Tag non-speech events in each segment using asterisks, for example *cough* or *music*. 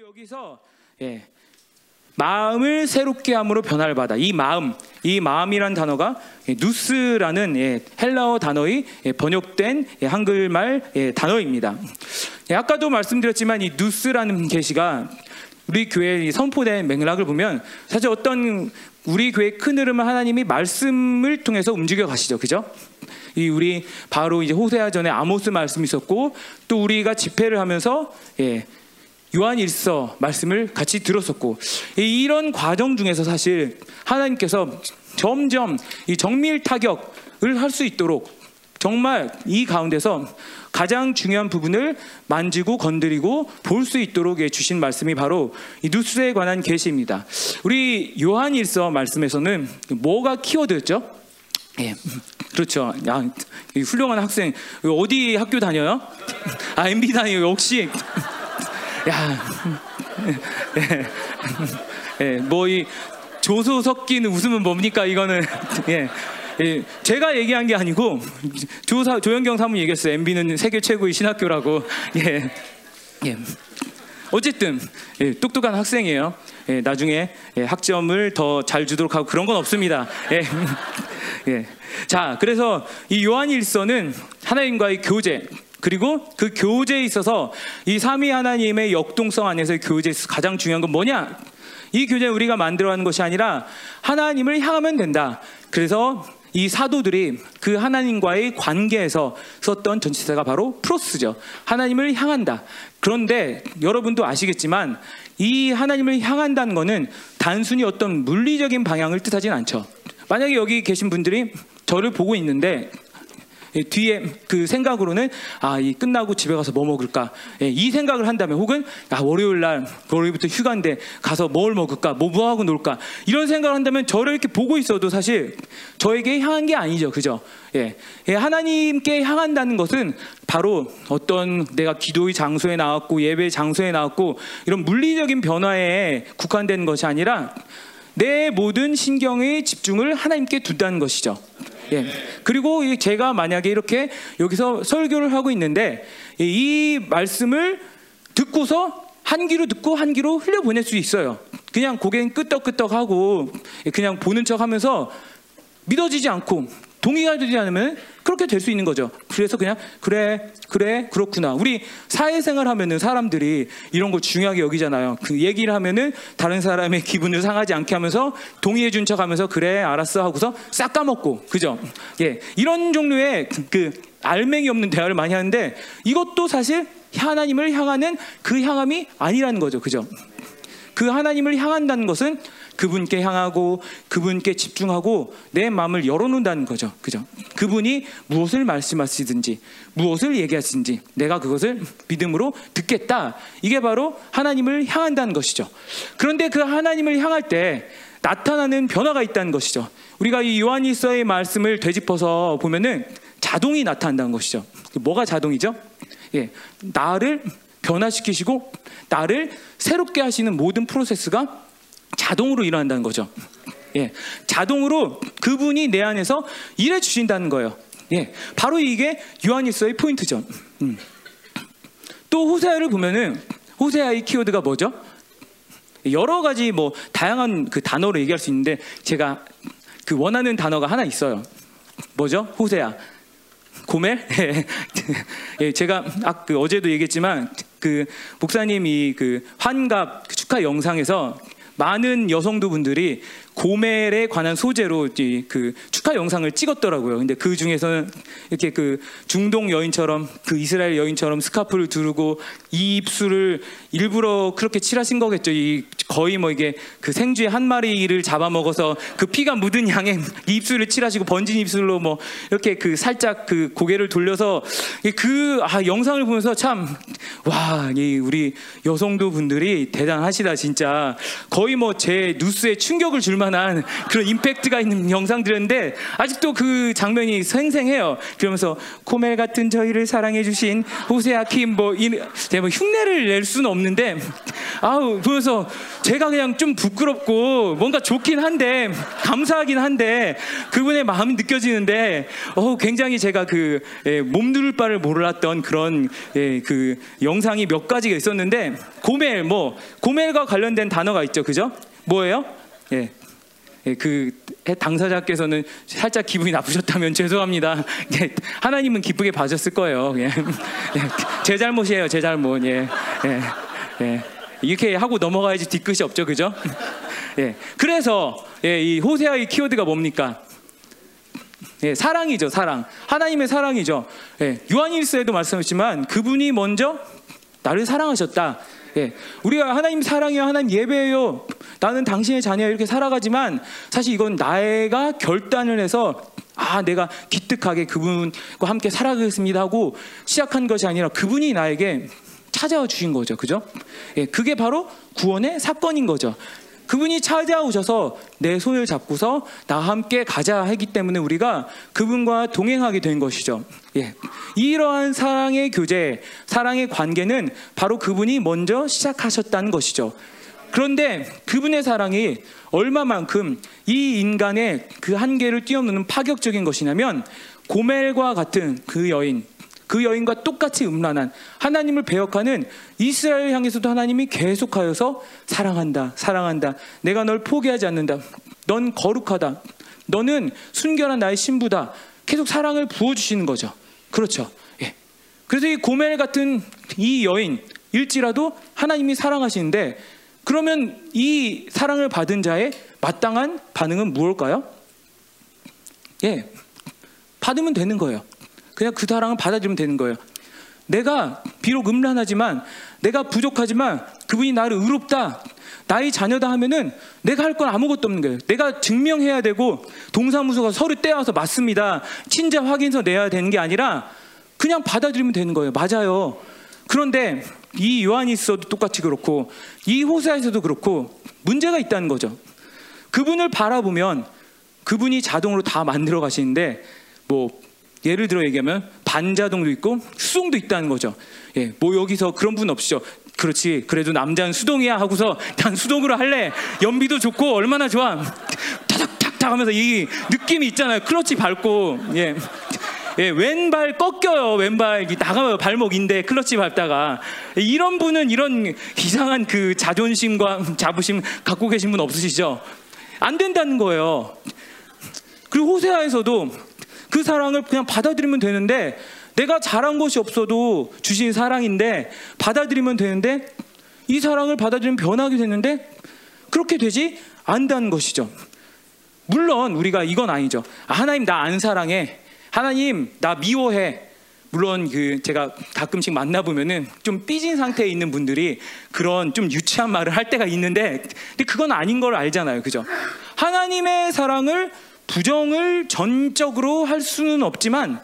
여기서 예, 마음을 새롭게 함으로 변화를 받아. 이 마음, 이 마음이란 단어가 예, 누스라는 예, 헬라어 단어의 예, 번역된 예, 한글말 예, 단어입니다. 예, 아까도 말씀드렸지만 이 누스라는 계시가 우리 교회의 선포된 맥락을 보면 사실 어떤 우리 교회 큰 흐름을 하나님이 말씀을 통해서 움직여 가시죠. 그죠? 이 우리 바로 이제 호세아 전에 아모스 말씀이 있었고 또 우리가 집회를 하면서 예, 요한 일서 말씀을 같이 들었었고 이- 이런 과정 중에서 사실 하나님께서 점점 이 정밀 타격을 할 수 있도록 정말 이 가운데서 가장 중요한 부분을 만지고 건드리고 볼 수 있도록 해 주신 말씀이 바로 이 누스에 관한 계시입니다. 우리 요한 일서 말씀에서는 뭐가 키워드였죠? 예, 그렇죠. 야, 이 훌륭한 학생 어디 학교 다녀요? 아, MB 다녀요. 역시 야, 예, 예, 뭐이 조소 섞인 웃음은 뭡니까 이거는 예, 예, 제가 얘기한 게 아니고 조사 조영경 사무 얘기했어요. MB는 세계 최고의 신학교라고 예, 예. 어쨌든 예, 똑똑한 학생이에요. 예, 나중에 예, 학점을 더 잘 주도록 하고 그런 건 없습니다. 예. *laughs* 예. 자, 그래서 이 요한일서는 하나님과의 교제 그리고 그 교제에 있어서 이 삼위 하나님의 역동성 안에서의 교제에서 가장 중요한 건 뭐냐? 이 교제는 우리가 만들어 가는 것이 아니라 하나님을 향하면 된다. 그래서 이 사도들이 그 하나님과의 관계에서 썼던 전치사가 바로 프로스죠. 하나님을 향한다. 그런데 여러분도 아시겠지만 이 하나님을 향한다는 것은 단순히 어떤 물리적인 방향을 뜻하진 않죠. 만약에 여기 계신 분들이 저를 보고 있는데 예, 뒤에 그 생각으로는 아, 이 끝나고 집에 가서 뭐 먹을까? 예, 이 생각을 한다면 혹은 아, 월요일 날 월요일부터 휴가인데 가서 뭘 먹을까? 뭐, 뭐 하고 놀까? 이런 생각을 한다면 저를 이렇게 보고 있어도 사실 저에게 향한 게 아니죠. 그죠? 예. 예, 하나님께 향한다는 것은 바로 어떤 내가 기도의 장소에 나왔고 예배 장소에 나왔고 이런 물리적인 변화에 국한된 것이 아니라 내 모든 신경의 집중을 하나님께 둔다는 것이죠. 예. 그리고 이 제가 만약에 이렇게 여기서 설교를 하고 있는데 이 말씀을 듣고서 한 귀로 듣고 한 귀로 흘려 보낼 수 있어요. 그냥 고개는 끄덕끄덕하고 그냥 보는 척하면서 믿어지지 않고 동의가 되지 않으면 그렇게 될 수 있는 거죠. 그래서 그냥 그래 그래 그렇구나. 우리 사회생활 하면은 사람들이 이런 거 중요하게 여기잖아요. 그 얘기를 하면은 다른 사람의 기분을 상하지 않게 하면서 동의해 준 척하면서 그래 알았어 하고서 싹 까먹고 그죠? 예 이런 종류의 그 알맹이 없는 대화를 많이 하는데 이것도 사실 하나님을 향하는 그 향함이 아니라는 거죠. 그죠? 그 하나님을 향한다는 것은 그분께 향하고 그분께 집중하고 내 마음을 열어놓는다는 거죠. 그죠? 그분이 무엇을 말씀하시든지 무엇을 얘기하시든지 내가 그것을 믿음으로 듣겠다. 이게 바로 하나님을 향한다는 것이죠. 그런데 그 하나님을 향할 때 나타나는 변화가 있다는 것이죠. 우리가 이 요한일서의 말씀을 되짚어서 보면은 자동이 나타난다는 것이죠. 뭐가 자동이죠? 예, 나를 변화시키시고 나를 새롭게 하시는 모든 프로세스가 자동으로 일어난다는 거죠. 예, 자동으로 그분이 내 안에서 일해 주신다는 거예요. 예, 바로 이게 요한일서의 포인트죠. 음. 또 호세아를 보면은 호세아의 키워드가 뭐죠? 여러 가지 뭐 다양한 그 단어로 얘기할 수 있는데 제가 그 원하는 단어가 하나 있어요. 뭐죠? 호세아. 고멜? *laughs* 예, 제가 아, 그 어제도 얘기했지만 그 목사님이 그 환갑 축하 영상에서 많은 여성도 분들이 고멜에 관한 소재로 그 축하 영상을 찍었더라고요. 근데 그 중에서는 이렇게 그 중동 여인처럼 그 이스라엘 여인처럼 스카프를 두르고 이 입술을 일부러 그렇게 칠하신 거겠죠. 이 거의 뭐 이게 그 생쥐의 한 마리를 잡아먹어서 그 피가 묻은 양의 입술을 칠하시고 번진 입술로 뭐 이렇게 그 살짝 그 고개를 돌려서 그 아, 영상을 보면서 참 와, 이 우리 여성도 분들이 대단하시다 진짜 거의 뭐 제 뉴스에 충격을 줄만 한 그런 임팩트가 있는 영상들인데 아직도 그 장면이 생생해요. 그러면서 코멜 같은 저희를 사랑해 주신 호세 아킴 뭐, 이, 뭐 흉내를 낼 수는 없는데 아우 보면서 제가 그냥 좀 부끄럽고 뭔가 좋긴 한데 감사하긴 한데 그분의 마음이 느껴지는데 어 굉장히 제가 그 예, 몸둘 바를 몰랐던 그런 예, 그 영상이 몇 가지가 있었는데 고멜 뭐 고멜과 관련된 단어가 있죠, 그죠? 뭐예요? 예. 예, 그 당사자께서는 살짝 기분이 나쁘셨다면 *laughs* 죄송합니다. 예, 하나님은 기쁘게 봐줬을 거예요. 예, 예, 제 잘못이에요, 제 잘못. 예, 예, 예. 이렇게 하고 넘어가야지 뒤끝이 없죠, 그죠? 예, 그래서 예, 이 호세아의 키워드가 뭡니까? 예, 사랑이죠, 사랑. 하나님의 사랑이죠. 예, 요한일서에도 말씀했지만 그분이 먼저 나를 사랑하셨다. 예, 우리가 하나님 사랑해요, 하나님 예배해요. 나는 당신의 자녀 이렇게 살아가지만 사실 이건 나가 결단을 해서 아 내가 기특하게 그분과 함께 살아가겠습니다 하고 시작한 것이 아니라 그분이 나에게 찾아와 주신 거죠, 그죠? 예, 그게 바로 구원의 사건인 거죠. 그분이 찾아오셔서 내 손을 잡고서 나 함께 가자 하기 때문에 우리가 그분과 동행하게 된 것이죠. 예. 이러한 사랑의 교제, 사랑의 관계는 바로 그분이 먼저 시작하셨다는 것이죠. 그런데 그분의 사랑이 얼마만큼 이 인간의 그 한계를 뛰어넘는 파격적인 것이냐면 고멜과 같은 그 여인, 그 여인과 똑같이 음란한 하나님을 배역하는 이스라엘 향해서도 하나님이 계속하여서 사랑한다, 사랑한다. 내가 널 포기하지 않는다. 넌 거룩하다. 너는 순결한 나의 신부다. 계속 사랑을 부어주시는 거죠. 그렇죠. 예. 그래서 이 고멜 같은 이 여인 일지라도 하나님이 사랑하시는데 그러면 이 사랑을 받은 자의 마땅한 반응은 무엇일까요? 예. 받으면 되는 거예요. 그냥 그 사랑을 받아들이면 되는 거예요. 내가 비록 음란하지만 내가 부족하지만 그분이 나를 의롭다 나의 자녀다 하면은 내가 할 건 아무것도 없는 거예요. 내가 증명해야 되고 동사무소가 서류 떼어서 맞습니다. 친자 확인서 내야 되는 게 아니라 그냥 받아들이면 되는 거예요. 맞아요. 그런데 이 요한이서도 똑같이 그렇고 이 호세아에서도 그렇고 문제가 있다는 거죠. 그분을 바라보면 그분이 자동으로 다 만들어 가시는데 뭐 예를 들어 얘기하면 반자동도 있고 수동도 있다는 거죠. 예, 뭐 여기서 그런 분 없으죠. 그렇지. 그래도 남자는 수동이야 하고서 난 수동으로 할래. 연비도 좋고 얼마나 좋아. 타닥탁탁 하면서 이 느낌이 있잖아요. 클러치 밟고 예. 예, 왼발 꺾여요. 왼발 나가요. 발목인데 클러치 밟다가 이런 분은 이런 이상한 그 자존심과 자부심 갖고 계신 분 없으시죠? 안 된다는 거예요. 그리고 호세아에서도 그 사랑을 그냥 받아들이면 되는데 내가 잘한 것이 없어도 주신 사랑인데 받아들이면 되는데 이 사랑을 받아들이면 변하게 되는데 그렇게 되지 않다는 것이죠. 물론 우리가 이건 아니죠. 아, 하나님 나 안 사랑해. 하나님 나 미워해. 물론 그 제가 가끔씩 만나 보면은 좀 삐진 상태에 있는 분들이 그런 좀 유치한 말을 할 때가 있는데 근데 그건 아닌 걸 알잖아요. 그죠? 하나님의 사랑을 부정을 전적으로 할 수는 없지만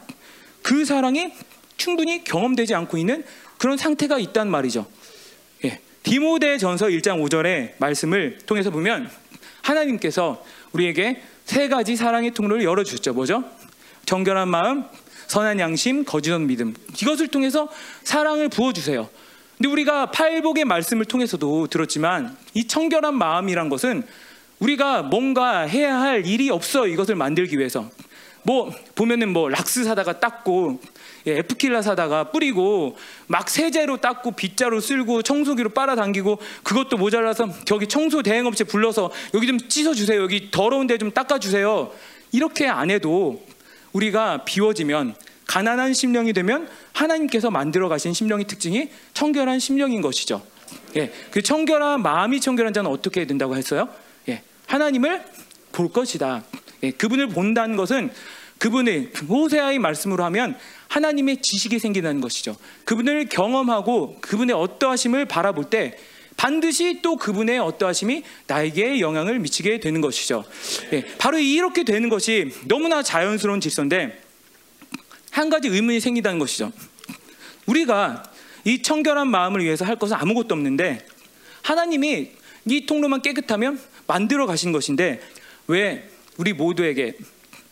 그 사랑이 충분히 경험되지 않고 있는 그런 상태가 있단 말이죠. 예. 디모데 전서 1장 5절의 말씀을 통해서 보면 하나님께서 우리에게 세 가지 사랑의 통로를 열어주셨죠. 뭐죠? 정결한 마음, 선한 양심, 거짓없는 믿음. 이것을 통해서 사랑을 부어주세요. 근데 우리가 팔복의 말씀을 통해서도 들었지만 이 청결한 마음이란 것은 우리가 뭔가 해야 할 일이 없어 이것을 만들기 위해서 뭐 보면은 뭐 락스 사다가 닦고 예, 에프킬라 사다가 뿌리고 막 세제로 닦고 빗자루 쓸고 청소기로 빨아당기고 그것도 모자라서 저기 청소 대행업체 불러서 여기 좀 씻어주세요 여기 더러운데 좀 닦아주세요 이렇게 안 해도 우리가 비워지면 가난한 심령이 되면 하나님께서 만들어 가신 심령의 특징이 청결한 심령인 것이죠. 예, 그 청결한 마음이 청결한 자는 어떻게 된다고 했어요? 하나님을 볼 것이다. 예, 그분을 본다는 것은 그분의 호세아의 말씀으로 하면 하나님의 지식이 생기는 것이죠. 그분을 경험하고 그분의 어떠하심을 바라볼 때 반드시 또 그분의 어떠하심이 나에게 영향을 미치게 되는 것이죠. 예, 바로 이렇게 되는 것이 너무나 자연스러운 질서인데 한 가지 의문이 생긴다는 것이죠. 우리가 이 청결한 마음을 위해서 할 것은 아무것도 없는데 하나님이 이 통로만 깨끗하면 만들어 가신 것인데 왜 우리 모두에게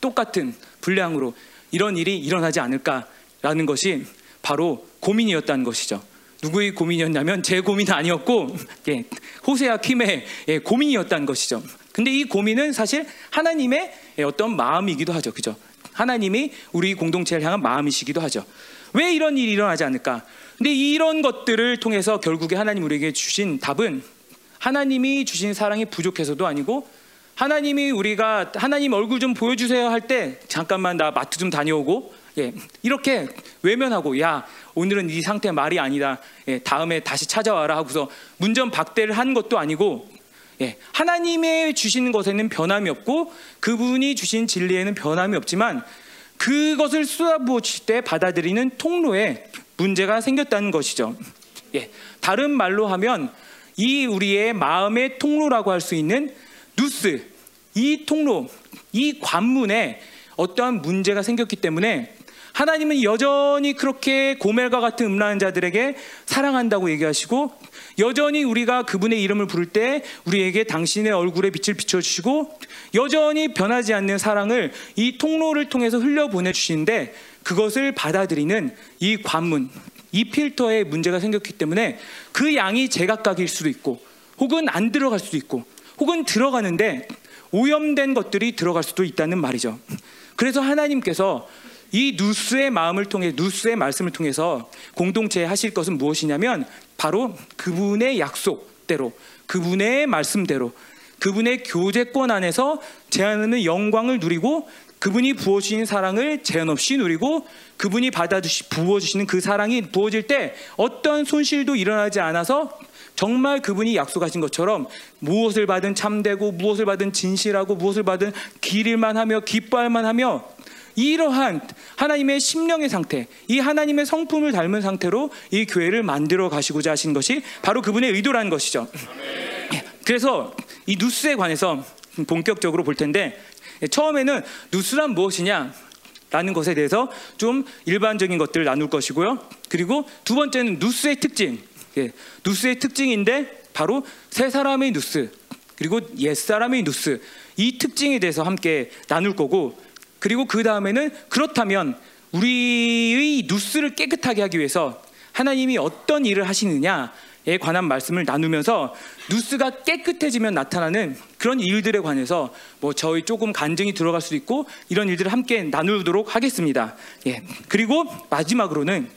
똑같은 분량으로 이런 일이 일어나지 않을까라는 것이 바로 고민이었다는 것이죠. 누구의 고민이었냐면 제 고민은 아니었고 *laughs* 예, 호세아 킴의 예, 고민이었다는 것이죠. 근데 이 고민은 사실 하나님의 예, 어떤 마음이기도 하죠. 그죠? 하나님이 우리 공동체를 향한 마음이시기도 하죠. 왜 이런 일이 일어나지 않을까? 근데 이런 것들을 통해서 결국에 하나님 우리에게 주신 답은 하나님이 주신 사랑이 부족해서도 아니고 하나님이 우리가 하나님 얼굴 좀 보여주세요 할 때 잠깐만 나 마트 좀 다녀오고 예 이렇게 외면하고 야 오늘은 이 상태 말이 아니다 예 다음에 다시 찾아와라 하고서 문전 박대를 한 것도 아니고 예 하나님의 주시는 것에는 변함이 없고 그분이 주신 진리에는 변함이 없지만 그것을 쏟아부어칠 때 받아들이는 통로에 문제가 생겼다는 것이죠. 예 다른 말로 하면 이 우리의 마음의 통로라고 할 수 있는 누스 이 통로 이 관문에 어떠한 문제가 생겼기 때문에 하나님은 여전히 그렇게 고멜과 같은 음란한 자들에게 사랑한다고 얘기하시고 여전히 우리가 그분의 이름을 부를 때 우리에게 당신의 얼굴에 빛을 비춰주시고 여전히 변하지 않는 사랑을 이 통로를 통해서 흘려보내 주시는데 그것을 받아들이는 이 관문 이 필터에 문제가 생겼기 때문에 그 양이 제각각일 수도 있고 혹은 안 들어갈 수도 있고 혹은 들어가는데 오염된 것들이 들어갈 수도 있다는 말이죠. 그래서 하나님께서 이 누스의 마음을 통해 누스의 말씀을 통해서 공동체에 하실 것은 무엇이냐면 바로 그분의 약속대로 그분의 말씀대로 그분의 교제권 안에서 제한하는 영광을 누리고 그분이 부어주신 사랑을 제한 없이 누리고 그분이 받아주시 부어주시는 그 사랑이 부어질 때 어떤 손실도 일어나지 않아서 정말 그분이 약속하신 것처럼 무엇을 받은 참되고 무엇을 받은 진실하고 무엇을 받은 기릴만 하며 기뻐할만 하며 이러한 하나님의 심령의 상태, 이 하나님의 성품을 닮은 상태로 이 교회를 만들어 가시고자 하신 것이 바로 그분의 의도라는 것이죠. 예, 그래서 이 누스에 관해서 본격적으로 볼 텐데 처음에는 누스란 무엇이냐? 라는 것에 대해서 좀 일반적인 것들을 나눌 것이고요. 그리고 두 번째는 누스의 특징. 예, 누스의 특징인데 바로 세 사람의 누스 그리고 옛 사람의 누스 이 특징에 대해서 함께 나눌 거고 그리고 그 다음에는 그렇다면 우리의 누스를 깨끗하게 하기 위해서 하나님이 어떤 일을 하시느냐 에 관한 말씀을 나누면서 누스가 깨끗해지면 나타나는 그런 일들에 관해서 뭐 저희 조금 간증이 들어갈 수도 있고 이런 일들을 함께 나누도록 하겠습니다. 예. 그리고 마지막으로는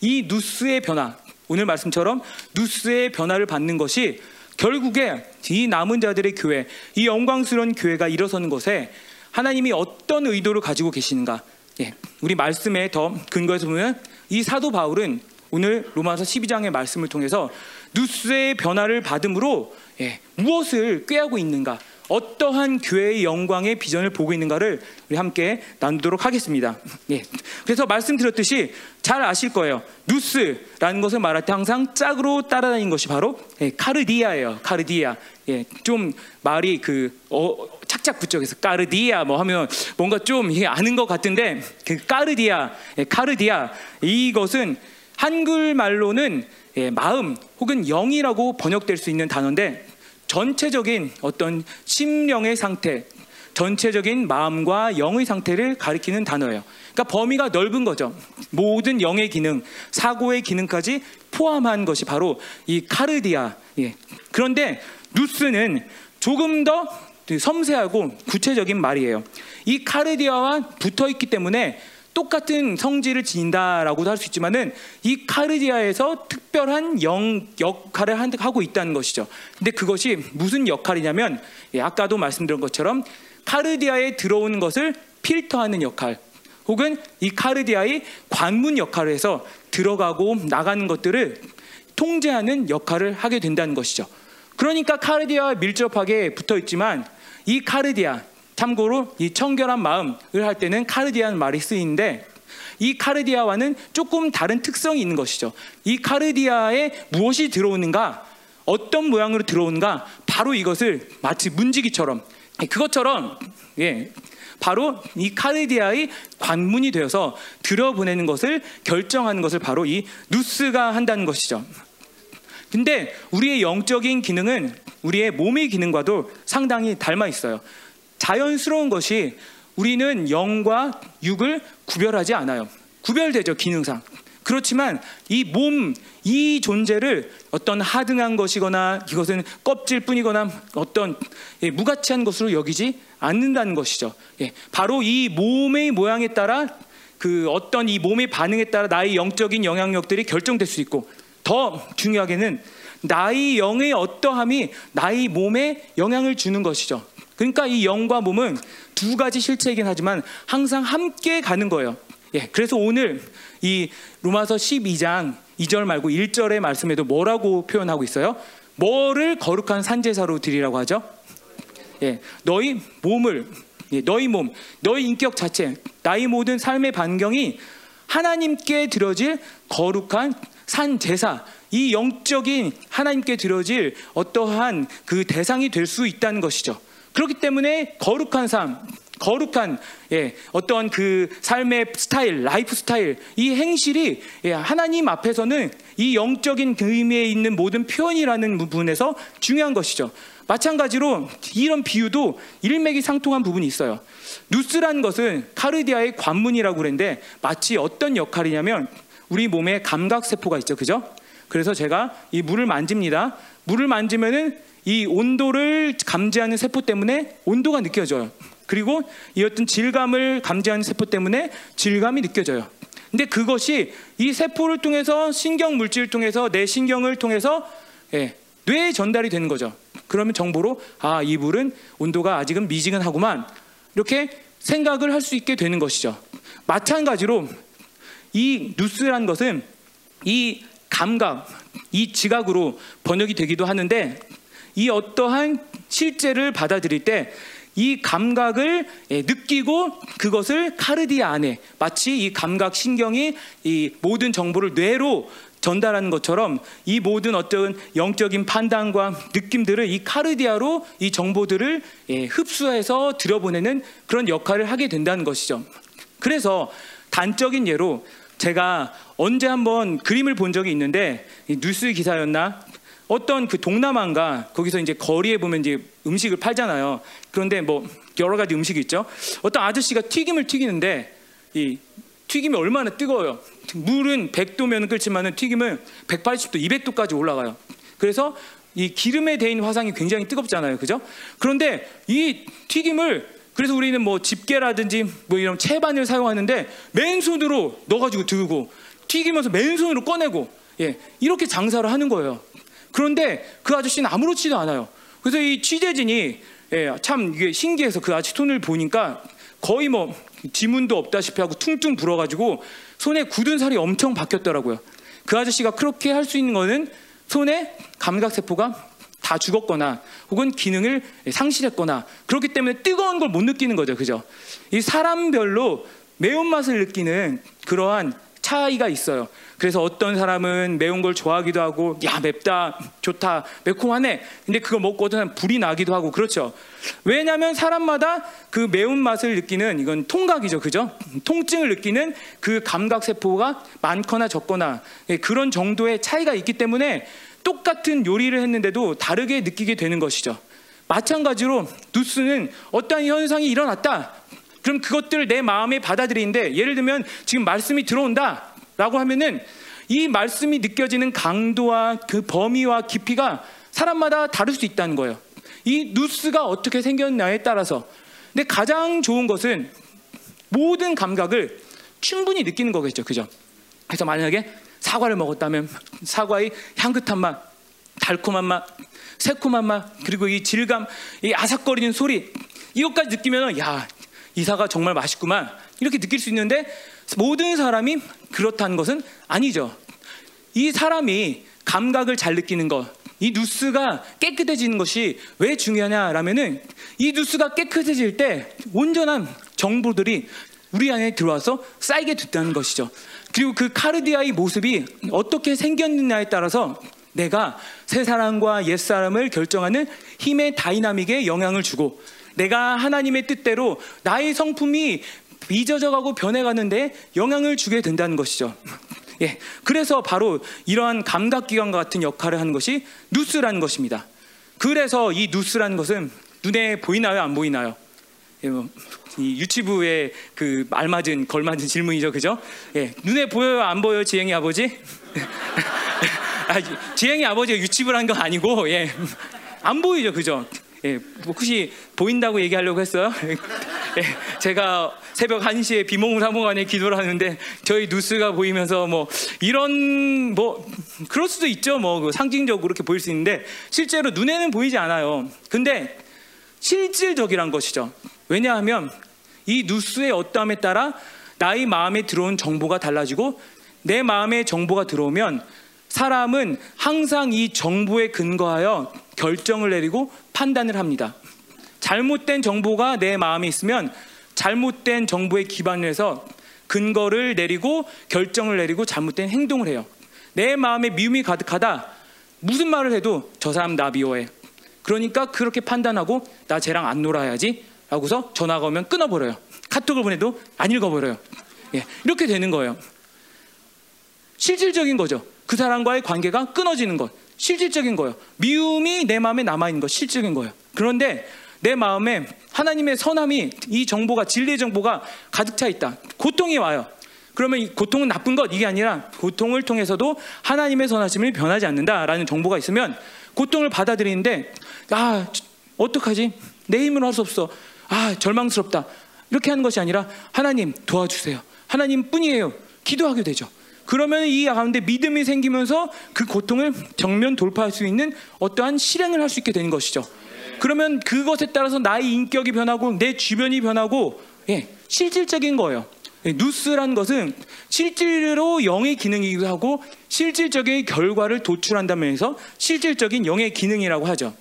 이 누스의 변화 오늘 말씀처럼 누스의 변화를 받는 것이 결국에 이 남은 자들의 교회, 이 영광스러운 교회가 일어서는 것에 하나님이 어떤 의도를 가지고 계시는가? 예, 우리 말씀에 더 근거해서 보면 이 사도 바울은 오늘 로마서 12장의 말씀을 통해서 누스의 변화를 받음으로 예, 무엇을 꾀하고 있는가? 어떠한 교회의 영광의 비전을 보고 있는가를 우리 함께 나누도록 하겠습니다. *laughs* 예. 그래서 말씀드렸듯이 잘 아실 거예요. 누스라는 것을 말할 때 항상 짝으로 따라다니는 것이 바로 예, 카르디아예요. 카르디아. 예, 좀 말이 그 어, 착착 붙여서 까르디아 뭐 하면 뭔가 좀 아는 것 같은데 그 까르디아, 예, 카르디아 이것은 한글 말로는 예, 마음 혹은 영이라고 번역될 수 있는 단어인데 전체적인 어떤 심령의 상태, 전체적인 마음과 영의 상태를 가리키는 단어예요. 그러니까 범위가 넓은 거죠. 모든 영의 기능, 사고의 기능까지 포함한 것이 바로 이 카르디아. 예. 그런데 누스는 조금 더 섬세하고 구체적인 말이에요. 이 카르디아와 붙어 있기 때문에 똑같은 성질을 지닌다라고도 할 수 있지만은 이 카르디아에서 특별한 영 역할을 하고 있다는 것이죠. 근데 그것이 무슨 역할이냐면 예, 아까도 말씀드린 것처럼 카르디아에 들어오는 것을 필터하는 역할, 혹은 이 카르디아의 관문 역할을 해서 들어가고 나가는 것들을 통제하는 역할을 하게 된다는 것이죠. 그러니까 카르디아와 밀접하게 붙어 있지만 이 카르디아 참고로 이 청결한 마음을 할 때는 카르디아는 말이 쓰이는데 이 카르디아와는 조금 다른 특성이 있는 것이죠. 이 카르디아에 무엇이 들어오는가, 어떤 모양으로 들어오는가, 바로 이것을 마치 문지기처럼 그것처럼 예, 바로 이 카르디아의 관문이 되어서 들여보내는 것을 결정하는 것을 바로 이 누스가 한다는 것이죠. 근데 우리의 영적인 기능은 우리의 몸의 기능과도 상당히 닮아 있어요. 자연스러운 것이 우리는 영과 육을 구별하지 않아요. 구별되죠, 기능상. 그렇지만 이 몸, 이 존재를 어떤 하등한 것이거나 이것은 껍질 뿐이거나 어떤 예, 무가치한 것으로 여기지 않는다는 것이죠. 예, 바로 이 몸의 모양에 따라 그 어떤 이 몸의 반응에 따라 나의 영적인 영향력들이 결정될 수 있고 더 중요하게는 나의 영의 어떠함이 나의 몸에 영향을 주는 것이죠. 그러니까 이 영과 몸은 두 가지 실체이긴 하지만 항상 함께 가는 거예요. 예, 그래서 오늘 이 로마서 12장 2절 말고 1절의 말씀에도 뭐라고 표현하고 있어요? 뭐를 거룩한 산제사로 드리라고 하죠? 예, 너희 몸을 예, 너희 몸, 너희 인격 자체, 나의 모든 삶의 반경이 하나님께 드려질 거룩한 산 제사, 이 영적인 하나님께 드려질 어떠한 그 대상이 될 수 있다는 것이죠. 그렇기 때문에 거룩한 삶, 거룩한 예, 어떤 그 삶의 스타일, 라이프 스타일, 이 행실이 예, 하나님 앞에서는 이 영적인 그 의미에 있는 모든 표현이라는 부분에서 중요한 것이죠. 마찬가지로 이런 비유도 일맥이 상통한 부분이 있어요. νους란 것은 καρδία의 관문이라고 그랬는데 마치 어떤 역할이냐면 우리 몸에 감각 세포가 있죠, 그죠? 그래서 제가 이 물을 만집니다. 물을 만지면은 이 온도를 감지하는 세포 때문에 온도가 느껴져요. 그리고 이 어떤 질감을 감지하는 세포 때문에 질감이 느껴져요. 근데 그것이 이 세포를 통해서 신경 물질을 통해서 내 신경을 통해서 예, 뇌에 전달이 되는 거죠. 그러면 정보로 아, 이 물은 온도가 아직은 미지근하구만. 이렇게 생각을 할 수 있게 되는 것이죠. 마찬가지로 이 뉴스란 것은 이 감각, 이 지각으로 번역이 되기도 하는데 이 어떠한 실제를 받아들일 때 이 감각을 예, 느끼고 그것을 카르디아 안에 마치 이 감각 신경이 이 모든 정보를 뇌로 전달하는 것처럼 이 모든 어떤 영적인 판단과 느낌들을 이 카르디아로 이 정보들을 예, 흡수해서 들여보내는 그런 역할을 하게 된다는 것이죠. 그래서 단적인 예로 제가 언제 한번 그림을 본 적이 있는데 뉴스 기사였나 어떤 그 동남아인가 거기서 이제 거리에 보면 이제 음식을 팔잖아요. 그런데 뭐 여러 가지 음식이 있죠. 어떤 아저씨가 튀김을 튀기는데 이 튀김이 얼마나 뜨거워요. 물은 100도면 끓지만은 튀김은 180도, 200도까지 올라가요. 그래서 이 기름에 대인 화상이 굉장히 뜨겁잖아요. 그죠? 그런데 이 튀김을 그래서 우리는 뭐 집게라든지 뭐 이런 채반을 사용하는데 맨손으로 넣어가지고 들고 튀기면서 맨손으로 꺼내고 예, 이렇게 장사를 하는 거예요. 그런데 그 아저씨는 아무렇지도 않아요. 그래서 이 취재진이 예, 참 이게 신기해서 그 아저씨 손을 보니까 거의 뭐 지문도 없다시피 하고 퉁퉁 불어가지고 손에 굳은 살이 엄청 박혔더라고요. 그 아저씨가 그렇게 할 수 있는 거는 손에 감각세포가 다 죽었거나 혹은 기능을 상실했거나 그렇기 때문에 뜨거운 걸 못 느끼는 거죠. 그죠? 이 사람별로 매운맛을 느끼는 그러한 차이가 있어요. 그래서 어떤 사람은 매운 걸 좋아하기도 하고 야 맵다 좋다 매콤하네 근데 그거 먹고 어떤 불이 나기도 하고 그렇죠 왜냐하면 사람마다 그 매운맛을 느끼는 이건 통각이죠 그죠 통증을 느끼는 그 감각 세포가 많거나 적거나 예, 그런 정도의 차이가 있기 때문에 똑같은 요리를 했는데도 다르게 느끼게 되는 것이죠 마찬가지로 누스는 어떠한 현상이 일어났다 그럼 그것들을 내 마음에 받아들이는데 예를 들면 지금 말씀이 들어온다 라고 하면은 이 말씀이 느껴지는 강도와 그 범위와 깊이가 사람마다 다를 수 있다는 거예요. 이 누스가 어떻게 생겼냐에 따라서. 근데 가장 좋은 것은 모든 감각을 충분히 느끼는 거겠죠. 그죠? 그래서 만약에 사과를 먹었다면 사과의 향긋한 맛, 달콤한 맛, 새콤한 맛, 그리고 이 질감, 이 아삭거리는 소리, 이것까지 느끼면 야, 이 사과 정말 맛있구만. 이렇게 느낄 수 있는데 모든 사람이 그렇다는 것은 아니죠. 이 사람이 감각을 잘 느끼는 것, 이 뉴스가 깨끗해지는 것이 왜 중요하냐라면은 이 뉴스가 깨끗해질 때 온전한 정보들이 우리 안에 들어와서 쌓이게 됐다는 것이죠. 그리고 그 카르디아의 모습이 어떻게 생겼느냐에 따라서 내가 새 사람과 옛 사람을 결정하는 힘의 다이나믹에 영향을 주고 내가 하나님의 뜻대로 나의 성품이 빚어져가고 변해가는데 영향을 주게 된다는 것이죠. 예, 그래서 바로 이러한 감각기관과 같은 역할을 하는 것이 누스라는 것입니다. 그래서 이 누스라는 것은 눈에 보이나요, 안 보이나요? 예, 뭐, 이 유치부의 그 알맞은 걸맞은 질문이죠, 그죠? 예, 눈에 보여요, 안 보여요, 지행이 아버지? *laughs* 아, 지행이 아버지가 유치부를 한건 아니고, 예, 안 보이죠, 그죠? 예, 뭐 혹시 보인다고 얘기하려고 했어요? *laughs* 예, 제가 새벽 1시에 비몽 사몽간에 기도를 하는데 저희 뉴스가 보이면서 뭐 이런 뭐 그럴 수도 있죠. 뭐그 상징적으로 이렇게 보일 수 있는데 실제로 눈에는 보이지 않아요. 근데 실질적이란 것이죠. 왜냐하면 이 뉴스의 어떠함에 따라 나의 마음에 들어온 정보가 달라지고 내 마음에 정보가 들어오면 사람은 항상 이 정보에 근거하여 결정을 내리고 판단을 합니다. 잘못된 정보가 내 마음에 있으면 잘못된 정보에 기반을 해서 근거를 내리고 결정을 내리고 잘못된 행동을 해요. 내 마음에 미움이 가득하다. 무슨 말을 해도 저 사람 나 미워해. 그러니까 그렇게 판단하고 나 쟤랑 안 놀아야지. 라고서 전화가 오면 끊어버려요. 카톡을 보내도 안 읽어버려요. 예, 이렇게 되는 거예요. 실질적인 거죠. 그 사람과의 관계가 끊어지는 것. 실질적인 거예요. 미움이 내 마음에 남아있는 것. 실질적인 거예요. 그런데 내 마음에 하나님의 선함이 이 정보가 진리의 정보가 가득 차 있다. 고통이 와요. 그러면 이 고통은 나쁜 것 이게 아니라 고통을 통해서도 하나님의 선하심을 변하지 않는다라는 정보가 있으면 고통을 받아들이는데 아 어떡하지? 내 힘으로 할 수 없어. 아 절망스럽다. 이렇게 하는 것이 아니라 하나님 도와주세요. 하나님 뿐이에요. 기도하게 되죠. 그러면 이 가운데 믿음이 생기면서 그 고통을 정면 돌파할 수 있는 어떠한 실행을 할 수 있게 되는 것이죠. 그러면 그것에 따라서 나의 인격이 변하고 내 주변이 변하고 예, 실질적인 거예요. 예, 뉴스라는 것은 실질로 영의 기능이기도 하고 실질적인 결과를 도출한다는 면에서 실질적인 영의 기능이라고 하죠.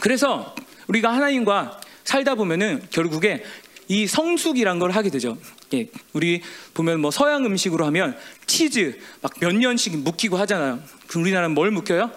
그래서 우리가 하나님과 살다 보면은 결국에 이 성숙이란 걸 하게 되죠. 예, 우리 보면 뭐 서양 음식으로 하면 치즈 막 몇 년씩 묵히고 하잖아요. 그 우리나라는 뭘 묵혀요?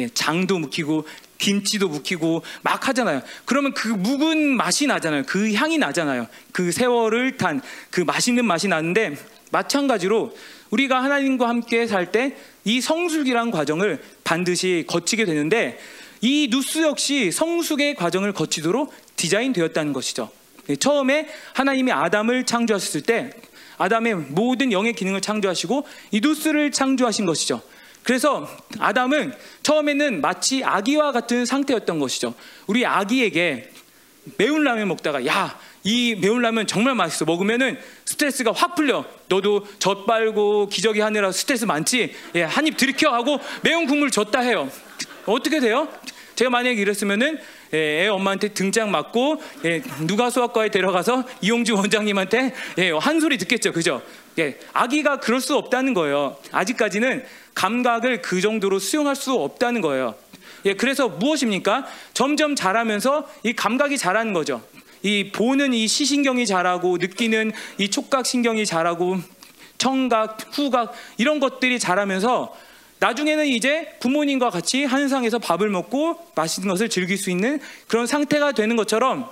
예, 장도 묵히고 김치도 묵히고 막 하잖아요. 그러면 그 묵은 맛이 나잖아요. 그 향이 나잖아요. 그 세월을 탄 그 맛있는 맛이 나는데 마찬가지로 우리가 하나님과 함께 살 때 이 성숙이란 과정을 반드시 거치게 되는데 이 누스 역시 성숙의 과정을 거치도록 디자인되었다는 것이죠. 예, 처음에 하나님이 아담을 창조하셨을 때 아담의 모든 영의 기능을 창조하시고 이 누스를 창조하신 것이죠. 그래서 아담은 처음에는 마치 아기와 같은 상태였던 것이죠. 우리 아기에게 매운 라면 먹다가 야, 이 매운 라면 정말 맛있어. 먹으면은 스트레스가 확 풀려. 너도 젖 빨고 기저귀 하느라 스트레스 많지? 예, 한 입 들이켜 하고 매운 국물 줬다 해요. 어떻게 돼요? 제가 만약에 이랬으면은 예, 애 엄마한테 등짝 맞고 예, 누가 수학과에 데려가서 이용주 원장님한테 예, 한 소리 듣겠죠, 그죠? 예, 아기가 그럴 수 없다는 거예요. 아직까지는 감각을 그 정도로 수용할 수 없다는 거예요. 예, 그래서 무엇입니까? 점점 자라면서 이 감각이 자라는 거죠. 이 보는 이 시신경이 자라고 느끼는 이 촉각 신경이 자라고 청각, 후각 이런 것들이 자라면서 나중에는 이제 부모님과 같이 한상에서 밥을 먹고 맛있는 것을 즐길 수 있는 그런 상태가 되는 것처럼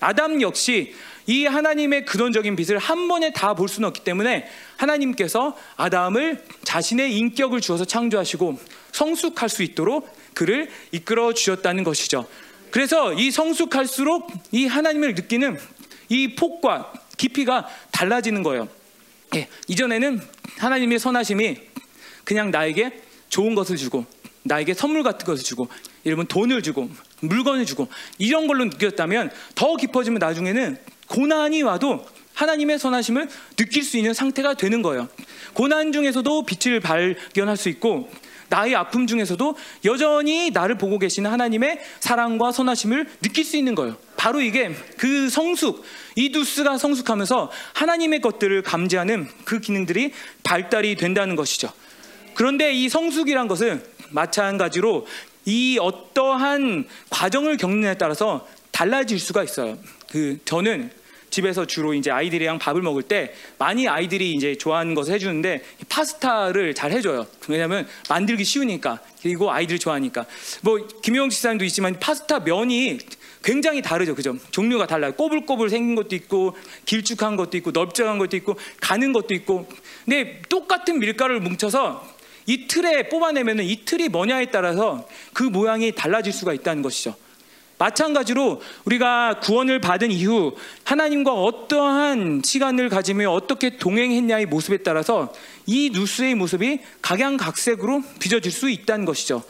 아담 역시 이 하나님의 근원적인 빛을 한 번에 다 볼 수는 없기 때문에 하나님께서 아담을 자신의 인격을 주어서 창조하시고 성숙할 수 있도록 그를 이끌어 주셨다는 것이죠. 그래서 이 성숙할수록 이 하나님을 느끼는 이 폭과 깊이가 달라지는 거예요. 예, 이전에는 하나님의 선하심이 그냥 나에게 좋은 것을 주고 나에게 선물 같은 것을 주고 이러면 돈을 주고 물건을 주고 이런 걸로 느꼈다면 더 깊어지면 나중에는 고난이 와도 하나님의 선하심을 느낄 수 있는 상태가 되는 거예요. 고난 중에서도 빛을 발견할 수 있고 나의 아픔 중에서도 여전히 나를 보고 계시는 하나님의 사랑과 선하심을 느낄 수 있는 거예요. 바로 이게 그 성숙, 이두스가 성숙하면서 하나님의 것들을 감지하는 그 기능들이 발달이 된다는 것이죠. 그런데 이 성숙이란 것은 마찬가지로 이 어떠한 과정을 데 따라서 달라질 수가 있어요. 그 저는 집에서 주로 이제 아이들이랑 밥을 먹을 때 많이 아이들이 이제 좋아하는 것을 해주는데 파스타를 잘 해줘요. 왜냐하면 만들기 쉬우니까 그리고 아이들이 좋아하니까 뭐 김용 지사님도 있지만 파스타 면이 굉장히 다르죠, 그죠? 종류가 달라요. 꼬불꼬불 생긴 것도 있고 길쭉한 것도 있고 넓적한 것도 있고 가는 것도 있고 근데 똑같은 밀가루를 뭉쳐서 이 틀에 뽑아내면 이 틀이 뭐냐에 따라서 그 모양이 달라질 수가 있다는 것이죠. 마찬가지로 우리가 구원을 받은 이후 하나님과 어떠한 시간을 가지며 어떻게 동행했냐의 모습에 따라서 이 누스의 모습이 각양각색으로 빚어질 수 있다는 것이죠.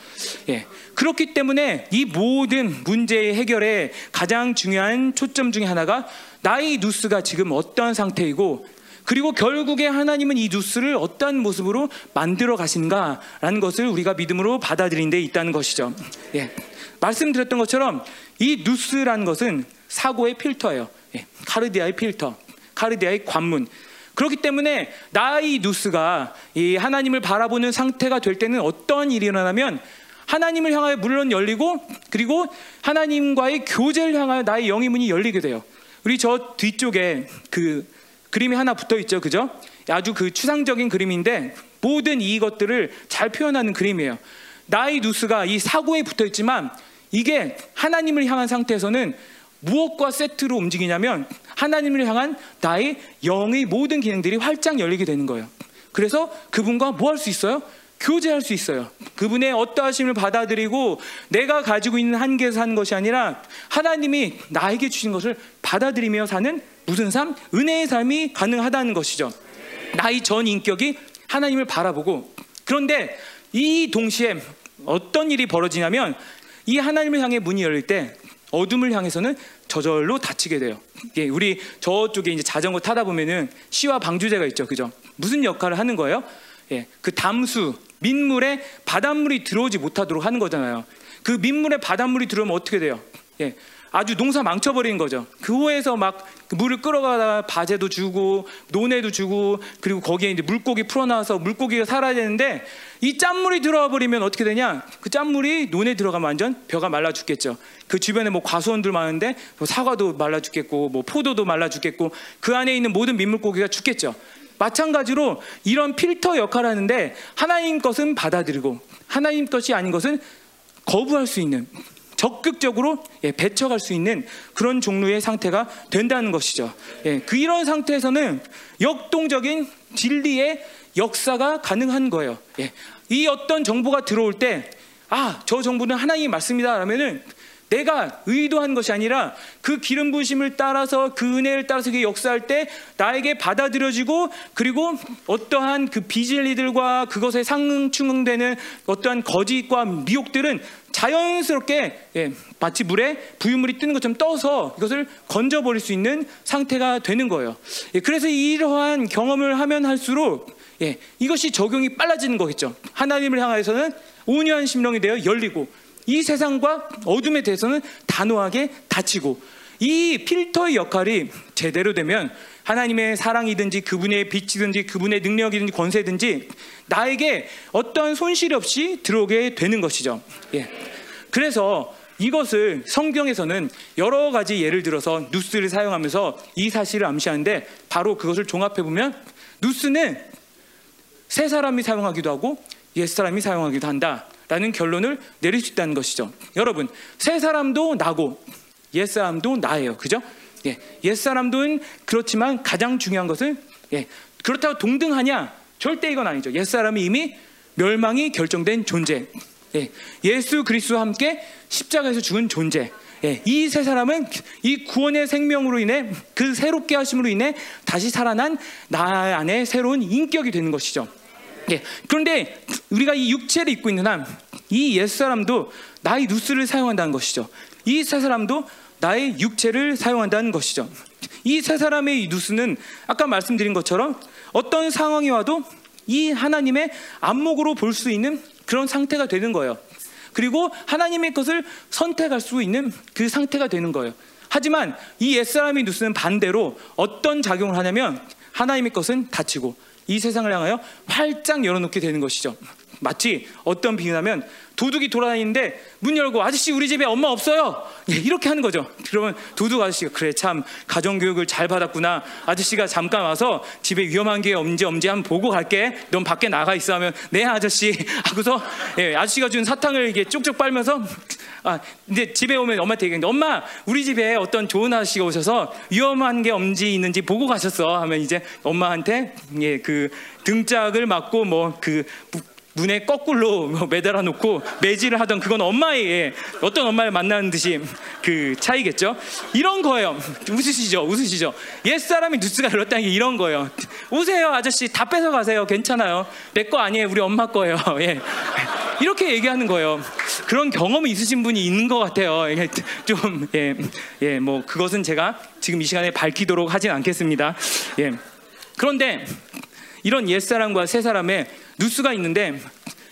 예. 그렇기 때문에 이 모든 문제의 해결에 가장 중요한 초점 중에 하나가 나의 누스가 지금 어떠한 상태이고 그리고 결국에 하나님은 이 뉴스를 어떠한 모습으로 만들어 가신가라는 것을 우리가 믿음으로 받아들인 데 있다는 것이죠. 예. 말씀드렸던 것처럼 이 뉴스라는 것은 사고의 필터예요. 예. 카르디아의 필터, 카르디아의 관문. 그렇기 때문에 나의 뉴스가 이 하나님을 바라보는 상태가 될 때는 어떤 일이 일어나면 하나님을 향하여 물론 열리고 그리고 하나님과의 교제를 향하여 나의 영의 문이 열리게 돼요. 우리 저 뒤쪽에 그 그림이 하나 붙어 있죠. 그죠? 아주 그 추상적인 그림인데 모든 이것들을 잘 표현하는 그림이에요. 나의 누스가 이 사고에 붙어 있지만 이게 하나님을 향한 상태에서는 무엇과 세트로 움직이냐면 하나님을 향한 나의 영의 모든 기능들이 활짝 열리게 되는 거예요. 그래서 그분과 뭐 할 수 있어요? 교제할 수 있어요. 그분의 어떠하심을 받아들이고 내가 가지고 있는 한계에서 사는 것이 아니라 하나님이 나에게 주신 것을 받아들이며 사는 무슨 삶? 은혜의 삶이 가능하다는 것이죠. 나의 전 인격이 하나님을 바라보고 그런데 이 동시에 어떤 일이 벌어지냐면 이 하나님을 향해 문이 열릴 때 어둠을 향해서는 저절로 닫히게 돼요. 예, 우리 저쪽에 이제 자전거 타다 보면은 시와 방주제가 있죠, 그죠? 무슨 역할을 하는 거예요? 예, 그 담수 민물에 바닷물이 들어오지 못하도록 하는 거잖아요. 그 민물에 바닷물이 들어오면 어떻게 돼요? 예, 아주 농사 망쳐버리는 거죠. 그 호에서 막그 물을 끌어가다 바제도 주고 논에도 주고 그리고 거기에 이제 물고기 풀어놔서 물고기가 살아야 되는데 이 짠물이 들어와 버리면 어떻게 되냐? 그 짠물이 논에 들어가면 완전 벼가 말라 죽겠죠. 그 주변에 뭐 과수원들 많은데 뭐 사과도 말라 죽겠고 뭐 포도도 말라 죽겠고 그 안에 있는 모든 민물고기가 죽겠죠. 마찬가지로 이런 필터 역할을 하는데 하나님 것은 받아들이고 하나님 것이 아닌 것은 거부할 수 있는 적극적으로 예, 배쳐갈 수 있는 그런 종류의 상태가 된다는 것이죠. 예, 그 이런 상태에서는 역동적인 진리의 역사가 가능한 거예요. 예, 이 어떤 정보가 들어올 때, 아, 저 정보는 하나님의 말씀이다. 라면은 내가 의도한 것이 아니라 그 기름 부심을 따라서 그 은혜를 따라서 그 역사할 때 나에게 받아들여지고 그리고 어떠한 그 비진리들과 그것에 상응충응되는 어떠한 거짓과 미혹들은 자연스럽게 예, 마치 물에 부유물이 뜨는 것처럼 떠서 이것을 건져버릴 수 있는 상태가 되는 거예요. 예, 그래서 이러한 경험을 하면 할수록 예, 이것이 적용이 빨라지는 거겠죠. 하나님을 향해서는 온유한 심령이 되어 열리고 이 세상과 어둠에 대해서는 단호하게 닫히고 이 필터의 역할이 제대로 되면 하나님의 사랑이든지 그분의 빛이든지 그분의 능력이든지 권세든지 나에게 어떠한 손실 없이 들어오게 되는 것이죠. 예. 그래서 이것을 성경에서는 여러 가지 예를 들어서 누스를 사용하면서 이 사실을 암시하는데 바로 그것을 종합해 보면 누스는 새 사람이 사용하기도 하고 옛 사람이 사용하기도 한다. 라는 결론을 내릴 수 있다는 것이죠. 여러분, 새 사람도 나고 옛 사람도 나예요. 그죠? 예. 옛 사람도 그렇지만 가장 중요한 것은 예. 그렇다고 동등하냐? 절대 이건 아니죠. 옛 사람이 이미 멸망이 결정된 존재. 예. 예수 그리스도와 함께 십자가에서 죽은 존재. 예, 이 세 사람은 이 구원의 생명으로 인해 그 새롭게 하심으로 인해 다시 살아난 나 안에 새로운 인격이 되는 것이죠. 예, 그런데 우리가 이 육체를 입고 있는 한 이 옛사람도 나의 누스를 사용한다는 것이죠. 이 세 사람도 나의 육체를 사용한다는 것이죠. 이 세 사람의 이 누스는 아까 말씀드린 것처럼 어떤 상황이 와도 이 하나님의 안목으로 볼 수 있는 그런 상태가 되는 거예요. 그리고 하나님의 것을 선택할 수 있는 그 상태가 되는 거예요. 하지만 이 옛사람의 누스는 반대로 어떤 작용을 하냐면 하나님의 것은 닫히고 이 세상을 향하여 활짝 열어놓게 되는 것이죠. 마치 어떤 비유냐면 도둑이 돌아다니는데 문 열고 아저씨 우리 집에 엄마 없어요. 예, 이렇게 하는 거죠. 그러면 도둑 아저씨가 그래 참 가정 교육을 잘 받았구나. 아저씨가 잠깐 와서 집에 위험한 게 없는지 없는지 한번 보고 갈게. 넌 밖에 나가 있어 하면 네 아저씨 *laughs* 하고서 예, 아저씨가 준 사탕을 이게 쭉쭉 빨면서 아 근데 집에 오면 엄마한테 얘기하는데 엄마 우리 집에 어떤 좋은 아저씨가 오셔서 위험한 게 없는지 있는지 보고 가셨어 하면 이제 엄마한테 예, 그 등짝을 맞고 뭐그 문에 거꾸로 뭐 *laughs* 매달아 놓고 매질을 하던 그건 엄마의 예, 어떤 엄마를 만나는 듯이 그 차이겠죠. 이런 거예요. 웃으시죠, 웃으시죠. 옛 사람이 뉴스가 이렇다는 게 이런 거예요. 우세요, 아저씨 다 뺏어 가세요. 괜찮아요. 내 거 아니에요. 우리 엄마 거예요. *laughs* 예. 이렇게 얘기하는 거예요. 그런 경험이 있으신 분이 있는 것 같아요. 이게 좀, 예, 예, 뭐, 그것은 제가 지금 이 시간에 밝히도록 하진 않겠습니다. 예. 그런데 이런 옛사람과 새사람의 뉴스가 있는데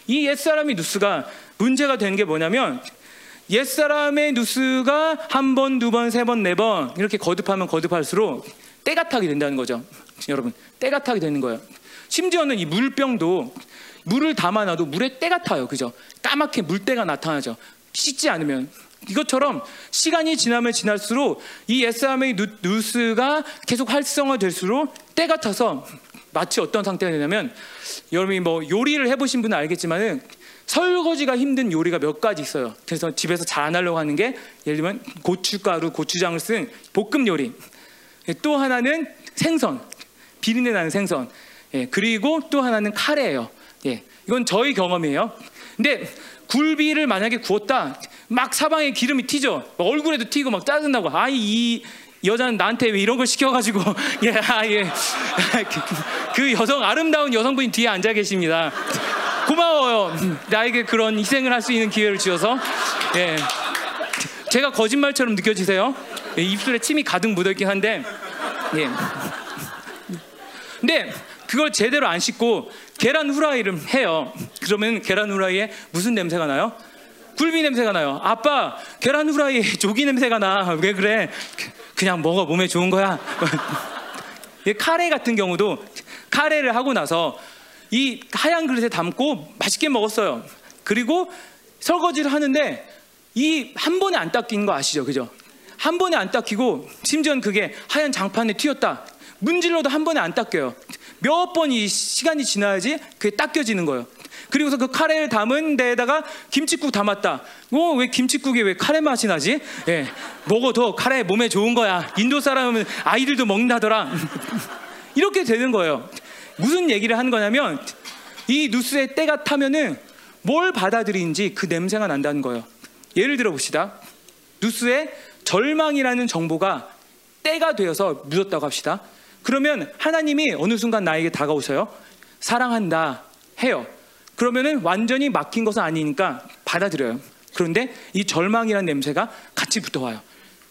이 옛사람이 뉴스가 문제가 되는 게 뭐냐면 옛사람의 뉴스가 한 번, 두 번, 세 번, 네 번 이렇게 거듭하면 거듭할수록 때가 타게 된다는 거죠. 여러분, 때가 타게 되는 거예요. 심지어는 이 물병도 물을 담아놔도 물에 때가 타요. 그죠? 까맣게 물때가 나타나죠. 씻지 않으면. 이것처럼 시간이 지나면 지날수록 이 옛사람의 νου- νους가 계속 활성화될수록 때가 타서 마치 어떤 상태가 되냐면 여러분이 뭐 요리를 해보신 분은 알겠지만은 설거지가 힘든 요리가 몇 가지 있어요. 그래서 집에서 잘 안 하려고 하는 게 예를 들면 고춧가루, 고추장을 쓴 볶음 요리. 예, 또 하나는 생선, 비린내 나는 생선. 예, 그리고 또 하나는 카레예요. 예, 이건 저희 경험이에요. 근데 굴비를 만약에 구웠다, 막 사방에 기름이 튀죠. 막 얼굴에도 튀고 막 짜증나고, 아이 이 여자는 나한테 왜 이런 걸 시켜가지고, *laughs* 예, 아, 예. *laughs* 그 여성 아름다운 여성분이 뒤에 앉아 계십니다. 고마워요. 나에게 그런 희생을 할 수 있는 기회를 주셔서, 예. 제가 거짓말처럼 느껴지세요? 예, 입술에 침이 가득 묻어있긴 한데, 예. 근데 그걸 제대로 안 씻고 계란 후라이를 해요. 그러면 계란 후라이에 무슨 냄새가 나요? 굴비 냄새가 나요. 아빠, 계란 후라이에 *laughs* 조기 냄새가 나. 왜 그래? 그냥 먹어. 몸에 좋은 거야. *laughs* 이 카레 같은 경우도 카레를 하고 나서 이 하얀 그릇에 담고 맛있게 먹었어요. 그리고 설거지를 하는데 이 한 번에 안 닦이는 거 아시죠? 그죠? 한 번에 안 닦이고 심지어는 그게 하얀 장판에 튀었다. 문질러도 한 번에 안 닦여요. 몇 번 이 시간이 지나야지 그게 닦여지는 거예요. 그리고서 그 카레를 담은 데에다가 김치국 담았다. 어, 왜 김치국에 왜 카레 맛이 나지? 예. 먹어도 카레 몸에 좋은 거야. 인도 사람은 아이들도 먹는다더라. *laughs* 이렇게 되는 거예요. 무슨 얘기를 하는 거냐면 이 뉴스의 때가 타면은 뭘 받아들이는지 그 냄새가 난다는 거예요. 예를 들어 봅시다. 뉴스에 절망이라는 정보가 때가 되어서 묻었다고 합시다. 그러면 하나님이 어느 순간 나에게 다가오셔요. 사랑한다 해요. 그러면은 완전히 막힌 것은 아니니까 받아들여요. 그런데 이 절망이라는 냄새가 같이 붙어와요.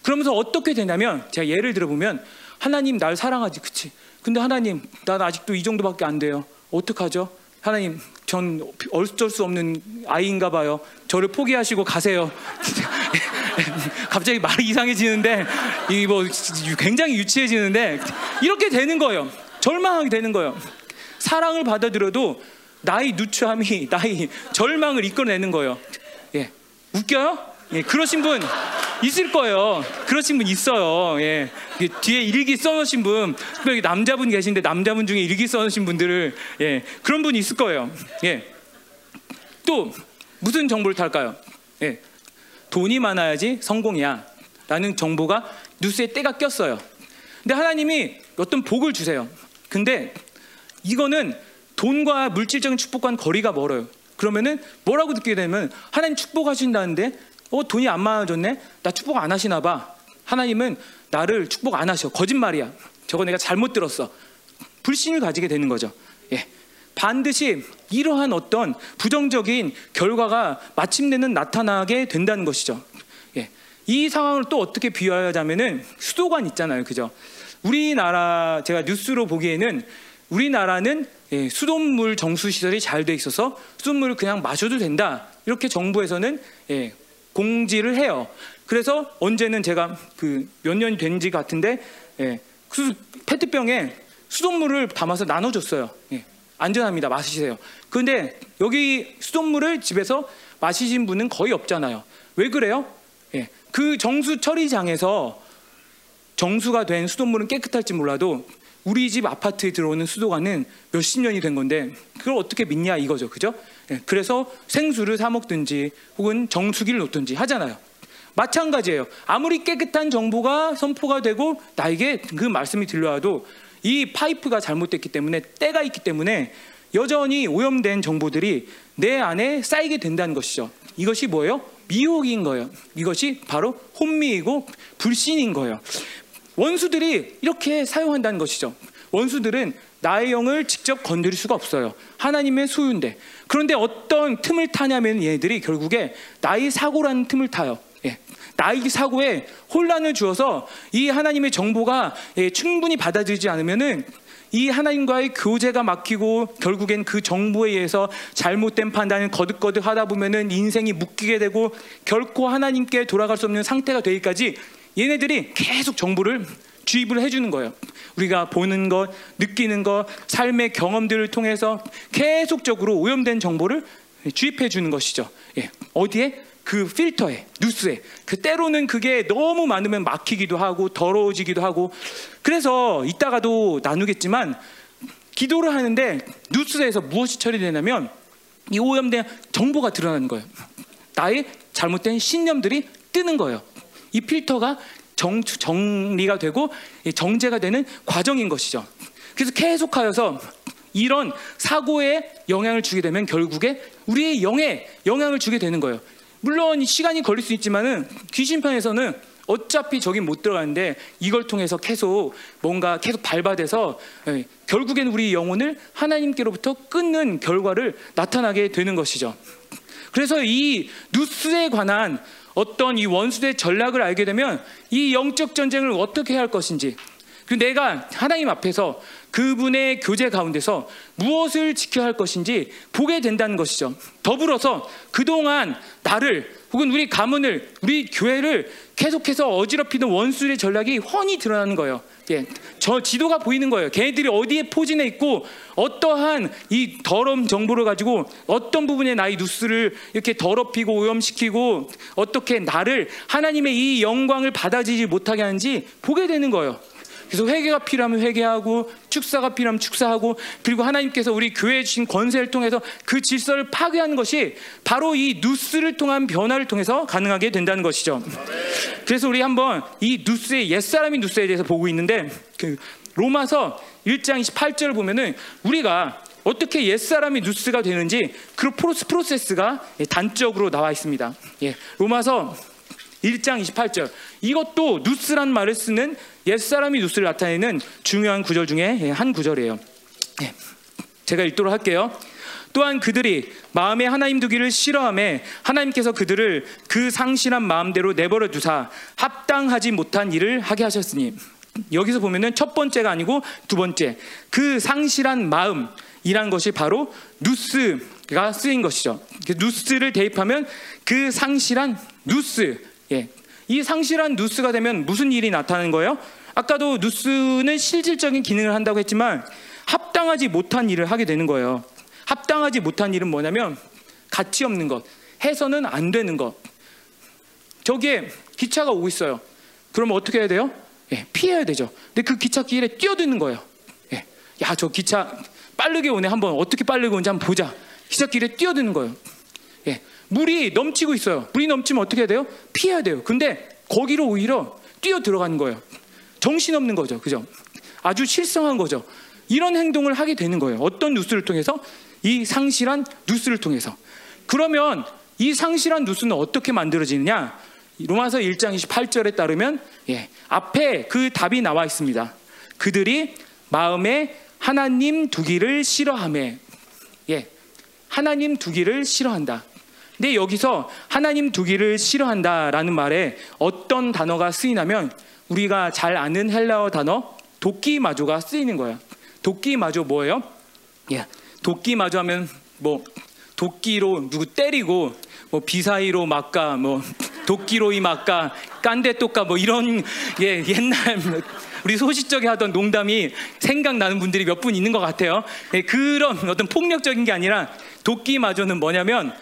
그러면서 어떻게 되냐면 제가 예를 들어보면 하나님 날 사랑하지 그치? 근데 하나님 난 아직도 이 정도밖에 안 돼요. 어떡하죠? 하나님 전 어쩔 수 없는 아이인가 봐요. 저를 포기하시고 가세요. *laughs* 갑자기 말이 이상해지는데 이 뭐 굉장히 유치해지는데 이렇게 되는 거예요. 절망하게 되는 거예요. 사랑을 받아들여도 나의 누추함이 나의 절망을 이끌어내는 거예요. 예. 웃겨요? 예, 그러신 분 있을 거예요. 그러신 분 있어요. 예. 뒤에 일기 써놓으신 분, 특별히 남자분 계신데 남자분 중에 일기 써놓으신 분들을 예, 그런 분이 있을 거예요. 예. 또 무슨 정보를 탈까요? 예. 돈이 많아야지 성공이야. 라는 정보가 뉴스에 때가 꼈어요. 근데 하나님이 어떤 복을 주세요. 근데 이거는 돈과 물질적인 축복과는 거리가 멀어요. 그러면은 뭐라고 듣게 되면 하나님 축복하신다는데 어 돈이 안 많아졌네? 나 축복 안 하시나 봐. 하나님은 나를 축복 안 하셔. 거짓말이야. 저거 내가 잘못 들었어. 불신을 가지게 되는 거죠. 예. 반드시 이러한 어떤 부정적인 결과가 마침내는 나타나게 된다는 것이죠. 예. 이 상황을 또 어떻게 비유하자면은 수도관 있잖아요. 그죠? 우리나라 제가 뉴스로 보기에는 우리나라는 예, 수돗물 정수 시설이 잘 돼 있어서 수돗물을 그냥 마셔도 된다. 이렇게 정부에서는 예, 공지를 해요. 그래서 언제는 제가 그 몇 년이 된지 같은데 예, 수, 페트병에 수돗물을 담아서 나눠줬어요. 예, 안전합니다. 마시세요. 그런데 여기 수돗물을 집에서 마시신 분은 거의 없잖아요. 왜 그래요? 예, 그 정수 처리장에서 정수가 된 수돗물은 깨끗할지 몰라도 우리 집 아파트에 들어오는 수도관은 몇십 년이 된 건데 그걸 어떻게 믿냐 이거죠. 그죠? 예, 그래서 생수를 사 먹든지 혹은 정수기를 놓든지 하잖아요. 마찬가지예요. 아무리 깨끗한 정보가 선포가 되고 나에게 그 말씀이 들려와도 이 파이프가 잘못됐기 때문에 때가 있기 때문에 여전히 오염된 정보들이 내 안에 쌓이게 된다는 것이죠. 이것이 뭐예요? 미혹인 거예요. 이것이 바로 혼미이고 불신인 거예요. 원수들이 이렇게 사용한다는 것이죠. 원수들은 나의 영을 직접 건드릴 수가 없어요. 하나님의 소유인데. 그런데 어떤 틈을 타냐면 얘들이 결국에 나의 사고라는 틈을 타요. 예. 나의 사고에 혼란을 주어서 이 하나님의 정보가 예, 충분히 받아들이지 않으면은 이 하나님과의 교제가 막히고 결국엔 그 정보에 의해서 잘못된 판단을 거듭거듭 하다 보면은 인생이 묶이게 되고 결코 하나님께 돌아갈 수 없는 상태가 되기까지 얘네들이 계속 정보를 주입을 해주는 거예요. 우리가 보는 것, 느끼는 것, 삶의 경험들을 통해서 계속적으로 오염된 정보를 주입해 주는 것이죠. 예. 어디에? 그 필터에, 뉴스에. 그 때로는 그게 너무 많으면 막히기도 하고 더러워지기도 하고. 그래서 이따가도 나누겠지만 기도를 하는데 뉴스에서 무엇이 처리되냐면 이 오염된 정보가 드러나는 거예요. 나의 잘못된 신념들이 뜨는 거예요. 이 필터가 정, 정리가 되고 정제가 되는 과정인 것이죠. 그래서 계속하여서 이런 사고에 영향을 주게 되면 결국에 우리의 영에 영향을 주게 되는 거예요. 물론 시간이 걸릴 수 있지만은 귀신편에서는 어차피 저긴 못 들어가는데 이걸 통해서 계속 뭔가 계속 밟아대서 예, 결국엔 우리 영혼을 하나님께로부터 끊는 결과를 나타나게 되는 것이죠. 그래서 이 뉴스에 관한 어떤 이 원수의 전략을 알게 되면 이 영적 전쟁을 어떻게 할 것인지 그 내가 하나님 앞에서 그분의 교제 가운데서 무엇을 지켜야 할 것인지 보게 된다는 것이죠. 더불어서 그동안 나를 혹은 우리 가문을 우리 교회를 계속해서 어지럽히는 원수의 전략이 훤히 드러나는 거예요. 예, 저 지도가 보이는 거예요. 걔네들이 어디에 포진해 있고 어떠한 이 더러운 정보를 가지고 어떤 부분에 나의 뉴스를 이렇게 더럽히고 오염시키고 어떻게 나를 하나님의 이 영광을 받아들이지 못하게 하는지 보게 되는 거예요. 그래서 회개가 필요하면 회개하고 축사가 필요하면 축사하고 그리고 하나님께서 우리 교회에 주신 권세를 통해서 그 질서를 파괴하는 것이 바로 이 뉴스를 통한 변화를 통해서 가능하게 된다는 것이죠. 그래서 우리 한번 이 뉴스의 옛사람이 뉴스에 대해서 보고 있는데 그 로마서 1장 28절을 보면은 우리가 어떻게 옛사람이 뉴스가 되는지 그 프로세스가 단적으로 나와 있습니다. 예, 로마서 1장 28절. 이것도 누스란 말을 쓰는 옛사람이 누스를 나타내는 중요한 구절 중에 한 구절이에요. 예. 제가 읽도록 할게요. 또한 그들이 마음에 하나님 두기를 싫어함에 하나님께서 그들을 그 상실한 마음대로 내버려 두사 합당하지 못한 일을 하게 하셨으니 여기서 보면은 첫 번째가 아니고 두 번째 그 상실한 마음이란 것이 바로 누스가 쓰인 것이죠. 그 누스를 대입하면 그 상실한 누스 예. 이 상실한 누스가 되면 무슨 일이 나타나는 거예요? 아까도 누스는 실질적인 기능을 한다고 했지만 합당하지 못한 일을 하게 되는 거예요. 합당하지 못한 일은 뭐냐면 가치 없는 것, 해서는 안 되는 것. 저기에 기차가 오고 있어요. 그러면 어떻게 해야 돼요? 예, 피해야 되죠. 근데 그 기차 길에 뛰어드는 거예요. 예, 야, 저 기차 빠르게 오네. 한번 어떻게 빠르게 오는지 한번 보자. 기차 길에 뛰어드는 거예요. 예, 물이 넘치고 있어요. 물이 넘치면 어떻게 해야 돼요? 피해야 돼요. 근데 거기로 오히려 뛰어 들어가는 거예요. 정신없는 거죠. 그죠? 아주 실성한 거죠. 이런 행동을 하게 되는 거예요. 어떤 뉴스를 통해서? 이 상실한 뉴스를 통해서. 그러면 이 상실한 뉴스는 어떻게 만들어지느냐? 로마서 1장 28절에 따르면 예, 앞에 그 답이 나와 있습니다. 그들이 마음에 하나님 두기를 싫어함에 예, 하나님 두기를 싫어한다. 근데 여기서 하나님 두기를 싫어한다라는 말에 어떤 단어가 쓰이냐면 우리가 잘 아는 헬라어 단어 도끼마조가 쓰이는 거예요. 도끼마조 뭐예요? 예, 도끼마조 하면 뭐 도끼로 누구 때리고 뭐 비사이로 막가 뭐 도끼로 이 막가 깐데똑까 뭐 이런 예 옛날 우리 소시적에 하던 농담이 생각나는 분들이 몇 분 있는 것 같아요. 예, 그런 어떤 폭력적인 게 아니라 도끼마조는 뭐냐면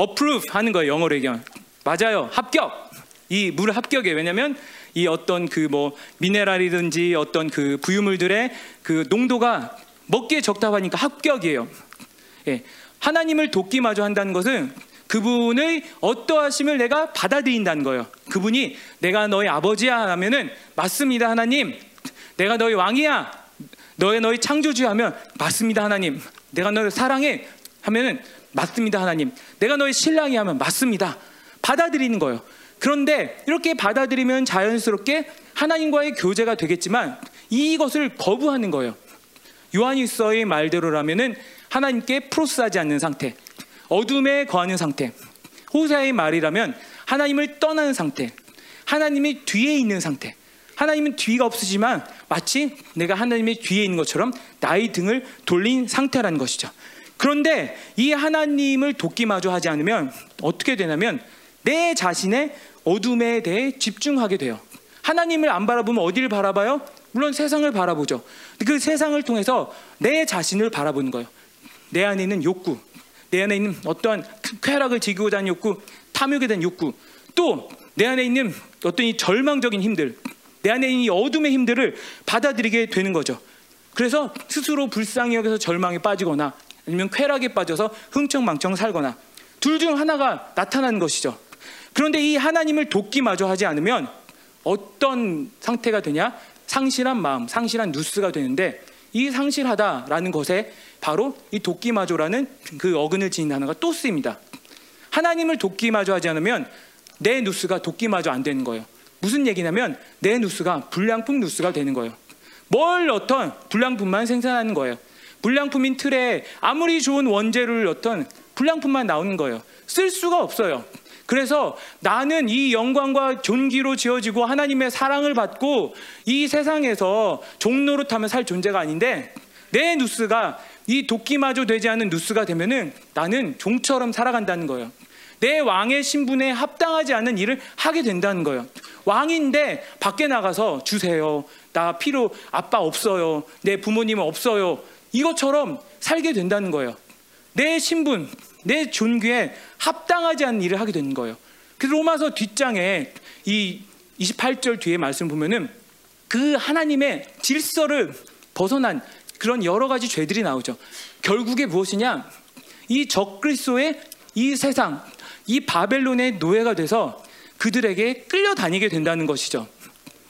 approve 하는 거예요. 영어로 얘기하면. 맞아요. 합격. 이 물 합격에 왜냐면 이 어떤 그 뭐 미네랄이든지 어떤 그 부유물들의 그 농도가 먹기에 적합하니까 합격이에요. 예. 하나님을 돕기마저 한다는 것은 그분의 어떠하심을 내가 받아들인다는 거예요. 그분이 내가 너의 아버지야 하면은 맞습니다 하나님. 내가 너의 왕이야. 너의 너의 창조주야 하면 맞습니다 하나님. 내가 너를 사랑해 하면은 맞습니다, 하나님. 내가 너의 신랑이 하면 맞습니다. 받아들이는 거예요. 그런데 이렇게 받아들이면 자연스럽게 하나님과의 교제가 되겠지만 이것을 거부하는 거예요. 요한일서의 말대로라면은 하나님께 프로스하지 않는 상태, 어둠에 거하는 상태. 호세아의 말이라면 하나님을 떠나는 상태, 하나님이 뒤에 있는 상태. 하나님은 뒤가 없으지만 마치 내가 하나님의 뒤에 있는 것처럼 나의 등을 돌린 상태라는 것이죠. 그런데 이 하나님을 돕기마저 하지 않으면 어떻게 되냐면 내 자신의 어둠에 대해 집중하게 돼요. 하나님을 안 바라보면 어디를 바라봐요? 물론 세상을 바라보죠. 그 세상을 통해서 내 자신을 바라보는 거예요. 내 안에 있는 욕구, 내 안에 있는 어떠한 쾌락을 즐기고자 하는 욕구, 탐욕에 대한 욕구, 또 내 안에 있는 어떤 이 절망적인 힘들, 내 안에 있는 이 어둠의 힘들을 받아들이게 되는 거죠. 그래서 스스로 불쌍히 여겨서 절망에 빠지거나 아니면 쾌락에 빠져서 흥청망청 살거나 둘 중 하나가 나타나는 것이죠. 그런데 이 하나님을 돕기마저 하지 않으면 어떤 상태가 되냐? 상실한 마음, 상실한 누스가 되는데 이 상실하다라는 것에 바로 이 돕기마저라는 그 어근을 지닌 단어가 또 쓰입니다. 하나님을 돕기마저 하지 않으면 내 누스가 돕기마저 안 되는 거예요. 무슨 얘기냐면 내 누스가 불량품 누스가 되는 거예요. 뭘 어떤 불량품만 생산하는 거예요. 불량품인 틀에 아무리 좋은 원재료를 어떤 불량품만 나오는 거예요. 쓸 수가 없어요. 그래서 나는 이 영광과 존귀로 지어지고 하나님의 사랑을 받고 이 세상에서 종로로 타면 살 존재가 아닌데 내 누스가 이 도끼마저 되지 않은 누스가 되면은 나는 종처럼 살아간다는 거예요. 내 왕의 신분에 합당하지 않은 일을 하게 된다는 거예요. 왕인데 밖에 나가서 주세요. 나 필요 아빠 없어요. 내 부모님은 없어요. 이것처럼 살게 된다는 거예요. 내 신분, 내 존귀에 합당하지 않은 일을 하게 되는 거예요. 그래서 로마서 뒷장에 이 28절 뒤에 말씀 보면은 그 하나님의 질서를 벗어난 그런 여러 가지 죄들이 나오죠. 결국에 무엇이냐? 이 적그리스도의 이 세상, 이 바벨론의 노예가 돼서 그들에게 끌려다니게 된다는 것이죠.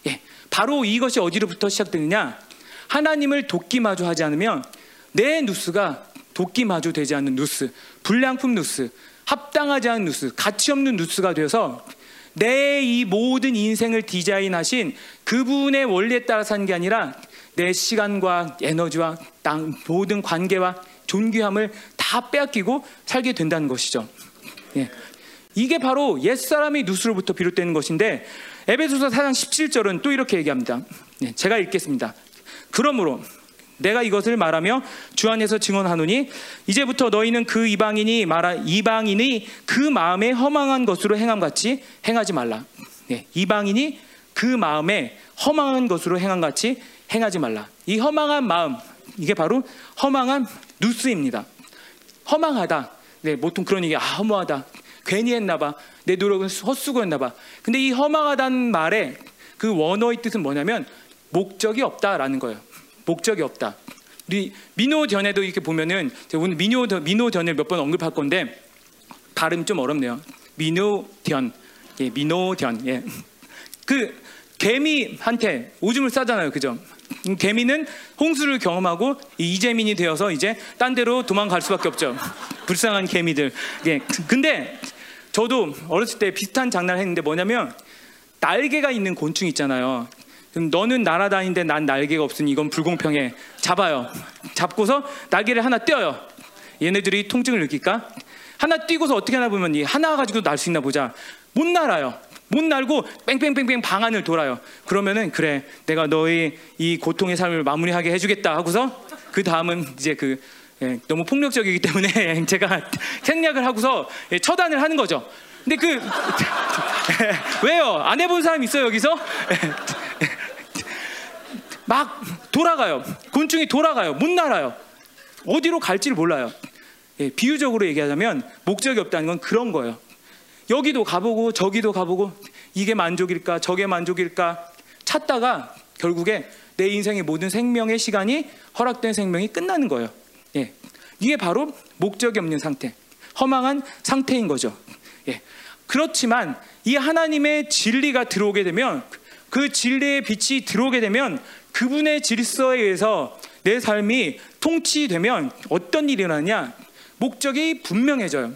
예, 바로 이것이 어디로부터 시작되느냐? 하나님을 돕기마저 하지 않으면 내 누스가 돕기마저 되지 않는 누스, 불량품 누스, 합당하지 않은 누스, 가치 없는 누스가 되어서 내 이 모든 인생을 디자인하신 그분의 원리에 따라 사는 게 아니라 내 시간과 에너지와 땅, 모든 관계와 존귀함을 다 빼앗기고 살게 된다는 것이죠. 예. 이게 바로 옛사람의 누스로부터 비롯되는 것인데 에베소서 4장 17절은 또 이렇게 얘기합니다. 예, 제가 읽겠습니다. 그러므로 내가 이것을 말하며 주 안에서 증언하노니 이제부터 너희는 그 이방인이 말하 이방인이 그 마음에 허망한 것으로 행함 같이 행하지 말라. 네, 이방인이 그 마음에 허망한 것으로 행함 같이 행하지 말라. 이 허망한 마음 이게 바로 허망한 누스입니다. 허망하다. 네, 보통 그런 얘기 아 허무하다. 괜히 했나 봐. 내 노력은 헛수고였나 봐. 근데 이 허망하다는 말에 그 원어의 뜻은 뭐냐면 목적이 없다라는 거예요. 목적이 없다. 우리 민호전에도 이렇게 보면은 제가 오늘 민호 민호전을 몇 번 언급할 건데 발음 좀 어렵네요. 민호전, 예, 민호전, 예. 그 개미한테 오줌을 싸잖아요, 그죠? 음, 개미는 홍수를 경험하고 이재민이 되어서 이제 딴 데로 도망갈 수밖에 없죠. 불쌍한 개미들. 예. 근데 저도 어렸을 때 비슷한 장난을 했는데 뭐냐면 날개가 있는 곤충 있잖아요. 너는 날아다니는데 난 날개가 없으니 이건 불공평해. 잡아요. 잡고서 날개를 하나 떼어요. 얘네들이 통증을 느낄까? 하나 띄고서 어떻게 하나 보면 이 하나 가지고 날 수 있나 보자. 못 날아요. 못 날고 뺑뺑뺑뺑 방 안을 돌아요. 그러면은 그래 내가 너의 이 고통의 삶을 마무리하게 해주겠다 하고서 그 다음은 이제 그 예, 너무 폭력적이기 때문에 *laughs* 제가 생략을 하고서 예, 처단을 하는 거죠. 근데 그 *laughs* 왜요? 안 해본 사람 있어요 여기서? *laughs* 막 돌아가요. 곤충이 돌아가요. 못 날아요. 어디로 갈지를 몰라요. 예, 비유적으로 얘기하자면 목적이 없다는 건 그런 거예요. 여기도 가보고 저기도 가보고 이게 만족일까 저게 만족일까 찾다가 결국에 내 인생의 모든 생명의 시간이 허락된 생명이 끝나는 거예요. 예. 이게 바로 목적이 없는 상태, 허망한 상태인 거죠. 예. 그렇지만 이 하나님의 진리가 들어오게 되면 그 진리의 빛이 들어오게 되면 그분의 질서에 의해서 내 삶이 통치되면 어떤 일이 일어나냐? 목적이 분명해져요.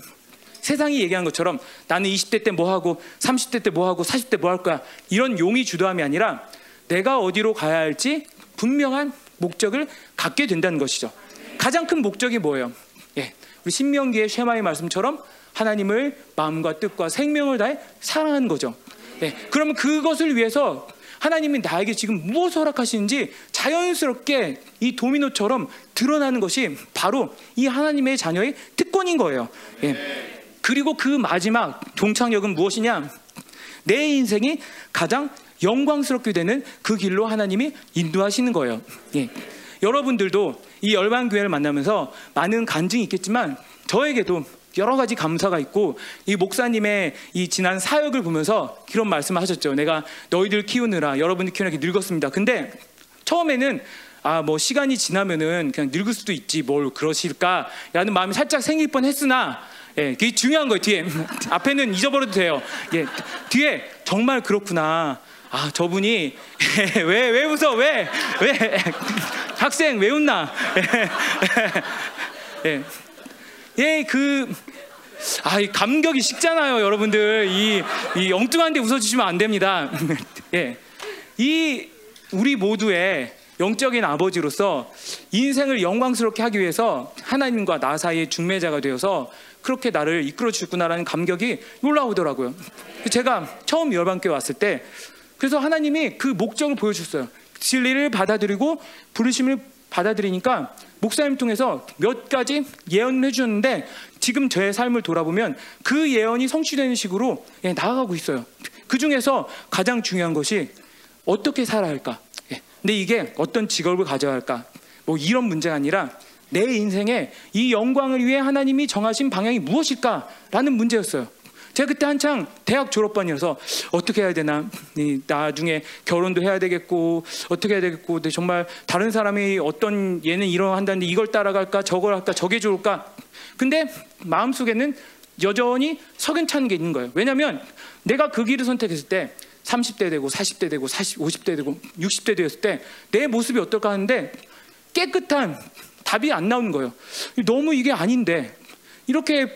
세상이 얘기한 것처럼 나는 20대 때 뭐 하고 30대 때 뭐 하고 40대 뭐 할 거야 이런 용의 주도함이 아니라 내가 어디로 가야 할지 분명한 목적을 갖게 된다는 것이죠. 가장 큰 목적이 뭐예요? 예, 우리 신명기의 쉐마의 말씀처럼 하나님을 마음과 뜻과 생명을 다해 사랑하는 거죠. 예, 그러면 그것을 위해서 하나님이 나에게 지금 무엇을 허락하시는지 자연스럽게 이 도미노처럼 드러나는 것이 바로 이 하나님의 자녀의 특권인 거예요. 예. 그리고 그 마지막 종착역은 무엇이냐? 내 인생이 가장 영광스럽게 되는 그 길로 하나님이 인도하시는 거예요. 예. 여러분들도 이 열방 교회를 만나면서 많은 간증이 있겠지만 저에게도 여러 가지 감사가 있고 이 목사님의 이 지난 사역을 보면서 그런 말씀을 하셨죠. 내가 너희들 키우느라 여러분들 키우느라 늙었습니다. 근데 처음에는 아 뭐 시간이 지나면은 그냥 늙을 수도 있지 뭘 그러실까라는 마음이 살짝 생길 뻔했으나 예, 그게 중요한 거예요. 뒤에 *laughs* 앞에는 잊어버려도 돼요. 예, 뒤에 정말 그렇구나. 아 저분이 *laughs* 왜왜 웃어 왜왜 학생 왜 웃나 *laughs* 예, 예, 그, 아, 이 감격이 식잖아요, 여러분들. 이, 이 엉뚱한데 웃어주시면 안 됩니다. *laughs* 예. 이, 우리 모두의 영적인 아버지로서 인생을 영광스럽게 하기 위해서 하나님과 나 사이의 중매자가 되어서 그렇게 나를 이끌어 주구나라는 감격이 올라오더라고요. 제가 처음 열방교회 왔을 때 그래서 하나님이 그 목적을 보여주셨어요. 진리를 받아들이고 부르심을 받아들이니까 목사님 통해서 몇 가지 예언을 해주셨는데 지금 저의 삶을 돌아보면 그 예언이 성취되는 식으로 예, 나아가고 있어요. 그 중에서 가장 중요한 것이 어떻게 살아야 할까? 예, 근데 이게 어떤 직업을 가져야 할까? 뭐 이런 문제가 아니라 내 인생에 이 영광을 위해 하나님이 정하신 방향이 무엇일까라는 문제였어요. 제가 그때 한창 대학 졸업반이어서 어떻게 해야 되나? 나중에 결혼도 해야 되겠고 어떻게 해야 되겠고 근데 정말 다른 사람이 어떤 얘는 이러한다는데 이걸 따라갈까? 저걸 할까? 저게 좋을까? 근데 마음속에는 여전히 석연찮은 게 있는 거예요. 왜냐하면 내가 그 길을 선택했을 때 30대 되고 40대 되고 40, 50대 되고 60대 되었을 때 내 모습이 어떨까 하는데 깨끗한 답이 안 나오는 거예요. 너무 이게 아닌데 이렇게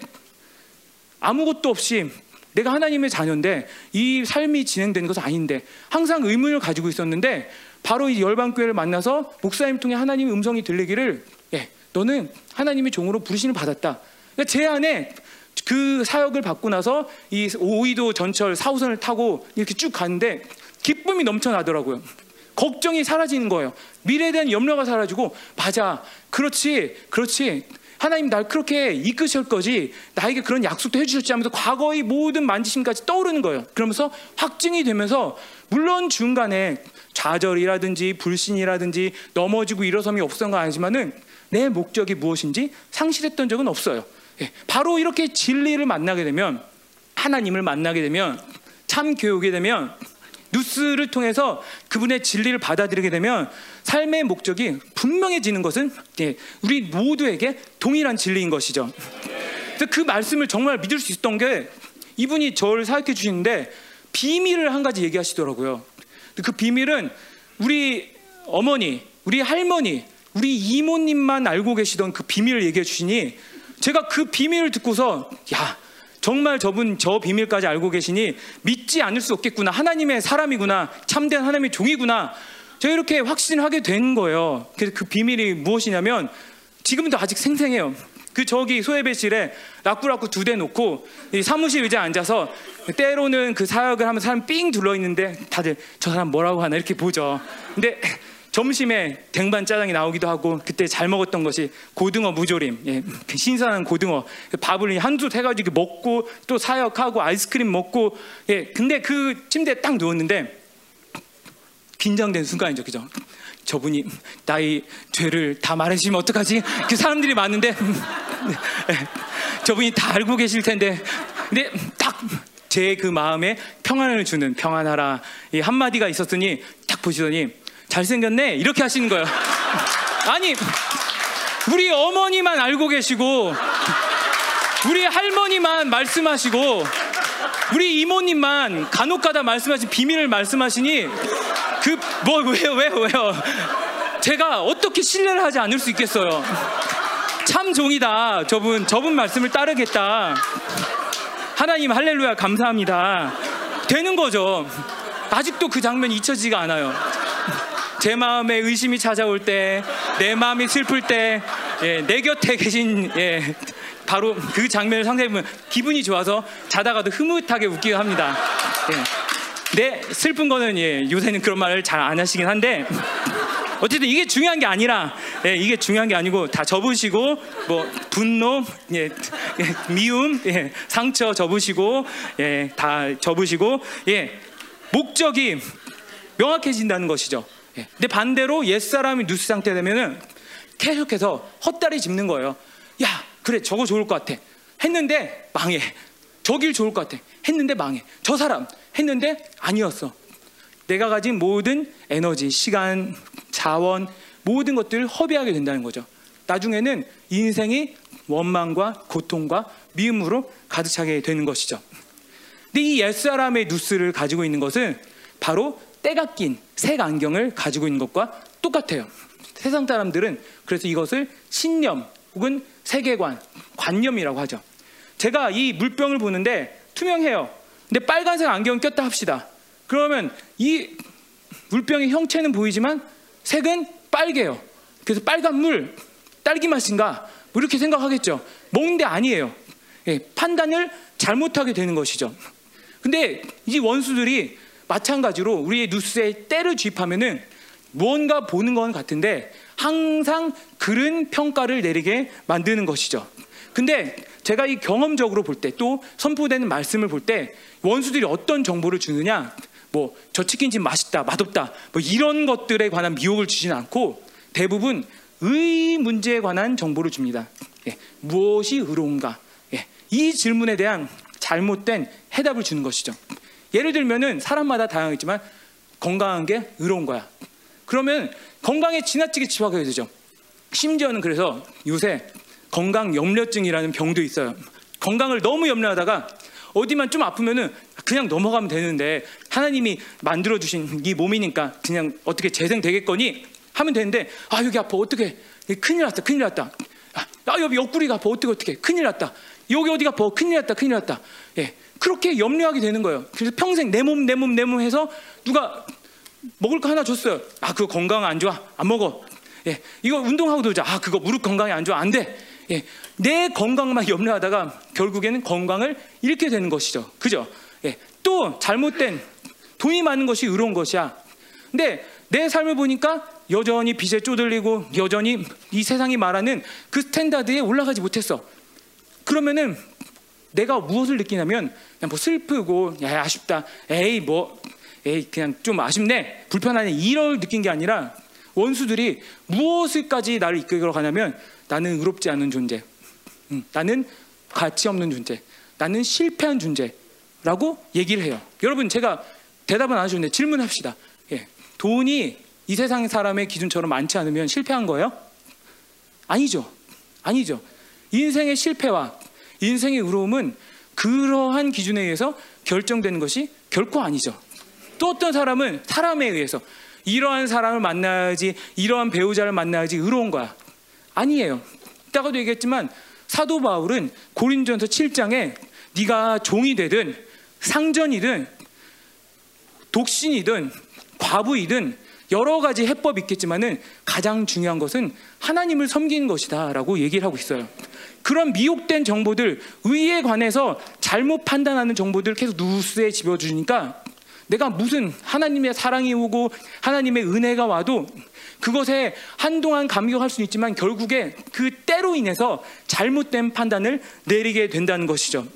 아무것도 없이 내가 하나님의 자녀인데 이 삶이 진행되는 것은 아닌데 항상 의문을 가지고 있었는데 바로 이 열방교회를 만나서 목사님 통해 하나님의 음성이 들리기를 예, 너는 하나님의 종으로 부르심을 받았다. 그러니까 제 안에 그 사역을 받고 나서 이 오이도 전철 4호선을 타고 이렇게 쭉 가는데 기쁨이 넘쳐나더라고요. 걱정이 사라지는 거예요. 미래에 대한 염려가 사라지고 맞아. 그렇지. 그렇지. 하나님 날 그렇게 이끄실 거지 나에게 그런 약속도 해주셨지 하면서 과거의 모든 만지심까지 떠오르는 거예요. 그러면서 확증이 되면서 물론 중간에 좌절이라든지 불신이라든지 넘어지고 일어섬이 없었던 건 아니지만은 내 목적이 무엇인지 상실했던 적은 없어요. 예, 바로 이렇게 진리를 만나게 되면 하나님을 만나게 되면 참 교육이 되면 뉴스를 통해서 그분의 진리를 받아들이게 되면 삶의 목적이 분명해지는 것은 예, 우리 모두에게 동일한 진리인 것이죠. 그 말씀을 정말 믿을 수 있었던 게 이분이 저를 사역해 주시는데 비밀을 한 가지 얘기하시더라고요. 그 비밀은 우리 어머니, 우리 할머니, 우리 이모님만 알고 계시던 그 비밀을 얘기해 주시니 제가 그 비밀을 듣고서 야 정말 저분 저 비밀까지 알고 계시니 믿지 않을 수 없겠구나. 하나님의 사람이구나. 참된 하나님의 종이구나. 제가 이렇게 확신하게 된 거예요. 그래서 그 비밀이 무엇이냐면 지금도 아직 생생해요. 그 저기 소예배실에 라꾸라꾸 두대 놓고 사무실 의자에 앉아서 때로는 그 사역을 하면 사람 삥 둘러 있는데 다들 저 사람 뭐라고 하나 이렇게 보죠. 근데 점심에 댕반 짜장이 나오기도 하고 그때 잘 먹었던 것이 고등어 무조림, 예, 그 신선한 고등어 밥을 한두 해가지고 먹고 또 사역하고 아이스크림 먹고 예, 근데 그 침대에 딱 누웠는데 긴장된 순간이죠, 그죠? 저분이 나의 죄를 다 말해주시면 어떡하지? 그 사람들이 많은데 예, 저분이 다 알고 계실 텐데 근데 딱 제 그 마음에 평안을 주는 평안하라 이 한마디가 있었더니 딱 보시더니 잘생겼네 이렇게 하시는 거예요. 아니 우리 어머니만 알고 계시고 우리 할머니만 말씀하시고 우리 이모님만 간혹가다 말씀하신 비밀을 말씀하시니 그 뭐 왜요 왜요 왜요 제가 어떻게 신뢰를 하지 않을 수 있겠어요 참 종이다. 저분 저분 말씀을 따르겠다. 하나님 할렐루야 감사합니다. 되는 거죠. 아직도 그 장면이 잊혀지지가 않아요. 제 마음에 의심이 찾아올 때, 내 마음이 슬플 때, 예, 내 곁에 계신 예, 바로 그 장면을 상상해 보면 기분이 좋아서 자다가도 흐뭇하게 웃기도 합니다. 예. 내 슬픈 거는 예, 요새는 그런 말을 잘 안 하시긴 한데 어쨌든 이게 중요한 게 아니라 예, 이게 중요한 게 아니고 다 접으시고 뭐 분노, 예, 예, 미움, 예, 상처 접으시고 예, 다 접으시고 예, 목적이 명확해진다는 것이죠. 예. 근데 반대로 옛 사람이 누스 상태 되면은 계속해서 헛다리 짚는 거예요. 야, 그래 저거 좋을 것 같아. 했는데 망해. 저길 좋을 것 같아. 했는데 망해. 저 사람 했는데 아니었어. 내가 가진 모든 에너지, 시간, 자원, 모든 것들을 허비하게 된다는 거죠. 나중에는 인생이 원망과 고통과 미움으로 가득 차게 되는 것이죠. 근데 이 옛사람의 누스를 가지고 있는 것은 바로 때가 낀 색 안경을 가지고 있는 것과 똑같아요. 세상 사람들은 그래서 이것을 신념 혹은 세계관, 관념이라고 하죠. 제가 이 물병을 보는데 투명해요. 근데 빨간색 안경 꼈다 합시다. 그러면 이 물병의 형체는 보이지만 색은 빨개요. 그래서 빨간 물, 딸기 맛인가? 뭐 이렇게 생각하겠죠. 먹는데 아니에요. 예, 판단을 잘못하게 되는 것이죠. 근데 이 원수들이 마찬가지로 우리의 뉴스에 때를 주입하면은 무언가 보는 건 같은데 항상 그른 평가를 내리게 만드는 것이죠. 근데 제가 이 경험적으로 볼 때 또 선포되는 말씀을 볼 때 원수들이 어떤 정보를 주느냐 뭐 저 치킨집 맛있다 맛없다 뭐 이런 것들에 관한 미혹을 주지는 않고 대부분 의 문제에 관한 정보를 줍니다. 예, 무엇이 의로운가? 예, 이 질문에 대한 잘못된 해답을 주는 것이죠. 예를 들면은 사람마다 다양하겠지만 건강한 게 의로운 거야. 그러면 건강에 지나치게 집착하게 되죠. 심지어는 그래서 요새 건강 염려증이라는 병도 있어요. 건강을 너무 염려하다가 어디만 좀 아프면은 그냥 넘어가면 되는데 하나님이 만들어 주신 이 몸이니까 그냥 어떻게 재생되겠거니 하면 되는데 아 여기 아파. 어떻게 큰일 났다. 큰일 났다. 아 여기 옆구리가 아파. 어떻게 어떻게 큰일 났다. 여기 어디가 아파. 큰일 났다. 큰일 났다. 예. 그렇게 염려하게 되는 거예요. 그래서 평생 내 몸, 내 몸, 내 몸 해서 누가 먹을 거 하나 줬어요. 아, 그거 건강 안 좋아. 안 먹어. 예, 이거 운동하고 놀자. 아, 그거 무릎 건강이 안 좋아. 안 돼. 예, 내 건강만 염려하다가 결국에는 건강을 잃게 되는 것이죠. 그죠? 예, 또 잘못된 돈이 많은 것이 의로운 것이야. 근데 내 삶을 보니까 여전히 빚에 쪼들리고 여전히 이 세상이 말하는 그 스탠다드에 올라가지 못했어. 그러면은 내가 무엇을 느끼냐면 그냥 뭐 슬프고 야 아쉽다 에이 뭐 에이 그냥 좀 아쉽네 불편하네 이럴 느낀 게 아니라 원수들이 무엇을까지 나를 이끌어 가냐면 나는 의롭지 않은 존재 음, 나는 가치 없는 존재 나는 실패한 존재라고 얘기를 해요 여러분 제가 대답은 안 해주는데 질문합시다 예, 돈이 이 세상 사람의 기준처럼 많지 않으면 실패한 거예요? 아니죠 아니죠 인생의 실패와 인생의 의로움은 그러한 기준에 의해서 결정되는 것이 결코 아니죠. 또 어떤 사람은 사람에 의해서 이러한 사람을 만나야지, 이러한 배우자를 만나야지 의로운 거야. 아니에요. 이따가도 얘기했지만 사도 바울은 고린전서 7장에 네가 종이 되든 상전이든 독신이든 과부이든 여러 가지 해법이 있겠지만은 가장 중요한 것은 하나님을 섬기는 것이다라고 얘기를 하고 있어요. 그런 미혹된 정보들, 의에 관해서 잘못 판단하는 정보들 계속 뉴스에 집어주니까 내가 무슨 하나님의 사랑이 오고 하나님의 은혜가 와도 그것에 한동안 감격할 수 있지만 결국에 그 때로 인해서 잘못된 판단을 내리게 된다는 것이죠.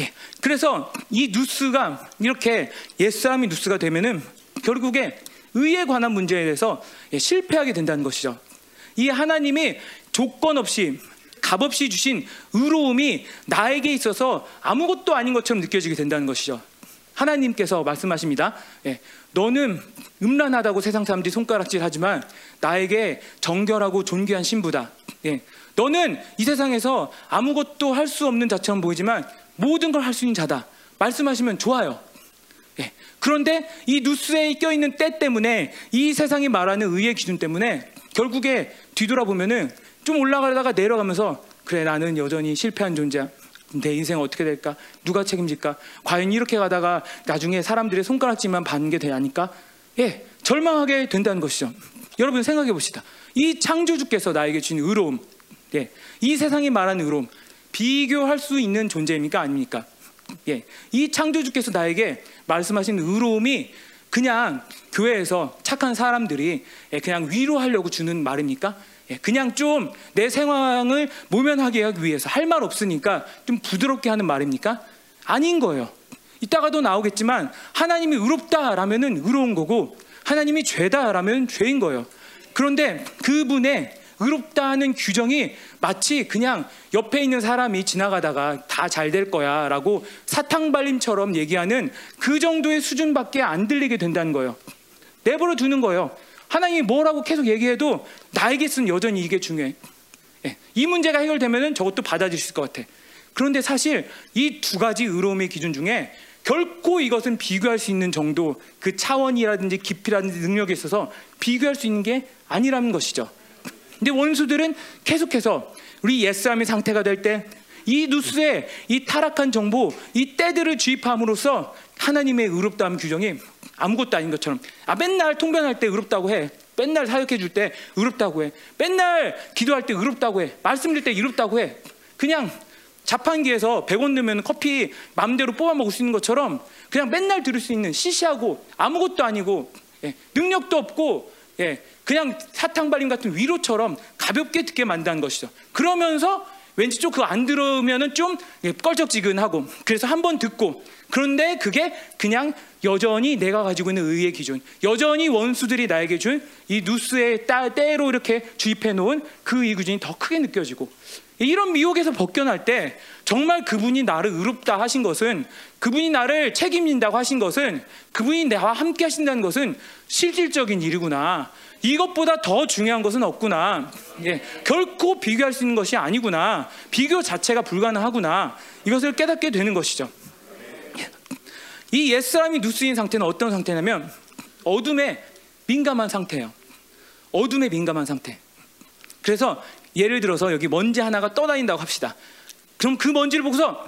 예. 그래서 이 뉴스가 이렇게 옛사람이 뉴스가 되면은 결국에 의에 관한 문제에 대해서 예, 실패하게 된다는 것이죠. 이 하나님이 조건 없이 값없이 주신 의로움이 나에게 있어서 아무것도 아닌 것처럼 느껴지게 된다는 것이죠. 하나님께서 말씀하십니다. 예, 너는 음란하다고 세상 사람들이 손가락질하지만 나에게 정결하고 존귀한 신부다. 예, 너는 이 세상에서 아무것도 할 수 없는 자처럼 보이지만 모든 걸 할 수 있는 자다. 말씀하시면 좋아요. 예, 그런데 이 뉴스에 껴있는 때 때문에 이 세상이 말하는 의의 기준 때문에 결국에 뒤돌아보면은 좀 올라가다가 내려가면서 그래 나는 여전히 실패한 존재야. 내 인생 어떻게 될까? 누가 책임질까? 과연 이렇게 가다가 나중에 사람들의 손가락질만 받는 게 되니까 예 절망하게 된다는 것이죠. 여러분 생각해 봅시다. 이 창조주께서 나에게 주신 의로움, 예, 이 세상이 말하는 의로움 비교할 수 있는 존재입니까 아닙니까? 예, 이 창조주께서 나에게 말씀하신 의로움이 그냥 교회에서 착한 사람들이 예, 그냥 위로하려고 주는 말입니까? 예, 그냥 좀 내 상황을 모면하게 하기 위해서 할 말 없으니까 좀 부드럽게 하는 말입니까? 아닌 거예요. 이따가도 나오겠지만 하나님이 의롭다라면은 의로운 거고 하나님이 죄다라면 죄인 거예요. 그런데 그분의 의롭다는 규정이 마치 그냥 옆에 있는 사람이 지나가다가 다 잘 될 거야 라고 사탕발림처럼 얘기하는 그 정도의 수준밖에 안 들리게 된다는 거예요. 내버려 두는 거예요. 하나님이 뭐라고 계속 얘기해도 나에게서는 여전히 이게 중요해. 예, 이 문제가 해결되면은 저것도 받아들일 것 같아. 그런데 사실 이 두 가지 의로움의 기준 중에 결코 이것은 비교할 수 있는 정도 그 차원이라든지 깊이라든지 능력에 있어서 비교할 수 있는 게 아니라는 것이죠. 근데 원수들은 계속해서 우리 옛사람의 상태가 될 때 이 누스의 이 타락한 정보, 이 때들을 주입함으로써 하나님의 의롭다함 규정이 아무것도 아닌 것처럼 아 맨날 통변할 때 의롭다고 해. 맨날 사역해 줄 때 의롭다고 해. 맨날 기도할 때 의롭다고 해. 말씀 드릴 때 의롭다고 해. 그냥 자판기에서 100원 넣으면 커피 마음대로 뽑아 먹을 수 있는 것처럼 그냥 맨날 들을 수 있는 시시하고 아무것도 아니고 예, 능력도 없고 예, 그냥 사탕 발림 같은 위로처럼 가볍게 듣게 만드는 것이죠. 그러면서 왠지 좀 그거 안 들으면은 좀 예, 껄쩍지근하고 그래서 한 번 듣고 그런데 그게 그냥 여전히 내가 가지고 있는 의의 기준, 여전히 원수들이 나에게 준 이 누스의 따, 때로 이렇게 주입해 놓은 그 의 기준이 더 크게 느껴지고 이런 미혹에서 벗겨날 때 정말 그분이 나를 의롭다 하신 것은 그분이 나를 책임진다고 하신 것은 그분이 나와 함께 하신다는 것은 실질적인 일이구나. 이것보다 더 중요한 것은 없구나. 예, 결코 비교할 수 있는 것이 아니구나. 비교 자체가 불가능하구나. 이것을 깨닫게 되는 것이죠. 이 옛사람이 누스인 상태는 어떤 상태냐면 어둠에 민감한 상태예요. 어둠에 민감한 상태. 그래서 예를 들어서 여기 먼지 하나가 떠다닌다고 합시다. 그럼 그 먼지를 보고서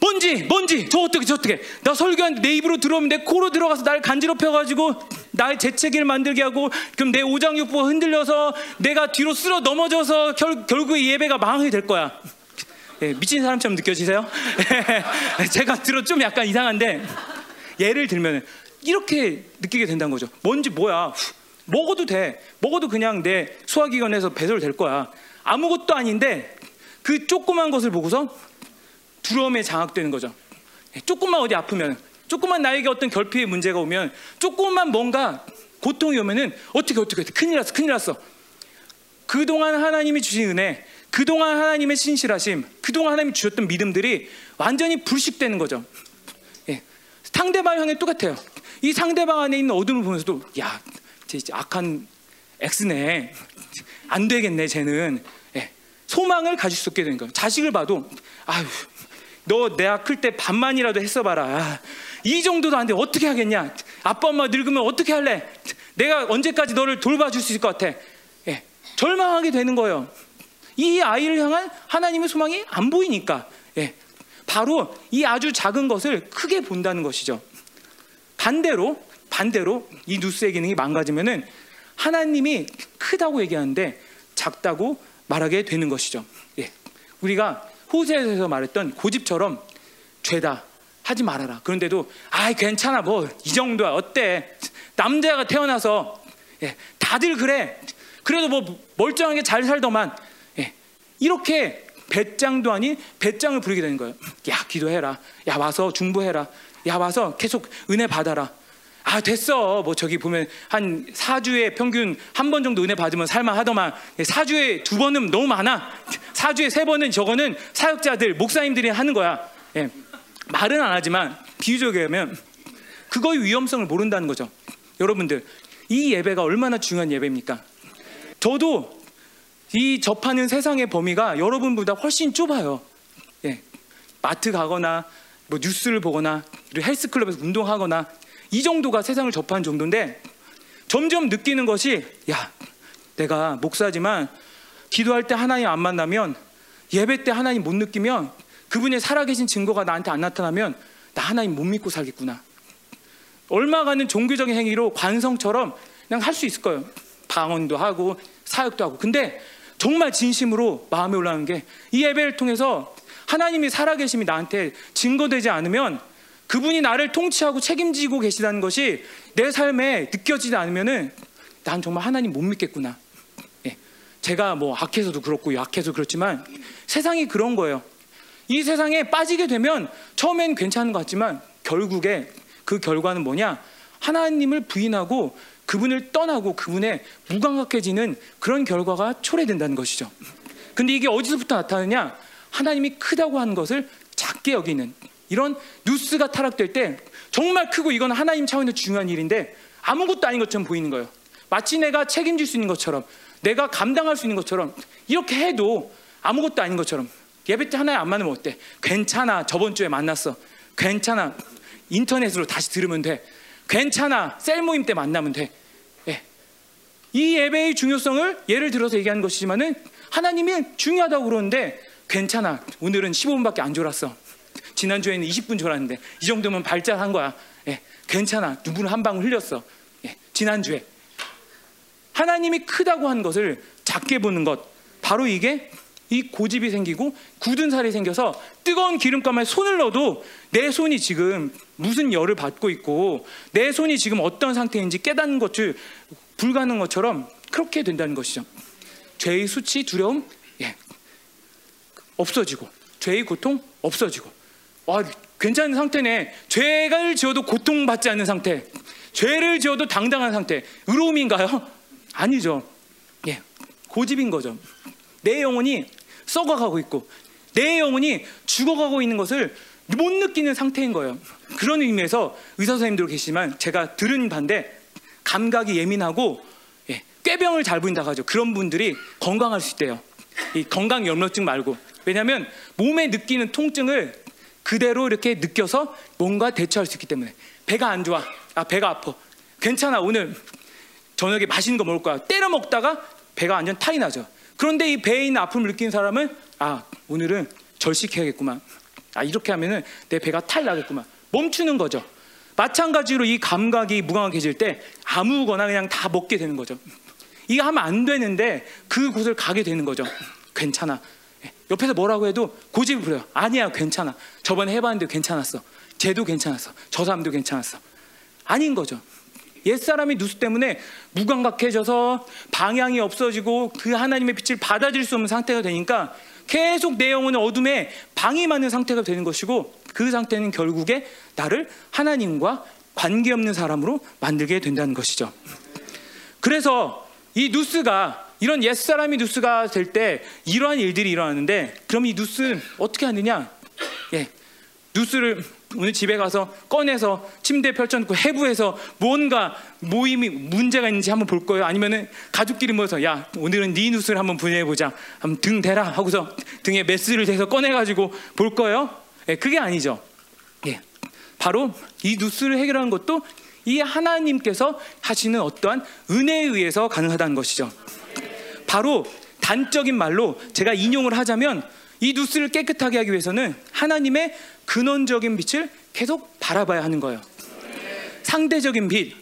먼지, 먼지, 저 어떻게, 저 어떻게? 나 설교하는데 내 입으로 들어오면 내 코로 들어가서 날 간지럽혀가지고 나의 재채기를 만들게 하고 그럼 내 오장육부가 흔들려서 내가 뒤로 쓸어 넘어져서 결, 결국 예배가 망하게 될 거야. 예, 미친 사람처럼 느껴지세요? *laughs* 제가 들어 좀 약간 이상한데 예를 들면 이렇게 느끼게 된다는 거죠. 먼지 뭐야? 먹어도 돼. 먹어도 그냥 내 소화기관에서 배설될 거야. 아무것도 아닌데 그 조그만 것을 보고서 두려움에 장악되는 거죠. 조금만 어디 아프면, 조금만 나에게 어떤 결핍의 문제가 오면, 조금만 뭔가 고통이 오면은 어떻게 어떻게 큰일 났어, 큰일 났어. 그동안 하나님이 주신 은혜, 그동안 하나님의 신실하심, 그동안 하나님이 주셨던 믿음들이 완전히 불식되는 거죠. 예. 상대방 향해 똑같아요. 이 상대방 안에 있는 어둠을 보면서도 야, 쟤 악한 X네. 안 되겠네, 쟤는. 예. 소망을 가질 수 없게 되는 거예요. 자식을 봐도 아유, 너 내가 클 때 반만이라도 했어봐라. 이 정도도 안 돼. 어떻게 하겠냐? 아빠 엄마 늙으면 어떻게 할래? 내가 언제까지 너를 돌봐줄 수 있을 것 같아? 예. 절망하게 되는 거예요. 이 아이를 향한 하나님의 소망이 안 보이니까. 예. 바로 이 아주 작은 것을 크게 본다는 것이죠. 반대로 반대로 이 누스의 기능이 망가지면은 하나님이 크다고 얘기하는데 작다고 말하게 되는 것이죠. 예. 우리가 호세에서 말했던 고집처럼 죄다 하지 말아라. 그런데도 아 괜찮아 뭐 이 정도야 어때? 남자가 태어나서 예. 다들 그래. 그래도 뭐 멀쩡하게 잘 살더만 예. 이렇게 배짱도 아닌 배짱을 부리게 되는 거예요. 야 기도해라. 야 와서 중보해라. 야 와서 계속 은혜 받아라. 아 됐어 뭐 저기 보면 한 4주에 평균 한 번 정도 은혜 받으면 살만하더만 4주에 두 번은 너무 많아 4주에 세 번은 저거는 사역자들 목사님들이 하는 거야 예. 말은 안 하지만 비유적으로 하면 그거의 위험성을 모른다는 거죠 여러분들 이 예배가 얼마나 중요한 예배입니까 저도 이 접하는 세상의 범위가 여러분보다 훨씬 좁아요 예. 마트 가거나 뭐 뉴스를 보거나 헬스클럽에서 운동하거나 이 정도가 세상을 접한 정도인데 점점 느끼는 것이 야 내가 목사지만 기도할 때 하나님 안 만나면 예배 때 하나님 못 느끼면 그분의 살아계신 증거가 나한테 안 나타나면 나 하나님 못 믿고 살겠구나. 얼마가는 종교적인 행위로 관성처럼 그냥 할 수 있을 거예요. 방언도 하고 사역도 하고. 근데 정말 진심으로 마음에 올라오는 게 이 예배를 통해서 하나님이 살아계심이 나한테 증거되지 않으면 그분이 나를 통치하고 책임지고 계시다는 것이 내 삶에 느껴지지 않으면은 난 정말 하나님 못 믿겠구나. 예. 제가 뭐 악해서도 그렇고 약해서 그렇지만 세상이 그런 거예요. 이 세상에 빠지게 되면 처음엔 괜찮은 것 같지만 결국에 그 결과는 뭐냐? 하나님을 부인하고 그분을 떠나고 그분의 무감각해지는 그런 결과가 초래된다는 것이죠. 근데 이게 어디서부터 나타나냐? 하나님이 크다고 하는 것을 작게 여기는 이런 뉴스가 타락될 때 정말 크고 이건 하나님 차원에서 중요한 일인데 아무것도 아닌 것처럼 보이는 거예요. 마치 내가 책임질 수 있는 것처럼 내가 감당할 수 있는 것처럼 이렇게 해도 아무것도 아닌 것처럼 예배 때 하나님 안 만나면 어때? 괜찮아. 저번 주에 만났어. 괜찮아. 인터넷으로 다시 들으면 돼. 괜찮아. 셀 모임 때 만나면 돼. 예. 이 예배의 중요성을 예를 들어서 얘기하는 것이지만은 하나님이 중요하다고 그러는데 괜찮아. 오늘은 15분밖에 안 졸았어. 지난주에는 20분 졸았는데 이 정도면 발작한 거야. 예. 괜찮아. 누구는 한 방울 흘렸어. 예. 지난주에 하나님이 크다고 한 것을 작게 보는 것 바로 이게 이 고집이 생기고 굳은 살이 생겨서 뜨거운 기름감에 손을 넣어도 내 손이 지금 무슨 열을 받고 있고 내 손이 지금 어떤 상태인지 깨닫는 것을 불가능한 것처럼 그렇게 된다는 것이죠. 죄의 수치, 두려움, 예. 없어지고 죄의 고통 없어지고 와 괜찮은 상태네. 죄를 지어도 고통받지 않는 상태. 죄를 지어도 당당한 상태. 의로움인가요? 아니죠. 예. 고집인 거죠. 내 영혼이 썩어가고 있고 내 영혼이 죽어가고 있는 것을 못 느끼는 상태인 거예요. 그런 의미에서 의사 선생님들 계시지만 제가 들은 반대 감각이 예민하고 예, 꾀병을 잘 부린다고 하죠. 그런 분들이 건강할 수 있대요. 이 건강 염려증 말고 왜냐하면 몸에 느끼는 통증을 그대로 이렇게 느껴서 뭔가 대처할 수 있기 때문에 배가 안 좋아, 아 배가 아파, 괜찮아 오늘 저녁에 맛있는 거 먹을 거야. 때려 먹다가 배가 완전 탈이 나죠. 그런데 이 배에 있는 아픔을 느낀 사람은 아 오늘은 절식해야겠구만. 아 이렇게 하면은 내 배가 탈 나겠구만. 멈추는 거죠. 마찬가지로 이 감각이 무감각해질 때 아무거나 그냥 다 먹게 되는 거죠. 이거 하면 안 되는데 그 곳을 가게 되는 거죠. 괜찮아. 옆에서 뭐라고 해도 고집을 부려요. 아니야, 괜찮아. 저번에 해봤는데 괜찮았어. 쟤도 괜찮았어. 저 사람도 괜찮았어. 아닌 거죠. 옛사람이 누수 때문에 무감각해져서 방향이 없어지고 그 하나님의 빛을 받아들일 수 없는 상태가 되니까 계속 내 영혼의 어둠에 방임하는 상태가 되는 것이고 그 상태는 결국에 나를 하나님과 관계없는 사람으로 만들게 된다는 것이죠. 그래서 이 누스가 이런 옛사람이 누스가 될 때 이러한 일들이 일어나는데 그럼 이 누스 어떻게 하느냐? 예. 누스를 오늘 집에 가서 꺼내서 침대에 펼쳐놓고 해부해서 뭔가 모임이 문제가 있는지 한번 볼 거예요. 아니면은 가족끼리 모여서 야 오늘은 네 뉴스를 한번 분해해 보자. 한번 등 대라 하고서 등에 메스를 대서 꺼내가지고 볼 거예요. 예, 그게 아니죠. 예, 바로 이 뉴스를 해결하는 것도 이 하나님께서 하시는 어떠한 은혜에 의해서 가능하다는 것이죠. 바로 단적인 말로 제가 인용을 하자면 이 뉴스를 깨끗하게 하기 위해서는 하나님의 근원적인 빛을 계속 바라봐야 하는 거예요. 상대적인 빛,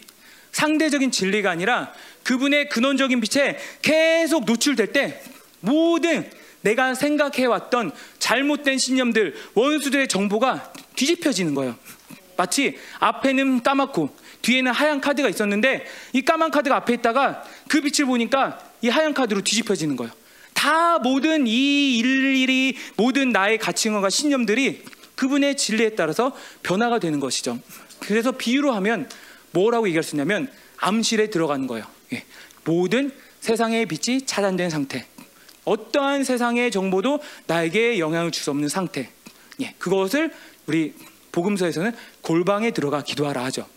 상대적인 진리가 아니라 그분의 근원적인 빛에 계속 노출될 때 모든 내가 생각해왔던 잘못된 신념들, 원수들의 정보가 뒤집혀지는 거예요. 마치 앞에는 까맣고 뒤에는 하얀 카드가 있었는데 이 까만 카드가 앞에 있다가 그 빛을 보니까 이 하얀 카드로 뒤집혀지는 거예요. 다 모든 이 일일이 모든 나의 가치관과 신념들이 그분의 진리에 따라서 변화가 되는 것이죠. 그래서 비유로 하면 뭐라고 얘기할 수 있냐면 암실에 들어가는 거예요. 예. 모든 세상의 빛이 차단된 상태. 어떠한 세상의 정보도 나에게 영향을 줄 수 없는 상태. 예. 그것을 우리 복음서에서는 골방에 들어가 기도하라 하죠.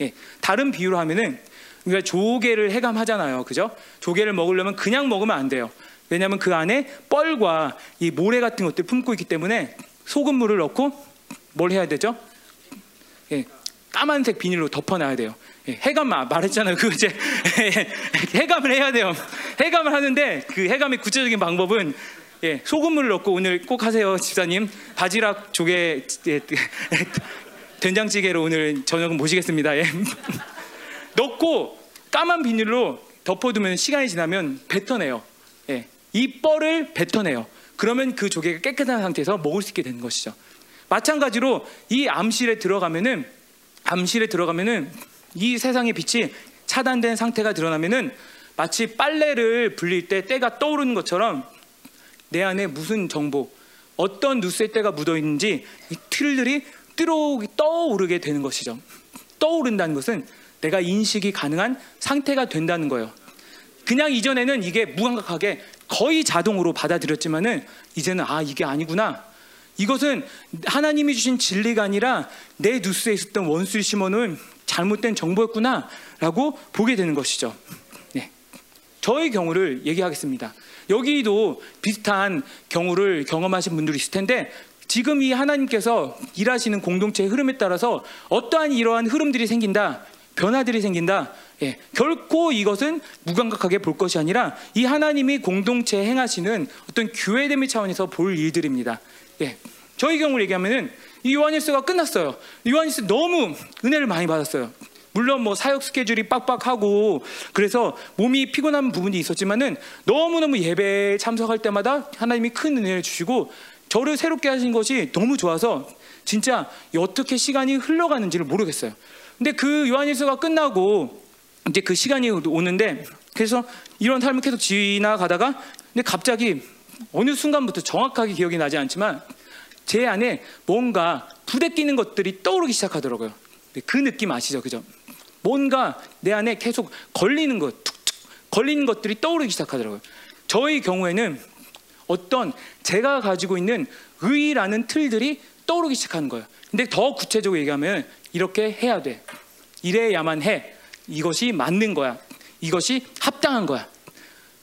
예. 다른 비유로 하면은 우리가 조개를 해감하잖아요. 그죠? 조개를 먹으려면 그냥 먹으면 안 돼요. 왜냐하면 그 안에 뻘과 이 모래 같은 것들 품고 있기 때문에 소금물을 넣고 뭘 해야 되죠? 예, 까만색 비닐로 덮어놔야 돼요. 예, 해감 마- 말했잖아요. 그 이제 *laughs* 해감을 해야 돼요. 해감을 하는데 그 해감의 구체적인 방법은 예, 소금물을 넣고 오늘 꼭 하세요, 집사님. 바지락 조개 예, *laughs* 된장찌개로 오늘 저녁은 모시겠습니다. 예. *laughs* 넣고 까만 비닐로 덮어두면 시간이 지나면 뱉어내요. 예. 이 뻘을 뱉어내요. 그러면 그 조개가 깨끗한 상태에서 먹을 수 있게 되는 것이죠. 마찬가지로 이 암실에 들어가면은 암실에 들어가면은 이 세상의 빛이 차단된 상태가 드러나면은 마치 빨래를 불릴 때 때가 떠오르는 것처럼 내 안에 무슨 정보, 어떤 뉴스의 때가 묻어 있는지 이 틀들이 뜨러 떠오르게 되는 것이죠. 떠오른다는 것은 내가 인식이 가능한 상태가 된다는 거예요. 그냥 이전에는 이게 무감각하게 거의 자동으로 받아들였지만은 이제는 아 이게 아니구나. 이것은 하나님이 주신 진리가 아니라 내 뉴스에 있었던 원수를 심어놓은 잘못된 정보였구나라고 보게 되는 것이죠. 네. 저의 경우를 얘기하겠습니다. 여기도 비슷한 경우를 경험하신 분들이 있을 텐데 지금 이 하나님께서 일하시는 공동체의 흐름에 따라서 어떠한 이러한 흐름들이 생긴다, 변화들이 생긴다. 예, 결코 이것은 무감각하게 볼 것이 아니라 이 하나님이 공동체에 행하시는 어떤 교회됨의 차원에서 볼 일들입니다. 예, 저희 경우를 얘기하면은 이 요한일서가 끝났어요. 요한일서 너무 은혜를 많이 받았어요. 물론 뭐 사역 스케줄이 빡빡하고 그래서 몸이 피곤한 부분이 있었지만은 너무너무 예배에 참석할 때마다 하나님이 큰 은혜를 주시고 저를 새롭게 하신 것이 너무 좋아서 진짜 어떻게 시간이 흘러가는지를 모르겠어요. 근데 그 요한일서가 끝나고 이제 그 시간이 오는데 그래서 이런 삶을 계속 지나가다가 근데 갑자기 어느 순간부터 정확하게 기억이 나지 않지만 제 안에 뭔가 부대끼는 것들이 떠오르기 시작하더라고요. 그 느낌 아시죠? 그죠? 뭔가 내 안에 계속 걸리는 것, 툭툭 걸리는 것들이 떠오르기 시작하더라고요. 저의 경우에는 어떤 제가 가지고 있는 의라는 틀들이 떠오르기 시작하는 거예요. 근데 더 구체적으로 얘기하면 이렇게 해야 돼. 이래야만 해. 이것이 맞는 거야. 이것이 합당한 거야.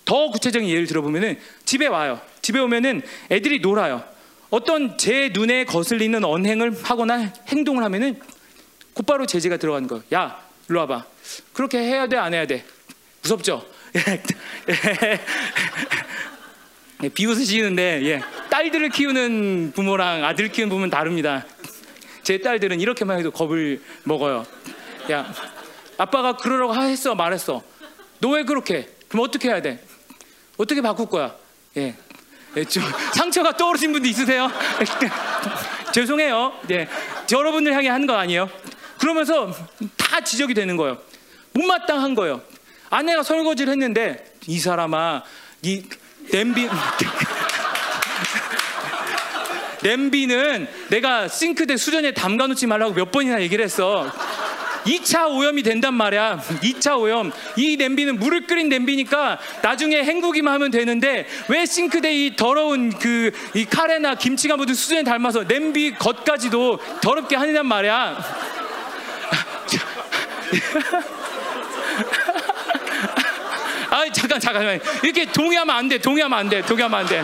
더 구체적인 예를 들어보면은 집에 와요. 집에 오면은 애들이 놀아요. 어떤 제 눈에 거슬리는 언행을 하거나 행동을 하면은 곧바로 제재가 들어가는 거예요. 야, 일로 와봐. 그렇게 해야 돼, 안 해야 돼? 무섭죠? *laughs* 예, 비웃으시는데 예, 딸들을 키우는 부모랑 아들 키우는 부모는 다릅니다. 제 딸들은 이렇게만 해도 겁을 먹어요. 야, 아빠가 그러라고 했어, 말했어. 너 왜 그렇게? 그럼 어떻게 해야 돼? 어떻게 바꿀 거야? 예, 예, 좀 상처가 떠오르신 분도 있으세요? *laughs* 죄송해요. 예, 여러분들 향해 한거 아니에요? 그러면서 다 지적이 되는 거예요. 못마땅한 거예요. 아내가 설거지를 했는데 이 사람아, 이 냄비 *laughs* 냄비는 내가 싱크대 수전에 담가놓지 말라고 몇 번이나 얘기를 했어. 2차 오염이 된단 말이야. 2차 오염. 이 냄비는 물을 끓인 냄비니까 나중에 헹구기만 하면 되는데 왜 싱크대 이 더러운 그 이 카레나 김치가 묻은 수전에 닮아서 냄비 겉까지도 더럽게 하느냔 말이야. 아 잠깐 잠깐만 이렇게 동의하면 안 돼. 동의하면 안 돼. 동의하면 안 돼.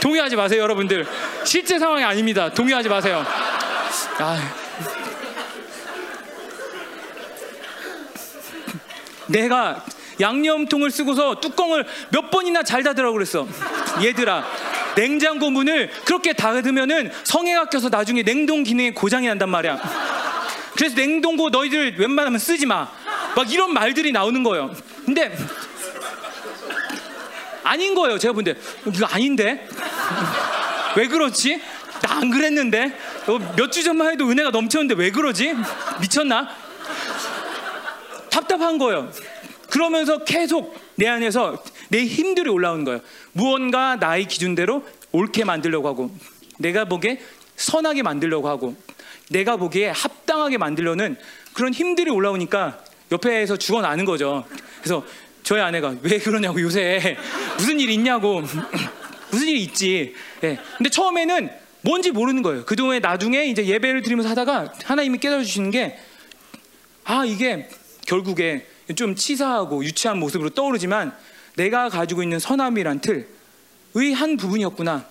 동의하지 마세요, 여러분들. 실제 상황이 아닙니다. 동의하지 마세요. 아. 내가 양념통을 쓰고서 뚜껑을 몇 번이나 잘 닫으라고 그랬어. 얘들아, 냉장고 문을 그렇게 닫으면은 성에가 껴서 나중에 냉동 기능에 고장이 난단 말이야. 그래서 냉동고 너희들 웬만하면 쓰지 마. 막 이런 말들이 나오는 거예요. 근데 아닌 거예요. 제가 본데 이거 아닌데 왜 그렇지? 나 안 그랬는데 몇 주 전만 해도 은혜가 넘쳤는데 왜 그러지? 미쳤나? 답답한 거예요. 그러면서 계속 내 안에서 내 힘들이 올라오는 거예요. 무언가 나의 기준대로 옳게 만들려고 하고 내가 보기에 선하게 만들려고 하고 내가 보기에 합당하게 만들려는 그런 힘들이 올라오니까 옆에서 죽어나는 거죠. 그래서 저희 아내가 왜 그러냐고 요새 무슨 일 있냐고 무슨 일이 있지. 예. 근데 처음에는 뭔지 모르는 거예요. 그동안에 나중에 이제 예배를 드리면서 하다가 하나님이 깨달아 주시는 게 아, 이게 결국에 좀 치사하고 유치한 모습으로 떠오르지만 내가 가지고 있는 선함이란 틀의 한 부분이었구나.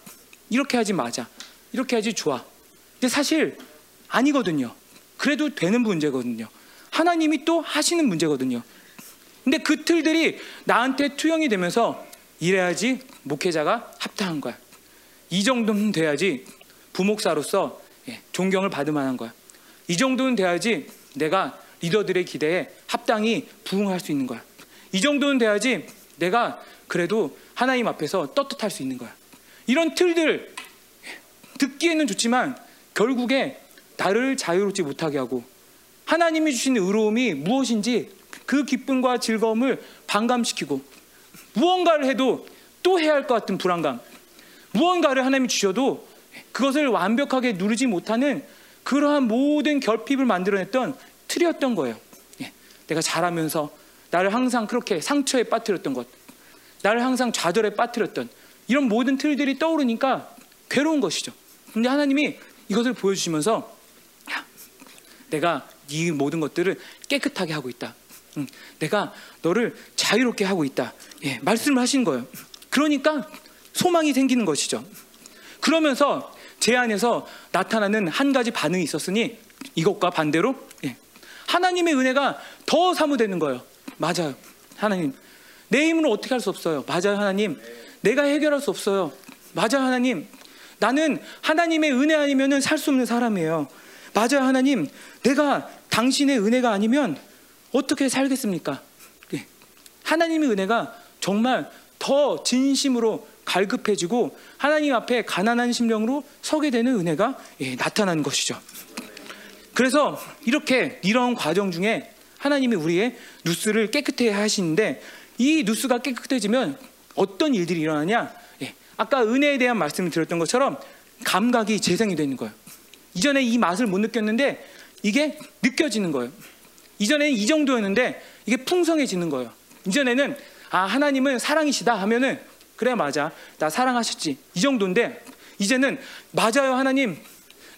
이렇게 하지 맞아. 이렇게 하지 좋아. 근데 사실 아니거든요. 그래도 되는 문제거든요. 하나님이 또 하시는 문제거든요. 근데 그 틀들이 나한테 투영이 되면서 이래야지 목회자가 합당한 거야. 이 정도는 돼야지 부목사로서 예, 존경을 받을 만한 거야. 이 정도는 돼야지 내가 리더들의 기대에 합당히 부응할 수 있는 거야. 이 정도는 돼야지 내가 그래도 하나님 앞에서 떳떳할 수 있는 거야. 이런 틀들 듣기에는 좋지만 결국에 나를 자유롭지 못하게 하고 하나님이 주신 의로움이 무엇인지 그 기쁨과 즐거움을 반감시키고 무언가를 해도 또 해야 할 것 같은 불안감 무언가를 하나님이 주셔도 그것을 완벽하게 누르지 못하는 그러한 모든 결핍을 만들어냈던 틀이었던 거예요. 예, 내가 잘하면서 나를 항상 그렇게 상처에 빠뜨렸던 것, 나를 항상 좌절에 빠뜨렸던 이런 모든 틀들이 떠오르니까 괴로운 것이죠. 근데 하나님이 이것을 보여주시면서 야, 내가 이 모든 것들을 깨끗하게 하고 있다. 응, 내가 너를 자유롭게 하고 있다. 예, 말씀을 하신 거예요. 그러니까 소망이 생기는 것이죠. 그러면서 제 안에서 나타나는 한 가지 반응이 있었으니 이것과 반대로 예, 하나님의 은혜가 더 사무되는 거예요. 맞아요. 하나님. 내 힘으로 어떻게 할 수 없어요. 맞아요, 하나님. 내가 해결할 수 없어요. 맞아요, 하나님. 나는 하나님의 은혜 아니면 살수 없는 사람이에요. 맞아요, 하나님. 내가 당신의 은혜가 아니면 어떻게 살겠습니까? 예. 하나님의 은혜가 정말 더 진심으로 갈급해지고 하나님 앞에 가난한 심령으로 서게 되는 은혜가 예, 나타나는 것이죠. 그래서 이렇게 이런 과정 중에 하나님이 우리의 누스를 깨끗해 하시는데 이 누스가 깨끗해지면 어떤 일들이 일어나냐? 예, 아까 은혜에 대한 말씀을 드렸던 것처럼 감각이 재생이 되는 거예요. 이전에 이 맛을 못 느꼈는데 이게 느껴지는 거예요. 이전에는 이 정도였는데 이게 풍성해지는 거예요. 이전에는 아 하나님은 사랑이시다 하면은 그래 맞아 나 사랑하셨지 이 정도인데 이제는 맞아요 하나님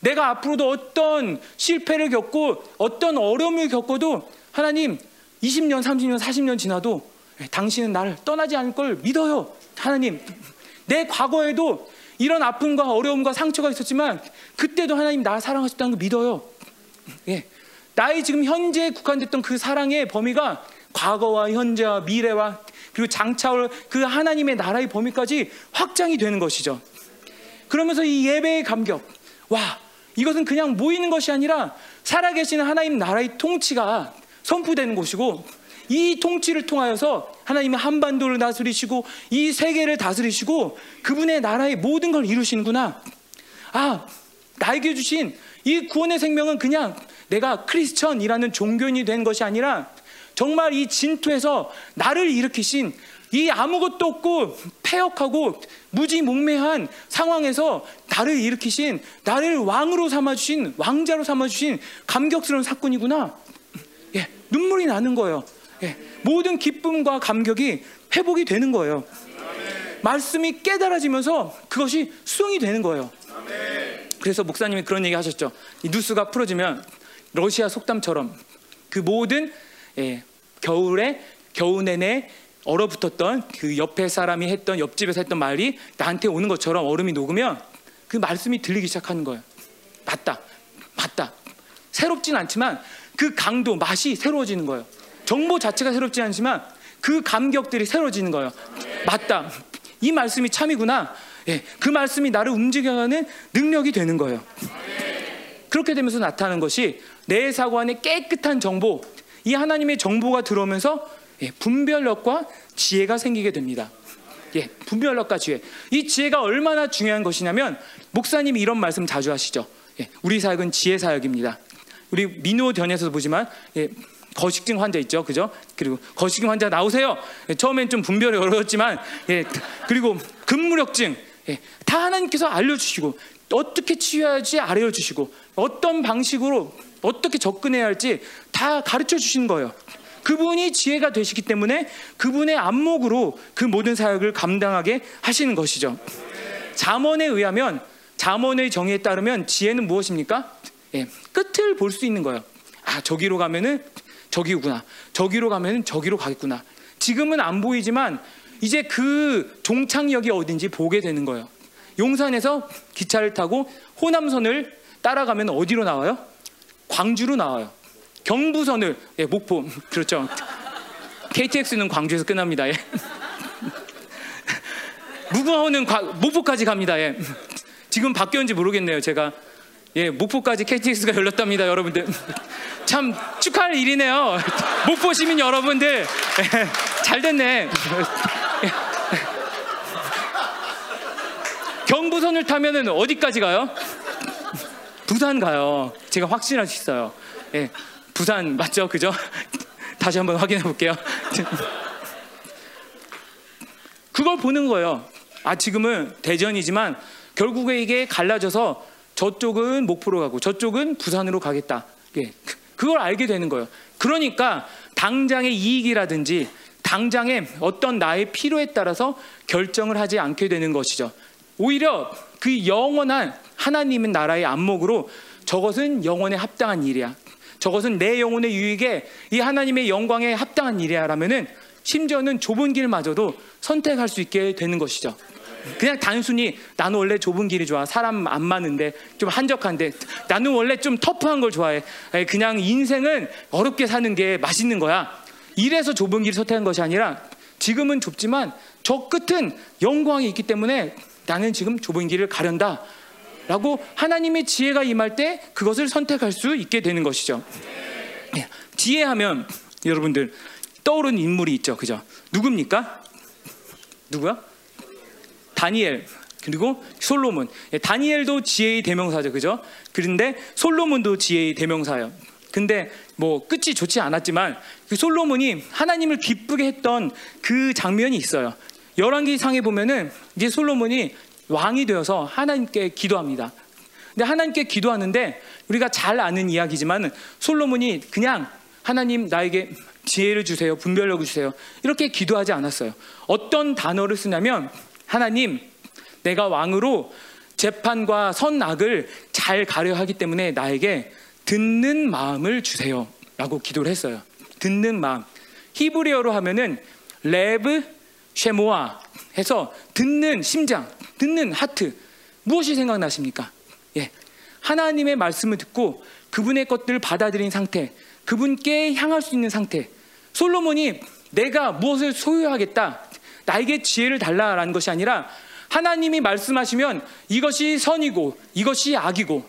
내가 앞으로도 어떤 실패를 겪고 어떤 어려움을 겪어도 하나님 20년 30년 40년 지나도 당신은 나를 떠나지 않을 걸 믿어요 하나님 내 과거에도 이런 아픔과 어려움과 상처가 있었지만 그때도 하나님 나 사랑하셨다는 걸 믿어요 예. 나의 지금 현재에 국한됐던 그 사랑의 범위가 과거와 현재와 미래와 그리고 장차올 그 하나님의 나라의 범위까지 확장이 되는 것이죠. 그러면서 이 예배의 감격, 와, 이것은 그냥 모이는 것이 아니라 살아계시는 하나님 나라의 통치가 선포되는 곳이고 이 통치를 통하여서 하나님이 한반도를 다스리시고 이 세계를 다스리시고 그분의 나라의 모든 걸 이루시는구나. 아, 나에게 주신 이 구원의 생명은 그냥 내가 크리스천이라는 종교인이 된 것이 아니라 정말 이 진토에서 나를 일으키신 이 아무것도 없고 폐역하고 무지몽매한 상황에서 나를 일으키신 나를 왕으로 삼아주신 왕자로 삼아주신 감격스러운 사건이구나. 예, 눈물이 나는 거예요. 예, 모든 기쁨과 감격이 회복이 되는 거예요. 말씀이 깨달아지면서 그것이 수용이 되는 거예요. 그래서 목사님이 그런 얘기 하셨죠. 이 뉴스가 풀어지면 러시아 속담처럼 그 모든 예, 겨울에 겨우 내내 얼어붙었던 그 옆에 사람이 했던 옆집에서 했던 말이 나한테 오는 것처럼 얼음이 녹으면 그 말씀이 들리기 시작하는 거예요. 맞다, 맞다. 새롭진 않지만 그 강도 맛이 새로워지는 거예요. 정보 자체가 새롭지 않지만 그 감격들이 새로워지는 거예요. 맞다. 이 말씀이 참이구나. 예, 그 말씀이 나를 움직여가는 능력이 되는 거예요. 그렇게 되면서 나타나는 것이 내 사고 안에 깨끗한 정보, 이 하나님의 정보가 들어오면서 예, 분별력과 지혜가 생기게 됩니다. 예, 분별력과 지혜. 이 지혜가 얼마나 중요한 것이냐면 목사님이 이런 말씀 자주 하시죠. 예, 우리 사역은 지혜 사역입니다. 우리 민호전에서도 보지만 예, 거식증 환자 있죠, 그죠? 그리고 거식증 환자 나오세요. 예, 처음엔 좀 분별이 어려웠지만, 예, 그리고 근무력증 예, 다 하나님께서 알려주시고 어떻게 치유해야지 알려주시고 어떤 방식으로 어떻게 접근해야 할지 다 가르쳐 주시는 거예요. 그분이 지혜가 되시기 때문에 그분의 안목으로 그 모든 사역을 감당하게 하시는 것이죠. 잠언에 의하면 잠언의 정의에 따르면 지혜는 무엇입니까? 예, 끝을 볼 수 있는 거예요. 아 저기로 가면은 저기구나. 저기로 가면은 저기로 가겠구나. 지금은 안 보이지만 이제 그 종착역이 어딘지 보게 되는 거예요. 용산에서 기차를 타고 호남선을 따라가면 어디로 나와요? 광주로 나와요. 경부선을 예, 목포 *laughs* 그렇죠. KTX는 광주에서 끝납니다. 예. *laughs* 무거워는 목포까지 갑니다. 예. 지금 바뀌었는지 모르겠네요. 제가 예 목포까지 KTX가 열렸답니다, 여러분들. 참 축하할 일이네요. 목포 시민 여러분들 예, 잘 됐네. 경부선을 타면은 어디까지 가요? 부산 가요. 제가 확신할 수 있어요. 예, 부산 맞죠? 그죠? 다시 한번 확인해 볼게요. 그걸 보는 거예요. 아 지금은 대전이지만 결국에 이게 갈라져서 저쪽은 목포로 가고 저쪽은 부산으로 가겠다. 예, 그걸 알게 되는 거예요. 그러니까 당장의 이익이라든지 당장의 어떤 나의 필요에 따라서 결정을 하지 않게 되는 것이죠. 오히려 그 영원한 하나님의 나라의 안목으로 저것은 영혼에 합당한 일이야. 저것은 내 영혼의 유익에 이 하나님의 영광에 합당한 일이야라면은 심지어는 좁은 길마저도 선택할 수 있게 되는 것이죠. 그냥 단순히 나는 원래 좁은 길이 좋아. 사람 안 많은데 좀 한적한데 나는 원래 좀 터프한 걸 좋아해. 그냥 인생은 어렵게 사는 게 맛있는 거야. 이래서 좁은 길을 선택한 것이 아니라 지금은 좁지만 저 끝은 영광이 있기 때문에 나는 지금 좁은 길을 가련다. 라고 하나님의 지혜가 임할 때 그것을 선택할 수 있게 되는 것이죠. 예, 지혜하면 여러분들 떠오르는 인물이 있죠. 그죠? 누굽니까? 누구야? 다니엘. 그리고 솔로몬. 예, 다니엘도 지혜의 대명사죠. 그죠? 그런데 솔로몬도 지혜의 대명사예요. 근데 뭐 끝이 좋지 않았지만 그 솔로몬이 하나님을 기쁘게 했던 그 장면이 있어요. 열왕기상에 보면은 이제 솔로몬이 왕이 되어서 하나님께 기도합니다. 근데 하나님께 기도하는데 우리가 잘 아는 이야기지만 솔로몬이 그냥 하나님 나에게 지혜를 주세요. 분별력을 주세요. 이렇게 기도하지 않았어요. 어떤 단어를 쓰냐면 하나님 내가 왕으로 재판과 선악을 잘 가려 하기 때문에 나에게 듣는 마음을 주세요. 라고 기도를 했어요. 듣는 마음. 히브리어로 하면은 레브 쉐모아 해서 듣는 심장, 듣는 하트 무엇이 생각나십니까? 예. 하나님의 말씀을 듣고 그분의 것들을 받아들인 상태, 그분께 향할 수 있는 상태. 솔로몬이 내가 무엇을 소유하겠다, 나에게 지혜를 달라라는 것이 아니라 하나님이 말씀하시면 이것이 선이고 이것이 악이고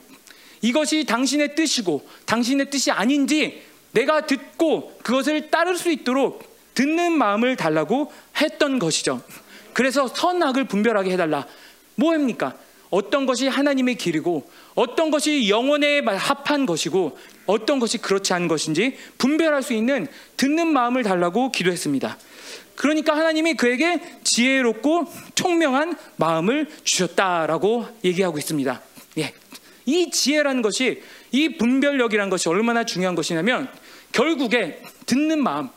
이것이 당신의 뜻이고 당신의 뜻이 아닌지 내가 듣고 그것을 따를 수 있도록 듣는 마음을 달라고 했던 것이죠. 그래서 선악을 분별하게 해달라. 뭐입니까? 어떤 것이 하나님의 길이고 어떤 것이 영혼에 합한 것이고 어떤 것이 그렇지 않은 것인지 분별할 수 있는 듣는 마음을 달라고 기도했습니다. 그러니까 하나님이 그에게 지혜롭고 총명한 마음을 주셨다라고 얘기하고 있습니다. 예. 이 지혜라는 것이 이 분별력이라는 것이 얼마나 중요한 것이냐면 결국에 듣는 마음,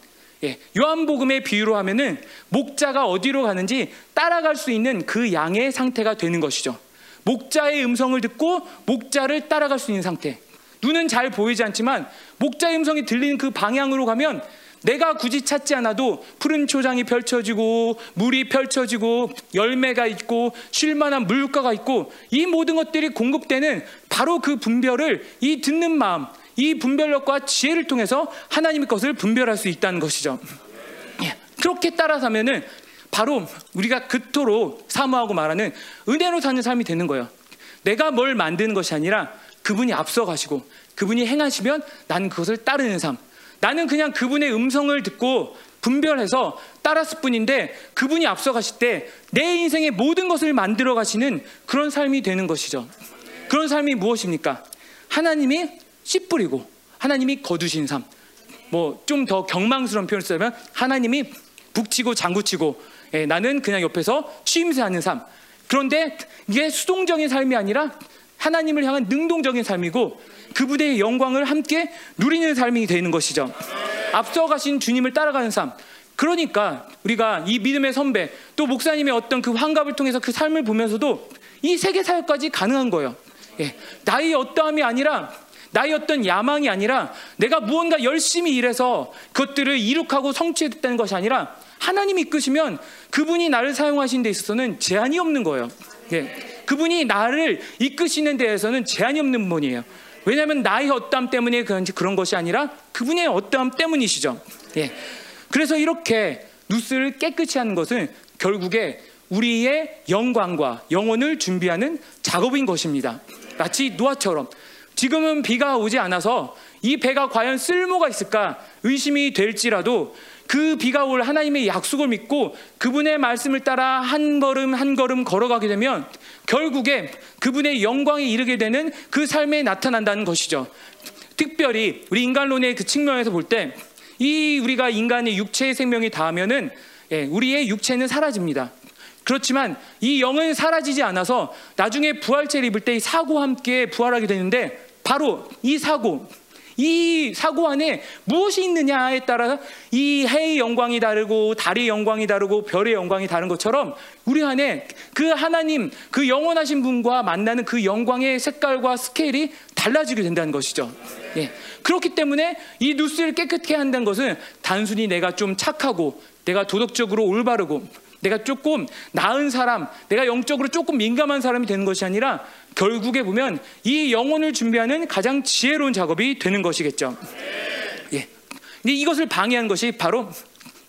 예, 요한복음의 비유로 하면은 목자가 어디로 가는지 따라갈 수 있는 그 양의 상태가 되는 것이죠. 목자의 음성을 듣고 목자를 따라갈 수 있는 상태. 눈은 잘 보이지 않지만 목자의 음성이 들리는 그 방향으로 가면 내가 굳이 찾지 않아도 푸른 초장이 펼쳐지고 물이 펼쳐지고 열매가 있고 쉴만한 물가가 있고 이 모든 것들이 공급되는 바로 그 분별을 이 듣는 마음 이 분별력과 지혜를 통해서 하나님의 것을 분별할 수 있다는 것이죠. 예, 그렇게 따라서면은 바로 우리가 그토록 사모하고 말하는 은혜로 사는 삶이 되는 거예요. 내가 뭘 만드는 것이 아니라 그분이 앞서 가시고 그분이 행하시면 나는 그것을 따르는 삶. 나는 그냥 그분의 음성을 듣고 분별해서 따랐을 뿐인데 그분이 앞서 가실 때 내 인생의 모든 것을 만들어 가시는 그런 삶이 되는 것이죠. 그런 삶이 무엇입니까? 하나님이 씨 뿌리고 하나님이 거두신 삶. 뭐 좀 더 경망스러운 표현을 쓰자면 하나님이 북치고 장구치고 예, 나는 그냥 옆에서 취임새하는 삶. 그런데 이게 수동적인 삶이 아니라 하나님을 향한 능동적인 삶이고 그분의 영광을 함께 누리는 삶이 되는 것이죠. 앞서가신 주님을 따라가는 삶. 그러니까 우리가 이 믿음의 선배 또 목사님의 어떤 그 환갑을 통해서 그 삶을 보면서도 이 세계 사역까지 가능한 거예요. 예, 나의 어떠함이 아니라 나의 어떤 야망이 아니라 내가 무언가 열심히 일해서 그것들을 이룩하고 성취했다는 것이 아니라 하나님이 이끄시면 그분이 나를 사용하신 데 있어서는 제한이 없는 거예요. 예. 그분이 나를 이끄시는 데에서는 제한이 없는 분이에요. 왜냐하면 나의 어떠함 때문에 그런 것이 아니라 그분의 어떠함 때문이시죠. 예. 그래서 이렇게 누스를 깨끗이 하는 것은 결국에 우리의 영광과 영혼을 준비하는 작업인 것입니다. 마치 노아처럼 지금은 비가 오지 않아서 이 배가 과연 쓸모가 있을까 의심이 될지라도 그 비가 올 하나님의 약속을 믿고 그분의 말씀을 따라 한 걸음 한 걸음 걸어가게 되면 결국에 그분의 영광에 이르게 되는 그 삶에 나타난다는 것이죠. 특별히 우리 인간론의 그 측면에서 볼 때 이 우리가 인간의 육체의 생명이 닿으면은 예, 우리의 육체는 사라집니다. 그렇지만 이 영은 사라지지 않아서 나중에 부활체를 입을 때이 사고와 함께 부활하게 되는데 바로 이 사고 이 사고 안에 무엇이 있느냐에 따라 이 해의 영광이 다르고 달의 영광이 다르고 별의 영광이 다른 것처럼 우리 안에 그 하나님 그 영원하신 분과 만나는 그 영광의 색깔과 스케일이 달라지게 된다는 것이죠. 예. 그렇기 때문에 이 누스를 깨끗게 한다는 것은 단순히 내가 좀 착하고 내가 도덕적으로 올바르고 내가 조금 나은 사람, 내가 영적으로 조금 민감한 사람이 되는 것이 아니라 결국에 보면 이 영혼을 준비하는 가장 지혜로운 작업이 되는 것이겠죠. 예. 근데 이것을 방해하는 것이 바로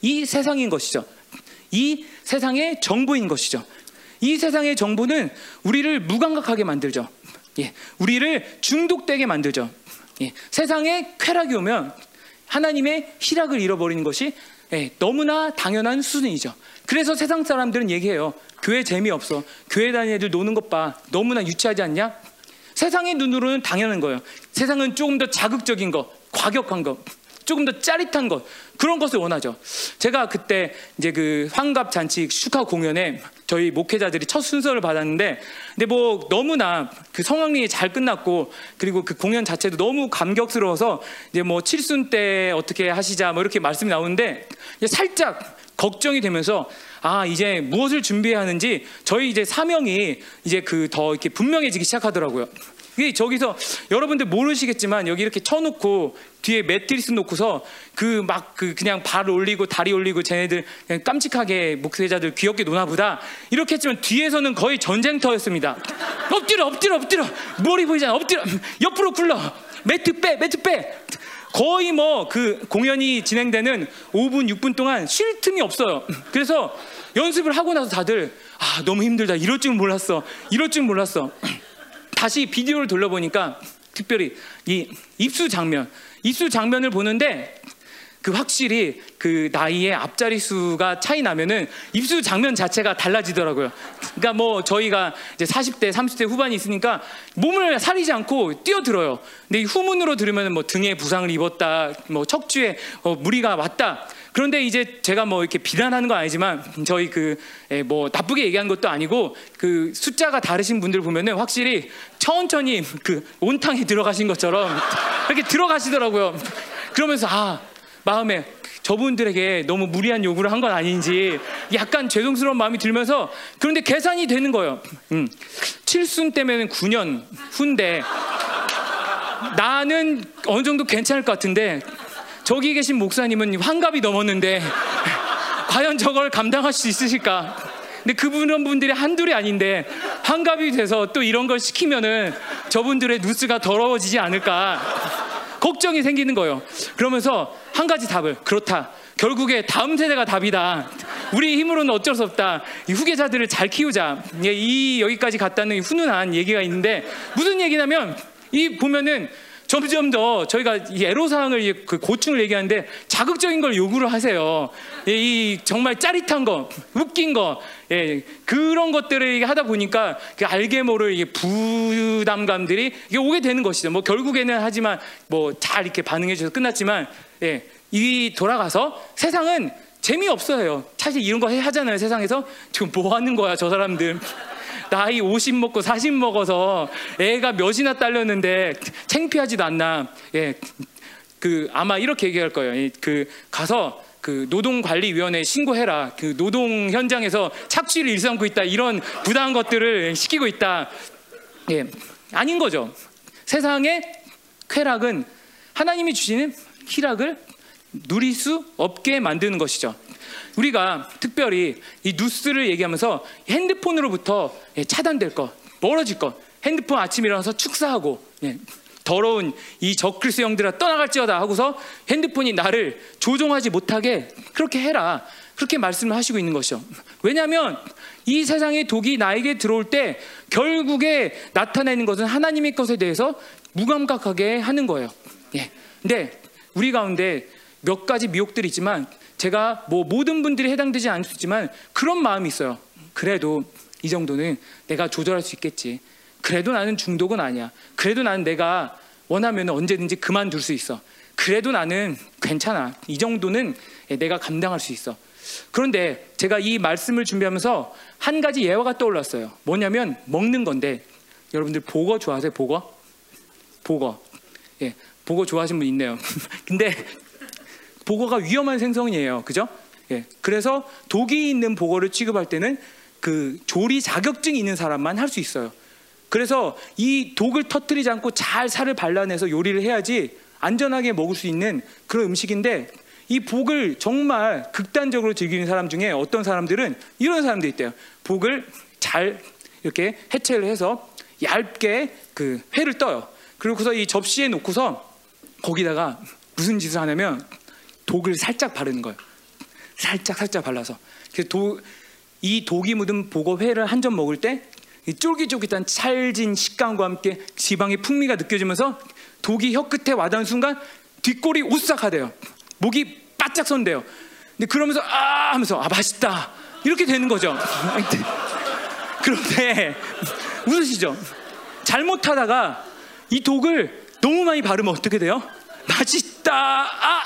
이 세상인 것이죠. 이 세상의 정보인 것이죠. 이 세상의 정보는 우리를 무감각하게 만들죠. 예. 우리를 중독되게 만들죠. 예. 세상에 쾌락이 오면 하나님의 희락을 잃어버리는 것이 예, 너무나 당연한 수준이죠. 그래서 세상 사람들은 얘기해요. 교회 재미없어. 교회 다니는 애들 노는 것 봐. 너무나 유치하지 않냐? 세상의 눈으로는 당연한 거예요. 세상은 조금 더 자극적인 거, 과격한 거, 조금 더 짜릿한 것 그런 것을 원하죠. 제가 그때 이제 그 환갑 잔치 축하 공연에 저희 목회자들이 첫 순서를 받았는데 근데 뭐 너무나 그 성황리에 잘 끝났고 그리고 그 공연 자체도 너무 감격스러워서 이제 뭐 칠순 때 어떻게 하시자 뭐 이렇게 말씀이 나오는데 살짝 걱정이 되면서 아 이제 무엇을 준비해야 하는지 저희 이제 사명이 이제 그 더 이렇게 분명해지기 시작하더라고요. 이게 저기서 여러분들 모르시겠지만 여기 이렇게 쳐놓고 뒤에 매트리스 놓고서 그막그 그냥 발 올리고 다리 올리고 쟤네들 그냥 깜찍하게 목회자들 귀엽게 노나보다. 이렇게 했지만 뒤에서는 거의 전쟁터였습니다. 엎드려 엎드려 엎드려. 머리 보이잖아. 엎드려. 옆으로 굴러. 매트 빼 매트 빼 거의 뭐 그 공연이 진행되는 5분 6분 동안 쉴 틈이 없어요. 그래서 연습을 하고 나서 다들 아 너무 힘들다. 이럴 줄 몰랐어. 이럴 줄 몰랐어. 다시 비디오를 돌려보니까 특별히 이 입수 장면, 입수 장면을 보는데 그 확실히 그 나이의 앞자리 수가 차이 나면은 입수 장면 자체가 달라지더라고요. 그러니까 뭐 저희가 이제 40대, 30대 후반이 있으니까 몸을 사리지 않고 뛰어들어요. 근데 후문으로 들으면 뭐 등에 부상을 입었다, 뭐 척추에 어, 무리가 왔다. 그런데 이제 제가 뭐 이렇게 비난하는 건 아니지만 저희 그 뭐 나쁘게 얘기한 것도 아니고 그 숫자가 다르신 분들 보면은 확실히 천천히 그 온탕에 들어가신 것처럼 *laughs* 이렇게 들어가시더라고요. 그러면서 아 마음에 저분들에게 너무 무리한 요구를 한 건 아닌지 약간 죄송스러운 마음이 들면서 그런데 계산이 되는 거예요. 음. 7순 때면 9년 후인데 나는 어느 정도 괜찮을 것 같은데 저기 계신 목사님은 환갑이 넘었는데 과연 저걸 감당할 수 있으실까? 근데 그분 분들이 한둘이 아닌데 환갑이 돼서 또 이런 걸 시키면은 저분들의 뉴스가 더러워지지 않을까 걱정이 생기는 거예요. 그러면서 한 가지 답을 그렇다. 결국에 다음 세대가 답이다. 우리 힘으로는 어쩔 수 없다. 이 후계자들을 잘 키우자. 예, 이 여기까지 갔다는 훈훈한 얘기가 있는데 무슨 얘기냐면 이 보면은 점점 더 저희가 이 애로사항을 그 고충을 얘기하는데 자극적인 걸 요구를 하세요. 예, 이 정말 짜릿한 거, 웃긴 거, 예, 그런 것들을 하다 보니까 그 알게 모를 부담감들이 이게 오게 되는 것이죠. 뭐 결국에는 하지만 뭐 잘 이렇게 반응해 주셔서 끝났지만 예, 이 돌아가서 세상은 재미없어요. 사실 이런 거 하잖아요. 세상에서 지금 뭐 하는 거야, 저 사람들. 나이 50 먹고 40 먹어서 애가 몇이나 딸렸는데 창피하지도 않나. 예. 그 아마 이렇게 얘기할 거예요. 그 가서 그 노동관리위원회에 신고해라. 그 노동 현장에서 착취를 일삼고 있다. 이런 부당한 것들을 시키고 있다. 예. 아닌 거죠. 세상의 쾌락은 하나님이 주시는 희락을 누릴 수 없게 만드는 것이죠. 우리가 특별히 이 뉴스를 얘기하면서 핸드폰으로부터 예, 차단될 것, 멀어질 것, 핸드폰 아침에 일어나서 축사하고 예, 더러운 이 적그리스 영들아 떠나갈지어다 하고서 핸드폰이 나를 조종하지 못하게 그렇게 해라. 그렇게 말씀을 하시고 있는 것이죠. 왜냐하면 이 세상의 독이 나에게 들어올 때 결국에 나타내는 것은 하나님의 것에 대해서 무감각하게 하는 거예요. 예. 근데 우리 가운데 몇 가지 미혹들이 있지만 제가 뭐 모든 분들이 해당되지 않을 수 있지만 그런 마음이 있어요. 그래도 이 정도는 내가 조절할 수 있겠지. 그래도 나는 중독은 아니야. 그래도 나는 내가 원하면 언제든지 그만둘 수 있어. 그래도 나는 괜찮아. 이 정도는 내가 감당할 수 있어. 그런데 제가 이 말씀을 준비하면서 한 가지 예화가 떠올랐어요. 뭐냐면 먹는 건데 여러분들 보거 좋아하세요? 보거? 보거. 예, 보거 좋아하시는 분 있네요. *laughs* 근데 보거가 위험한 생선이에요. 그죠? 예. 그래서 독이 있는 보거를 취급할 때는 그 조리 자격증이 있는 사람만 할 수 있어요. 그래서 이 독을 터뜨리지 않고 잘 살을 발라내서 요리를 해야지 안전하게 먹을 수 있는 그런 음식인데 이 복을 정말 극단적으로 즐기는 사람 중에 어떤 사람들은 이런 사람도 있대요. 복을 잘 이렇게 해체를 해서 얇게 그 회를 떠요. 그리고서 이 접시에 놓고서 거기다가 무슨 짓을 하냐면 독을 살짝 바르는 거예요. 살짝 살짝 발라서. 도, 이 독이 묻은 보고 회를 한 점 먹을 때 쫄깃쫄깃한 찰진 식감과 함께 지방의 풍미가 느껴지면서 독이 혀 끝에 와닿은 순간 뒷골이 오싹하대요. 목이 바짝 선대요. 근데 그러면서 아 하면서 아 맛있다 이렇게 되는 거죠. *laughs* 그런데 웃으시죠? 잘못하다가 이 독을 너무 많이 바르면 어떻게 돼요? 맛 있다. 아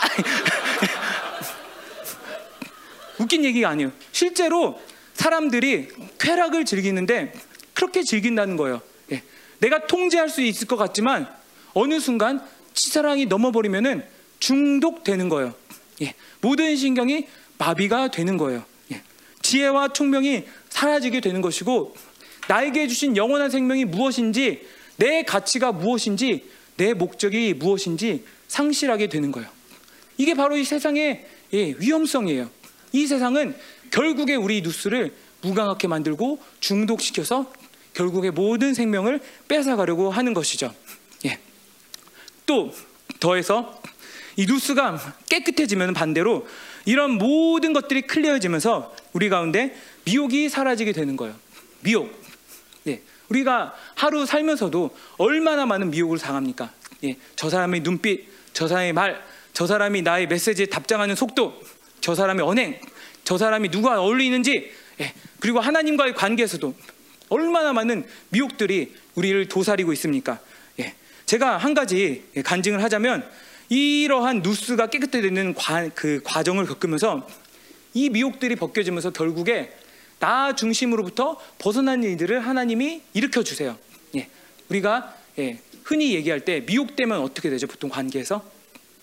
웃긴 얘기가 아니에요. 실제로 사람들이 쾌락을 즐기는데 그렇게 즐긴다는 거예요. 예. 내가 통제할 수 있을 것 같지만 어느 순간 치사랑이 넘어버리면은 중독되는 거예요. 예. 모든 신경이 마비가 되는 거예요. 예. 지혜와 총명이 사라지게 되는 것이고 나에게 주신 영원한 생명이 무엇인지 내 가치가 무엇인지 내 목적이 무엇인지 상실하게 되는 거예요. 이게 바로 이 세상의 예, 위험성이에요. 이 세상은 결국에 우리 뉴스를 무감하게 만들고 중독시켜서 결국에 모든 생명을 뺏어가려고 하는 것이죠. 예. 또 더해서 이 뉴스가 깨끗해지면 반대로 이런 모든 것들이 클리어지면서 우리 가운데 미혹이 사라지게 되는 거예요. 미혹. 예. 우리가 하루 살면서도 얼마나 많은 미혹을 당합니까? 예. 저 사람의 눈빛, 저 사람의 말, 저 사람이 나의 메시지에 답장하는 속도, 저 사람의 언행, 저 사람이 누가 어울리는지, 예. 그리고 하나님과의 관계에서도 얼마나 많은 미혹들이 우리를 도사리고 있습니까? 예. 제가 한 가지 간증을 하자면 이러한 누스가 깨끗해지는 그 과정을 겪으면서 이 미혹들이 벗겨지면서 결국에 나 중심으로부터 벗어난 일들을 하나님이 일으켜 주세요. 예. 우리가 예. 흔히 얘기할 때 미혹되면 어떻게 되죠? 보통 관계에서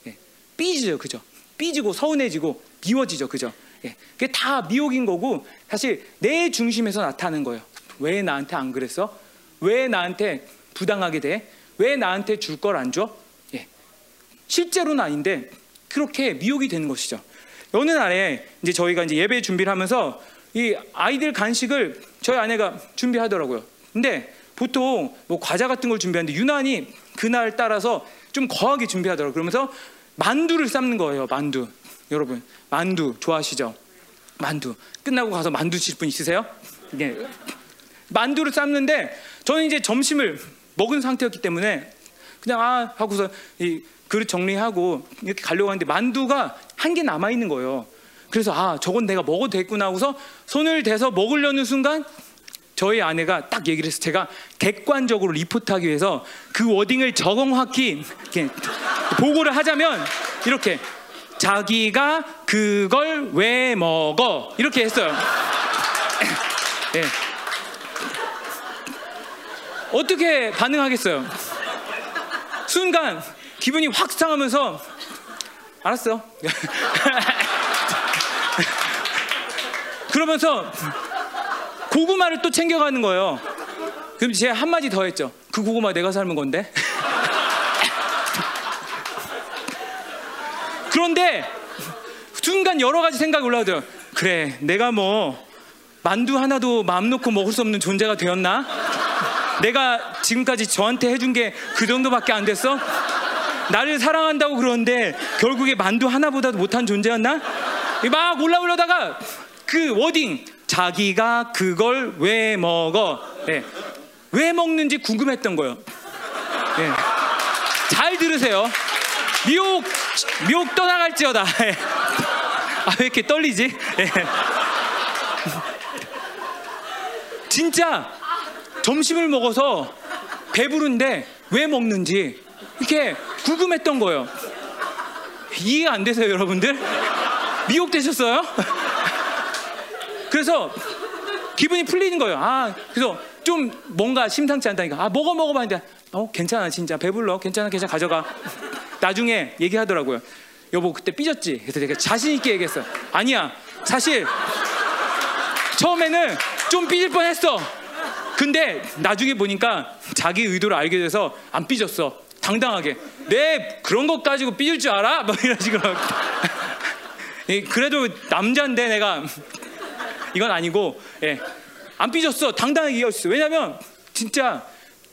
예. 삐지죠, 그죠? 삐지고 서운해지고 미워지죠, 그죠? 예. 그게 다 미혹인 거고 사실 내 중심에서 나타나는 거예요. 왜 나한테 안 그랬어? 왜 나한테 부당하게 돼? 왜 나한테 줄 걸 안 줘? 예. 실제로는 아닌데 그렇게 미혹이 되는 것이죠. 어느 날에 이제 저희가 이제 예배 준비를 하면서 이 아이들 간식을 저희 아내가 준비하더라고요. 근데 보통 뭐 과자 같은 걸 준비하는데 유난히 그날 따라서 좀 거하게 준비하더라고요. 그러면서 만두를 삶는 거예요. 만두. 여러분, 만두 좋아하시죠? 만두. 끝나고 가서 만두 칠 분 있으세요? 네. 만두를 삶는데 저는 이제 점심을 먹은 상태였기 때문에 그냥 아 하고서 이 그릇 정리하고 이렇게 가려고 하는데 만두가 한 개 남아 있는 거예요. 그래서 아 저건 내가 먹어도 됐구나 하고서 손을 대서 먹으려는 순간 저희 아내가 딱 얘기를 해서 제가 객관적으로 리포트하기 위해서 그 워딩을 이렇게 보고를 하자면 이렇게 자기가 그걸 왜 먹어 이렇게 했어요. *laughs* 예. 어떻게 반응하겠어요? 순간 기분이 확 상하면서 알았어. *laughs* 그러면서 고구마를 또 챙겨가는 거예요. 그럼 제가 한마디 더 했죠. 그 고구마 내가 삶은 건데. *laughs* 그런데 순간 여러 가지 생각이 올라오더라고요. 그래, 내가 뭐 만두 하나도 마음 놓고 먹을 수 없는 존재가 되었나? 내가 지금까지 저한테 해준 게 그 정도밖에 안 됐어? 나를 사랑한다고 그러는데 결국에 만두 하나보다도 못한 존재였나? 막 올라오려다가 그 워딩 자기가 그걸 왜 먹어? 예. 왜 먹는지 궁금했던 거예요. 예. 잘 들으세요. 미혹 미혹 떠나갈지어다. *laughs* 예. 아, 왜 이렇게 떨리지? 예. 진짜 점심을 먹어서 배부른데 왜 먹는지 이렇게 궁금했던 거예요. 이해가 안 되세요, 여러분들? 미혹되셨어요? *laughs* 그래서 기분이 풀리는 거예요. 아, 그래서 좀 뭔가 심상치 않다니까. 아, 먹어 먹어 봤는데 어, 괜찮아, 진짜 배불러. 괜찮아, 괜찮아, 가져가. 나중에 얘기하더라고요. 여보, 그때 삐졌지? 그래서 제가 자신 있게 얘기했어요. 아니야, 사실 처음에는 좀 삐질 뻔 했어. 근데 나중에 보니까 자기 의도를 알게 돼서 안 삐졌어. 당당하게. 내 그런 것 가지고 삐질 줄 알아? 뭐 이런 식으로. *laughs* 예, 그래도 남자인데 내가 이건 아니고 예, 안 삐졌어. 당당하게 얘기했어. 왜냐면 진짜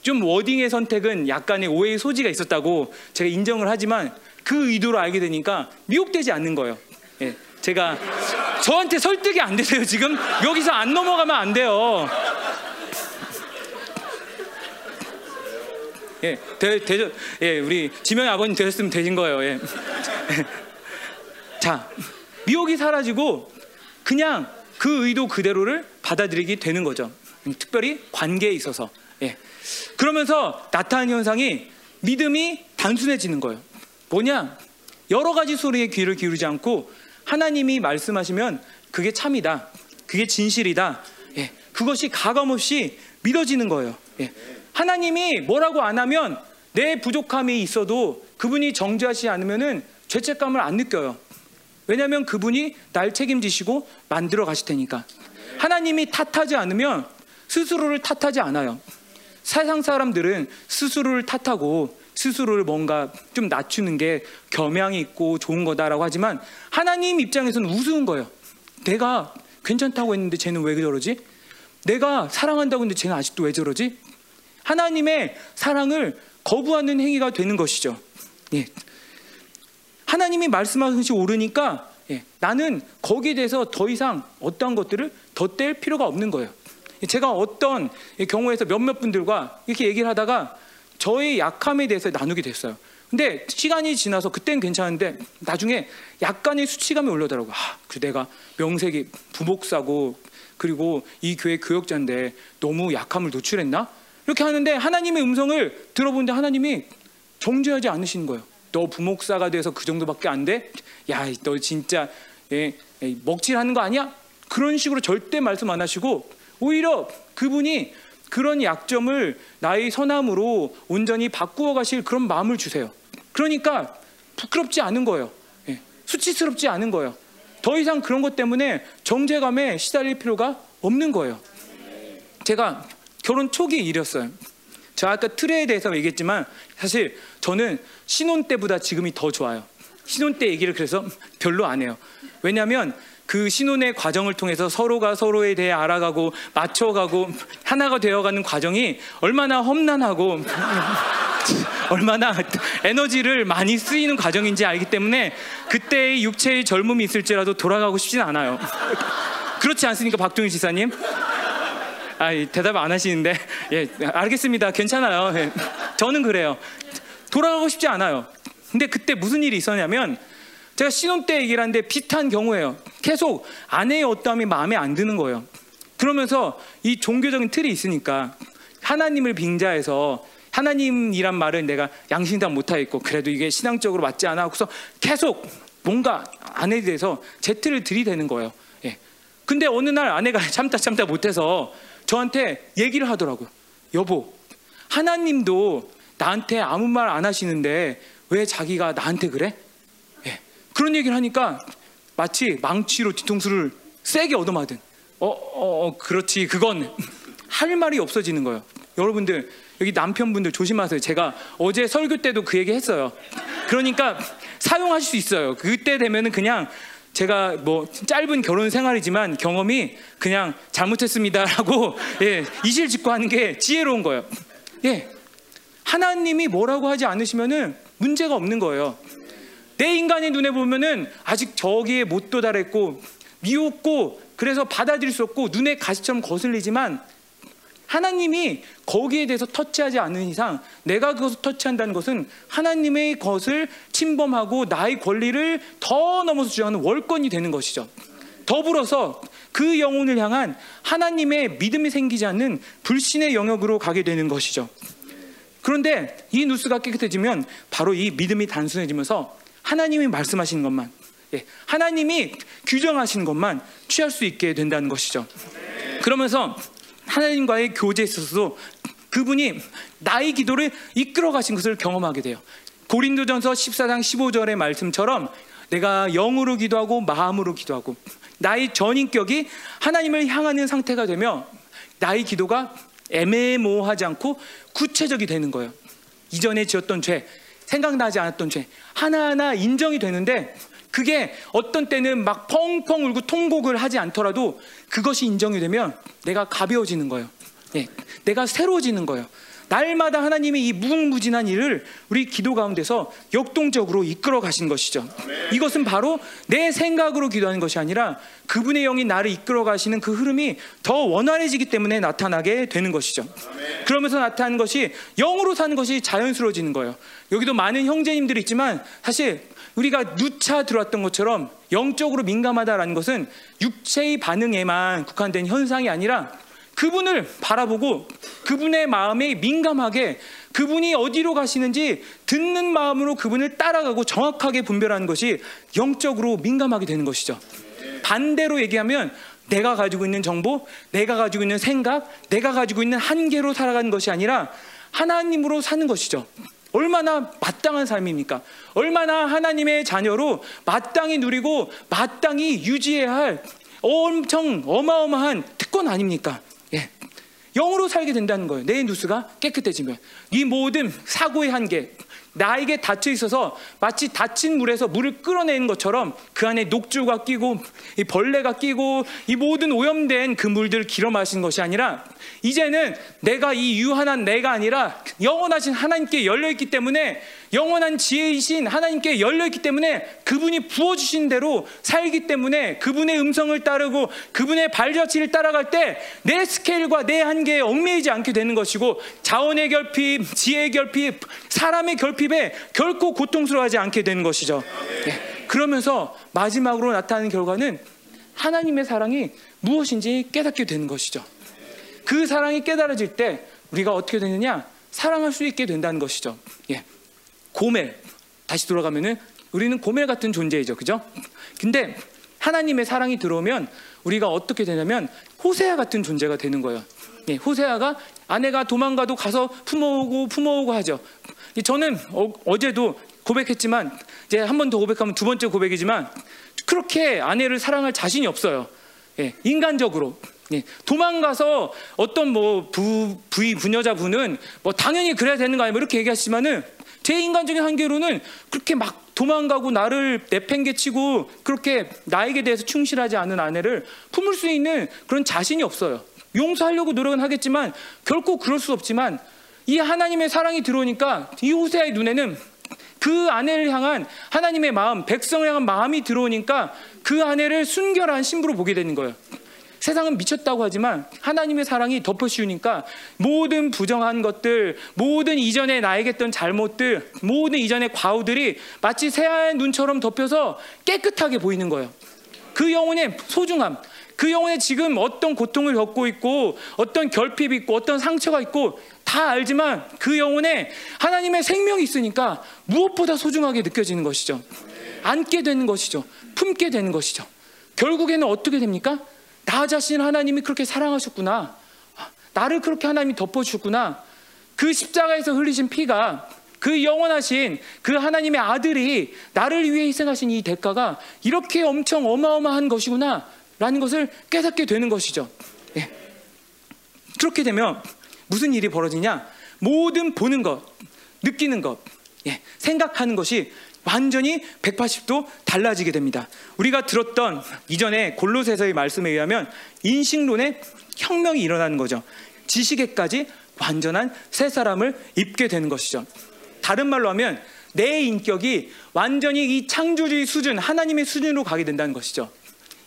좀 워딩의 선택은 약간의 오해의 소지가 있었다고 제가 인정을 하지만 그 의도를 알게 되니까 미혹되지 않는 거예요. 예, 제가 저한테 설득이 안 되세요 지금 여기서 안 넘어가면 안 돼요. 예, 되, 되죠. 예, 우리 지명의 아버님 되셨으면 되신 거예요. 예. *laughs* 자, 미혹이 사라지고 그냥 그 의도 그대로를 받아들이게 되는 거죠. 특별히 관계에 있어서. 예. 그러면서 나타나는 현상이 믿음이 단순해지는 거예요. 뭐냐? 여러 가지 소리에 귀를 기울이지 않고 하나님이 말씀하시면 그게 참이다. 그게 진실이다. 예. 그것이 가감 없이 믿어지는 거예요. 예. 하나님이 뭐라고 안 하면 내 부족함이 있어도 그분이 정죄하시지 않으면은 죄책감을 안 느껴요. 왜냐하면 그분이 날 책임지시고 만들어 가실 테니까. 하나님이 탓하지 않으면 스스로를 탓하지 않아요. 세상 사람들은 스스로를 탓하고 스스로를 뭔가 좀 낮추는 게 겸양이 있고 좋은 거다라고 하지만 하나님 입장에서는 우스운 거예요. 내가 괜찮다고 했는데 쟤는 왜 저러지? 내가 사랑한다고 했는데 쟤는 아직도 왜 저러지? 하나님의 사랑을 거부하는 행위가 되는 것이죠. 예. 하나님이 말씀하신 것이 옳으니까 예. 나는 거기에 대해서 더 이상 어떠한 것들을 덧댈 필요가 없는 거예요. 제가 어떤 경우에서 몇몇 분들과 이렇게 얘기를 하다가 저의 약함에 대해서 나누게 됐어요. 근데 시간이 지나서 그땐 괜찮은데 나중에 약간의 수치감이 올라더라고요. 아, 그 내가 명색이 부목사고 그리고 이 교회 교역자인데 너무 약함을 노출했나? 이렇게 하는데 하나님의 음성을 들어보는데 하나님이 정죄하지 않으시는 거예요. 너 부목사가 돼서 그 정도밖에 안 돼? 야, 너 진짜 예, 예, 먹칠하는 거 아니야? 그런 식으로 절대 말씀 안 하시고 오히려 그분이 그런 약점을 나의 선함으로 온전히 바꾸어 가실 그런 마음을 주세요. 그러니까 부끄럽지 않은 거예요. 예, 수치스럽지 않은 거예요. 더 이상 그런 것 때문에 정죄감에 시달릴 필요가 없는 거예요. 제가 결혼 초기 일이었어요. 저 아까 틀에 대해서 얘기했지만 사실 저는 신혼 때보다 지금이 더 좋아요. 신혼 때 얘기를 그래서 별로 안 해요. 왜냐하면 그 신혼의 과정을 통해서 서로가 서로에 대해 알아가고 맞춰가고 하나가 되어가는 과정이 얼마나 험난하고 *laughs* 얼마나 에너지를 많이 쓰이는 과정인지 알기 때문에 그때의 육체의 젊음이 있을지라도 돌아가고 싶진 않아요. 그렇지 않습니까, 박종희 지사님? 아, 대답 안 하시는데 예, 알겠습니다. 괜찮아요. 예, 저는 그래요. 돌아가고 싶지 않아요. 근데 그때 무슨 일이 있었냐면 제가 신혼 때 얘기를 하는데 비슷한 경우예요. 계속 아내의 어떠함이 마음에 안 드는 거예요. 그러면서 이 종교적인 틀이 있으니까 하나님을 빙자해서 하나님이란 말을 내가 양심상 못하겠고 그래도 이게 신앙적으로 맞지 않아. 그래서 계속 뭔가 아내에 대해서 제트를 들이대는 거예요. 예. 근데 어느 날 아내가 *laughs* 참다 참다 못해서 저한테 얘기를 하더라고요. 여보, 하나님도 나한테 아무 말 안 하시는데 왜 자기가 나한테 그래? 예. 그런 얘기를 하니까 마치 망치로 뒤통수를 세게 얻어맞은. 어, 어, 어, 그렇지. 그건 할 말이 없어지는 거예요. 여러분들 여기 남편분들 조심하세요. 제가 어제 설교 때도 그 얘기 했어요. 그러니까 사용하실 수 있어요. 그때 되면은 그냥 제가 뭐 짧은 결혼 생활이지만 경험이 그냥 잘못했습니다라고 *laughs* 예, 이실 짓고 하는 게 지혜로운 거예요. 예. 하나님이 뭐라고 하지 않으시면은 문제가 없는 거예요. 내 인간의 눈에 보면은 아직 저기에 못 도달했고 미웠고 그래서 받아들일 수 없고 눈에 가시처럼 거슬리지만 하나님이 거기에 대해서 터치하지 않는 이상 내가 그것을 터치한다는 것은 하나님의 것을 침범하고 나의 권리를 더 넘어서 주장하는 월권이 되는 것이죠. 더불어서 그 영혼을 향한 하나님의 믿음이 생기지 않는 불신의 영역으로 가게 되는 것이죠. 그런데 이 누스가 깨끗해지면 바로 이 믿음이 단순해지면서 하나님이 말씀하시는 것만, 예, 하나님이 규정하시는 것만 취할 수 있게 된다는 것이죠. 그러면서 하나님과의 교제에 있어서도 그분이 나의 기도를 이끌어 가신 것을 경험하게 돼요. 고린도전서 14장 15절의 말씀처럼 내가 영으로 기도하고 마음으로 기도하고 나의 전인격이 하나님을 향하는 상태가 되며 나의 기도가 애매모호하지 않고 구체적이 되는 거예요. 이전에 지었던 죄, 생각나지 않았던 죄 하나하나 인정이 되는데 그게 어떤 때는 막 펑펑 울고 통곡을 하지 않더라도 그것이 인정이 되면 내가 가벼워지는 거예요. 예, 내가 새로워지는 거예요. 날마다 하나님이 이 무궁무진한 일을 우리 기도 가운데서 역동적으로 이끌어 가신 것이죠. 이것은 바로 내 생각으로 기도하는 것이 아니라 그분의 영이 나를 이끌어 가시는 그 흐름이 더 원활해지기 때문에 나타나게 되는 것이죠. 그러면서 나타나는 것이 영으로 사는 것이 자연스러워지는 거예요. 여기도 많은 형제님들이 있지만 사실 우리가 누차 들어왔던 것처럼 영적으로 민감하다라는 것은 육체의 반응에만 국한된 현상이 아니라 그분을 바라보고 그분의 마음에 민감하게 그분이 어디로 가시는지 듣는 마음으로 그분을 따라가고 정확하게 분별하는 것이 영적으로 민감하게 되는 것이죠. 반대로 얘기하면 내가 가지고 있는 정보, 내가 가지고 있는 생각, 내가 가지고 있는 한계로 살아가는 것이 아니라 하나님으로 사는 것이죠. 얼마나 마땅한 삶입니까? 얼마나 하나님의 자녀로 마땅히 누리고 마땅히 유지해야 할 엄청 어마어마한 특권 아닙니까? 예. 영으로 살게 된다는 거예요. 내 누수가 깨끗해지면 이 모든 사고의 한계, 나에게 닫혀 있어서 마치 닫힌 물에서 물을 끌어내는 것처럼 그 안에 녹주가 끼고 이 벌레가 끼고 이 모든 오염된 그 물들을 길어 마신 것이 아니라 이제는 내가 이 유한한 내가 아니라 영원하신 하나님께 열려 있기 때문에 영원한 지혜이신 하나님께 열려 있기 때문에 그분이 부어 주신 대로 살기 때문에 그분의 음성을 따르고 그분의 발자취를 따라갈 때 내 스케일과 내 한계에 얽매이지 않게 되는 것이고 자원의 결핍, 지혜의 결핍, 사람의 결핍에 결코 고통스러워하지 않게 되는 것이죠. 네. 그러면서 마지막으로 나타나는 결과는 하나님의 사랑이 무엇인지 깨닫게 되는 것이죠. 그 사랑이 깨달아질 때 우리가 어떻게 되느냐? 사랑할 수 있게 된다는 것이죠. 예. 고멜 다시 돌아가면은 우리는 고멜 같은 존재이죠, 그죠? 근데 하나님의 사랑이 들어오면 우리가 어떻게 되냐면 호세아 같은 존재가 되는 거예요. 예, 호세아가 아내가 도망가도 가서 품어오고 품어오고 하죠. 저는 어, 제도 고백했지만 이제 한 번 더 고백하면 두 번째 고백이지만 그렇게 아내를 사랑할 자신이 없어요. 예, 인간적으로. 예, 도망가서 어떤 뭐 부, 부이 부녀자 분은 뭐 당연히 그래야 되는 거 아니야 뭐 이렇게 얘기하시지만은 제 인간적인 한계로는 그렇게 막 도망가고 나를 내팽개치고 그렇게 나에게 대해서 충실하지 않은 아내를 품을 수 있는 그런 자신이 없어요. 용서하려고 노력은 하겠지만 결코 그럴 수 없지만 이 하나님의 사랑이 들어오니까 이 호세아의 눈에는 그 아내를 향한 하나님의 마음, 백성을 향한 마음이 들어오니까 그 아내를 순결한 신부로 보게 되는 거예요. 세상은 미쳤다고 하지만 하나님의 사랑이 덮어씌우니까 모든 부정한 것들, 모든 이전에 나에게 했던 잘못들, 모든 이전의 과오들이 마치 새하얀 눈처럼 덮여서 깨끗하게 보이는 거예요. 그 영혼의 소중함, 그 영혼에 지금 어떤 고통을 겪고 있고 어떤 결핍이 있고 어떤 상처가 있고 다 알지만 그 영혼에 하나님의 생명이 있으니까 무엇보다 소중하게 느껴지는 것이죠. 안게 되는 것이죠. 품게 되는 것이죠. 결국에는 어떻게 됩니까? 나 자신 하나님이 그렇게 사랑하셨구나. 나를 그렇게 하나님이 덮어주셨구나. 그 십자가에서 흘리신 피가 그 영원하신 그 하나님의 아들이 나를 위해 희생하신 이 대가가 이렇게 엄청 어마어마한 것이구나. 라는 것을 깨닫게 되는 것이죠. 예. 그렇게 되면 무슨 일이 벌어지냐? 모든 보는 것, 느끼는 것, 예. 생각하는 것이 완전히 180도 달라지게 됩니다. 우리가 들었던 이전에 골로새서의 말씀에 의하면 인식론의 혁명이 일어나는 거죠. 지식에까지 완전한 새 사람을 입게 되는 것이죠. 다른 말로 하면 내 인격이 완전히 이 창조주의 수준, 하나님의 수준으로 가게 된다는 것이죠.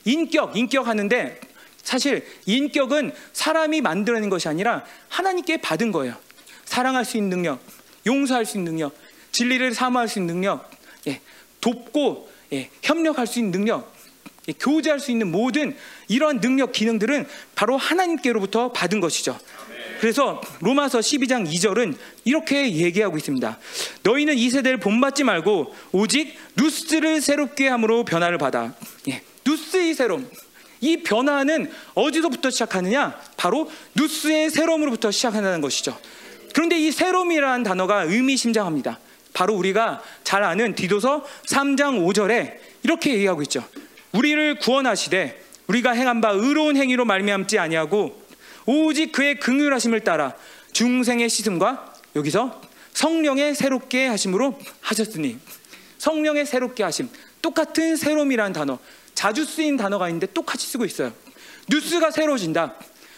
인격, 인격 하는데 사실 인격은 사람이 만들어낸 것이 아니라 하나님께 받은 거예요. 사랑할 수 있는 능력, 용서할 수 있는 능력, 진리를 사모할 수 있는 능력, 예, 돕고 예, 협력할 수 있는 능력, 예, 교제할 수 있는 모든 이러한 능력, 기능들은 바로 하나님께로부터 받은 것이죠. 그래서 로마서 12장 2절은 이렇게 얘기하고 있습니다. 너희는 이 세대를 본받지 말고 오직 누스를 새롭게 함으로 변화를 받아. 예, 누스의 새롬. 이 변화는 어디서부터 시작하느냐? 바로 누스의 새롬으로부터 시작한다는 것이죠. 그런데 이 새롬이라는 단어가 의미심장합니다. 바로 우리가 잘 아는 디도서 3장 5절에 이렇게 얘기하고 있죠. 우리를 구원하시되 우리가 행한 바 의로운 행위로 말미암지 아니하고 오직 그의 긍휼하심을 따라 중생의 씻음과 여기서 성령의 새롭게 하심으로 하셨으니 성령의 새롭게 하심 똑같은 새롬이라는 단어 자주 쓰인 단어가 있는데 똑같이 쓰고 있어요. 뉴스가 새로워진다.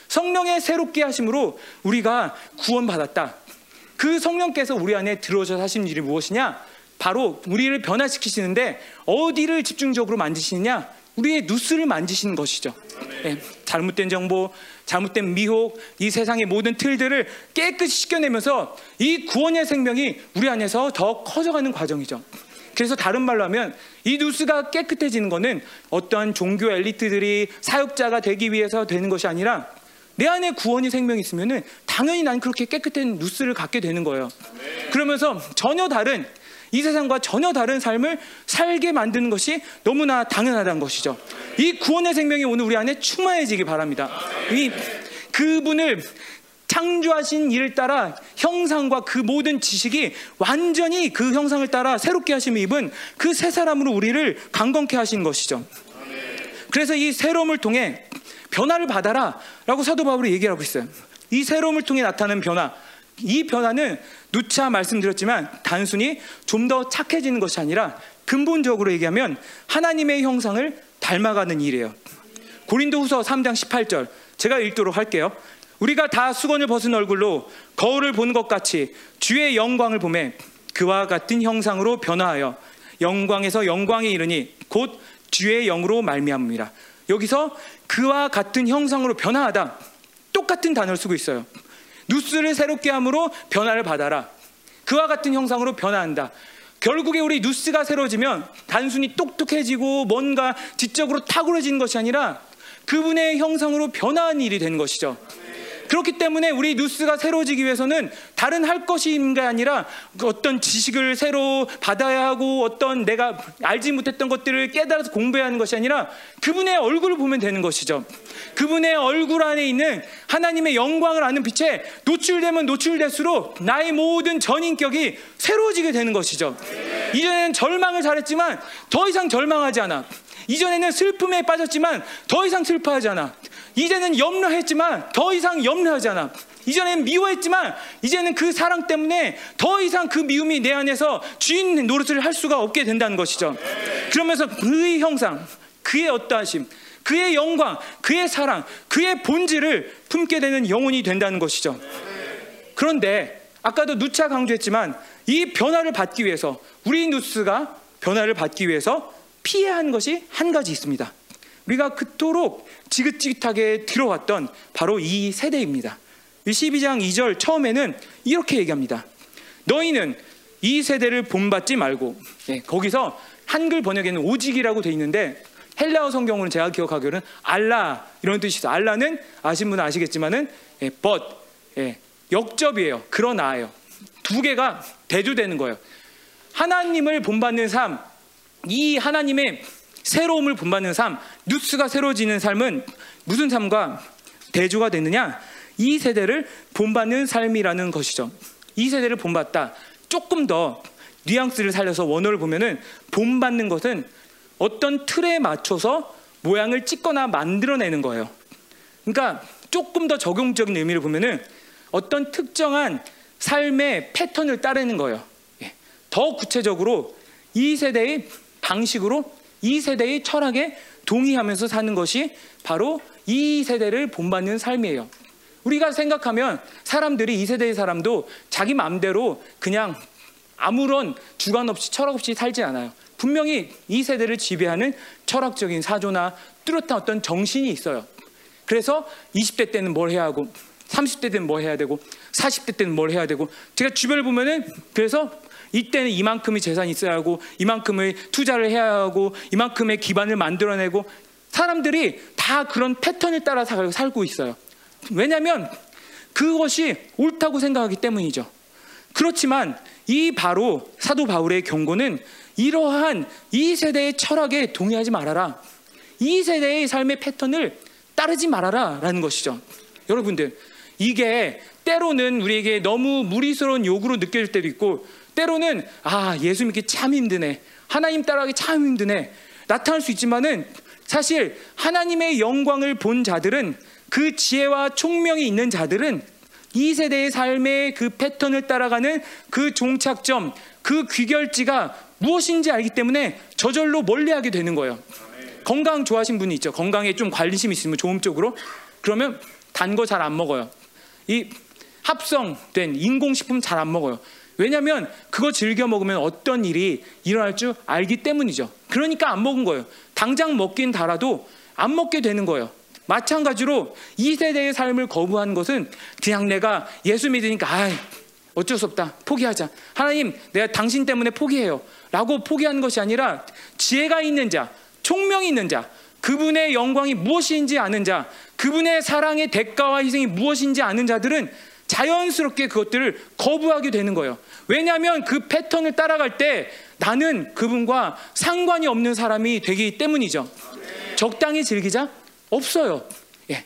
성령의 새롭게 하심으로 우리가 구원받았다. 그 성령께서 우리 안에 들어오셔서 하신 일이 무엇이냐? 바로 우리를 변화시키시는데 어디를 집중적으로 만지시느냐? 우리의 누스를 만지시는 것이죠. 네, 잘못된 정보, 잘못된 미혹, 이 세상의 모든 틀들을 깨끗이 씻겨내면서 이 구원의 생명이 우리 안에서 더 커져가는 과정이죠. 그래서 다른 말로 하면 이 누스가 깨끗해지는 것은 어떠한 종교 엘리트들이 사역자가 되기 위해서 되는 것이 아니라 내 안에 구원이 생명이 있으면은 당연히 난 그렇게 깨끗한 누스를 갖게 되는 거예요. 그러면서 전혀 다른 이 세상과 전혀 다른 삶을 살게 만드는 것이 너무나 당연하다는 것이죠. 이 구원의 생명이 오늘 우리 안에 충만해지기 바랍니다. 이 그분을 창조하신 일을 따라 형상과 그 모든 지식이 완전히 그 형상을 따라 새롭게 하심을 입은 그 새 사람으로 우리를 강건케 하신 것이죠. 그래서 이 새로움을 통해 변화를 받아라 라고 사도 바울이 얘기하고 있어요. 이 새로움을 통해 나타나는 변화. 이 변화는 누차 말씀드렸지만 단순히 좀 더 착해지는 것이 아니라 근본적으로 얘기하면 하나님의 형상을 닮아가는 일이에요. 고린도 후서 3장 18절. 제가 읽도록 할게요. 우리가 다 수건을 벗은 얼굴로 거울을 보는 것 같이 주의 영광을 보매 그와 같은 형상으로 변화하여 영광에서 영광에 이르니 곧 주의 영으로 말미암습니다. 여기서 그와 같은 형상으로 변화하다 똑같은 단어를 쓰고 있어요. 누스를 새롭게 함으로 변화를 받아라. 그와 같은 형상으로 변화한다. 결국에 우리 누스가 새로워지면 단순히 똑똑해지고 뭔가 지적으로 탁월해지는 것이 아니라 그분의 형상으로 변화한 일이 되는 것이죠. 그렇기 때문에 우리 뉴스가 새로워지기 위해서는 다른 할 것인 게 아니라 그 어떤 지식을 새로 받아야 하고 어떤 내가 알지 못했던 것들을 깨달아서 공부해야 하는 것이 아니라 그분의 얼굴을 보면 되는 것이죠. 그분의 얼굴 안에 있는 하나님의 영광을 아는 빛에 노출되면 노출될수록 나의 모든 전인격이 새로워지게 되는 것이죠. 이전에는 절망을 잘했지만 더 이상 절망하지 않아. 이전에는 슬픔에 빠졌지만 더 이상 슬퍼하지 않아. 이제는 염려했지만 더 이상 염려하지 않아. 이전엔 미워했지만 이제는 그 사랑 때문에 더 이상 그 미움이 내 안에서 주인 노릇을 할 수가 없게 된다는 것이죠. 그러면서 그의 형상, 그의 어떠하심, 그의 영광, 그의 사랑, 그의 본질을 품게 되는 영혼이 된다는 것이죠. 그런데 아까도 누차 강조했지만 이 변화를 받기 위해서 우리 누스가 변화를 받기 위해서 피해야 하는 것이 한 가지 있습니다. 우리가 그토록 지긋지긋하게 들어왔던 바로 이 세대입니다. 12장 2절 처음에는 이렇게 얘기합니다. 너희는 이 세대를 본받지 말고 네, 거기서 한글 번역에는 오직이라고 돼 있는데 헬라어 성경으로는 제가 기억하기로는 알라 이런 뜻이 있어요. 알라는 아신 분은 아시겠지만은 예, but 예, 역접이에요. 그러나예요. 두 개가 대조되는 거예요. 하나님을 본받는 삶, 이 하나님의 새로움을 본받는 삶, 뉴스가 새로워지는 삶은 무슨 삶과 대조가 되느냐? 이 세대를 본받는 삶이라는 것이죠. 이 세대를 본받다. 조금 더 뉘앙스를 살려서 원어를 보면은 본받는 것은 어떤 틀에 맞춰서 모양을 찍거나 만들어내는 거예요. 그러니까 조금 더 적용적인 의미를 보면은 어떤 특정한 삶의 패턴을 따르는 거예요. 예. 더 구체적으로 이 세대의 방식으로 이 세대의 철학에 동의하면서 사는 것이 바로 이 세대를 본받는 삶이에요. 우리가 생각하면 사람들이 이 세대의 사람도 자기 마음대로 그냥 아무런 주관 없이 철학 없이 살지 않아요. 분명히 이 세대를 지배하는 철학적인 사조나 뚜렷한 어떤 정신이 있어요. 그래서 20대 때는 뭘 해야 하고 30대 때는 뭘 해야 되고 40대 때는 뭘 해야 되고 제가 주변을 보면은 그래서 이때는 이만큼의 재산이 있어야 하고 이만큼의 투자를 해야 하고 이만큼의 기반을 만들어내고 사람들이 다 그런 패턴을 따라 살- 살고 있어요. 왜냐하면 그것이 옳다고 생각하기 때문이죠. 그렇지만 이 바로 사도 바울의 경고는 이러한 이 세대의 철학에 동의하지 말아라. 이 세대의 삶의 패턴을 따르지 말아라 라는 것이죠. 여러분들 이게 때로는 우리에게 너무 무리스러운 요구로 느껴질 때도 있고 때로는 아 예수 믿기 참 힘드네 하나님 따라가기 참 힘드네 나타날 수 있지만은 사실 하나님의 영광을 본 자들은 그 지혜와 총명이 있는 자들은 이 세대의 삶의 그 패턴을 따라가는 그 종착점, 그 귀결지가 무엇인지 알기 때문에 저절로 멀리하게 되는 거예요. 건강 좋아하신 분이 있죠. 건강에 좀 관심 있으면 좋은 쪽으로 그러면 단 거 잘 안 먹어요. 이 합성된 인공식품 잘 안 먹어요. 왜냐하면 그거 즐겨 먹으면 어떤 일이 일어날 줄 알기 때문이죠. 그러니까 안 먹은 거예요. 당장 먹긴 달아도 안 먹게 되는 거예요. 마찬가지로 이 세대의 삶을 거부한 것은 그냥 내가 예수 믿으니까 아 어쩔 수 없다 포기하자 하나님 내가 당신 때문에 포기해요 라고 포기하는 것이 아니라 지혜가 있는 자 총명이 있는 자 그분의 영광이 무엇인지 아는 자 그분의 사랑의 대가와 희생이 무엇인지 아는 자들은 자연스럽게 그것들을 거부하게 되는 거예요 왜냐하면 그 패턴을 따라갈 때 나는 그분과 상관이 없는 사람이 되기 때문이죠 적당히 즐기자 없어요. 예.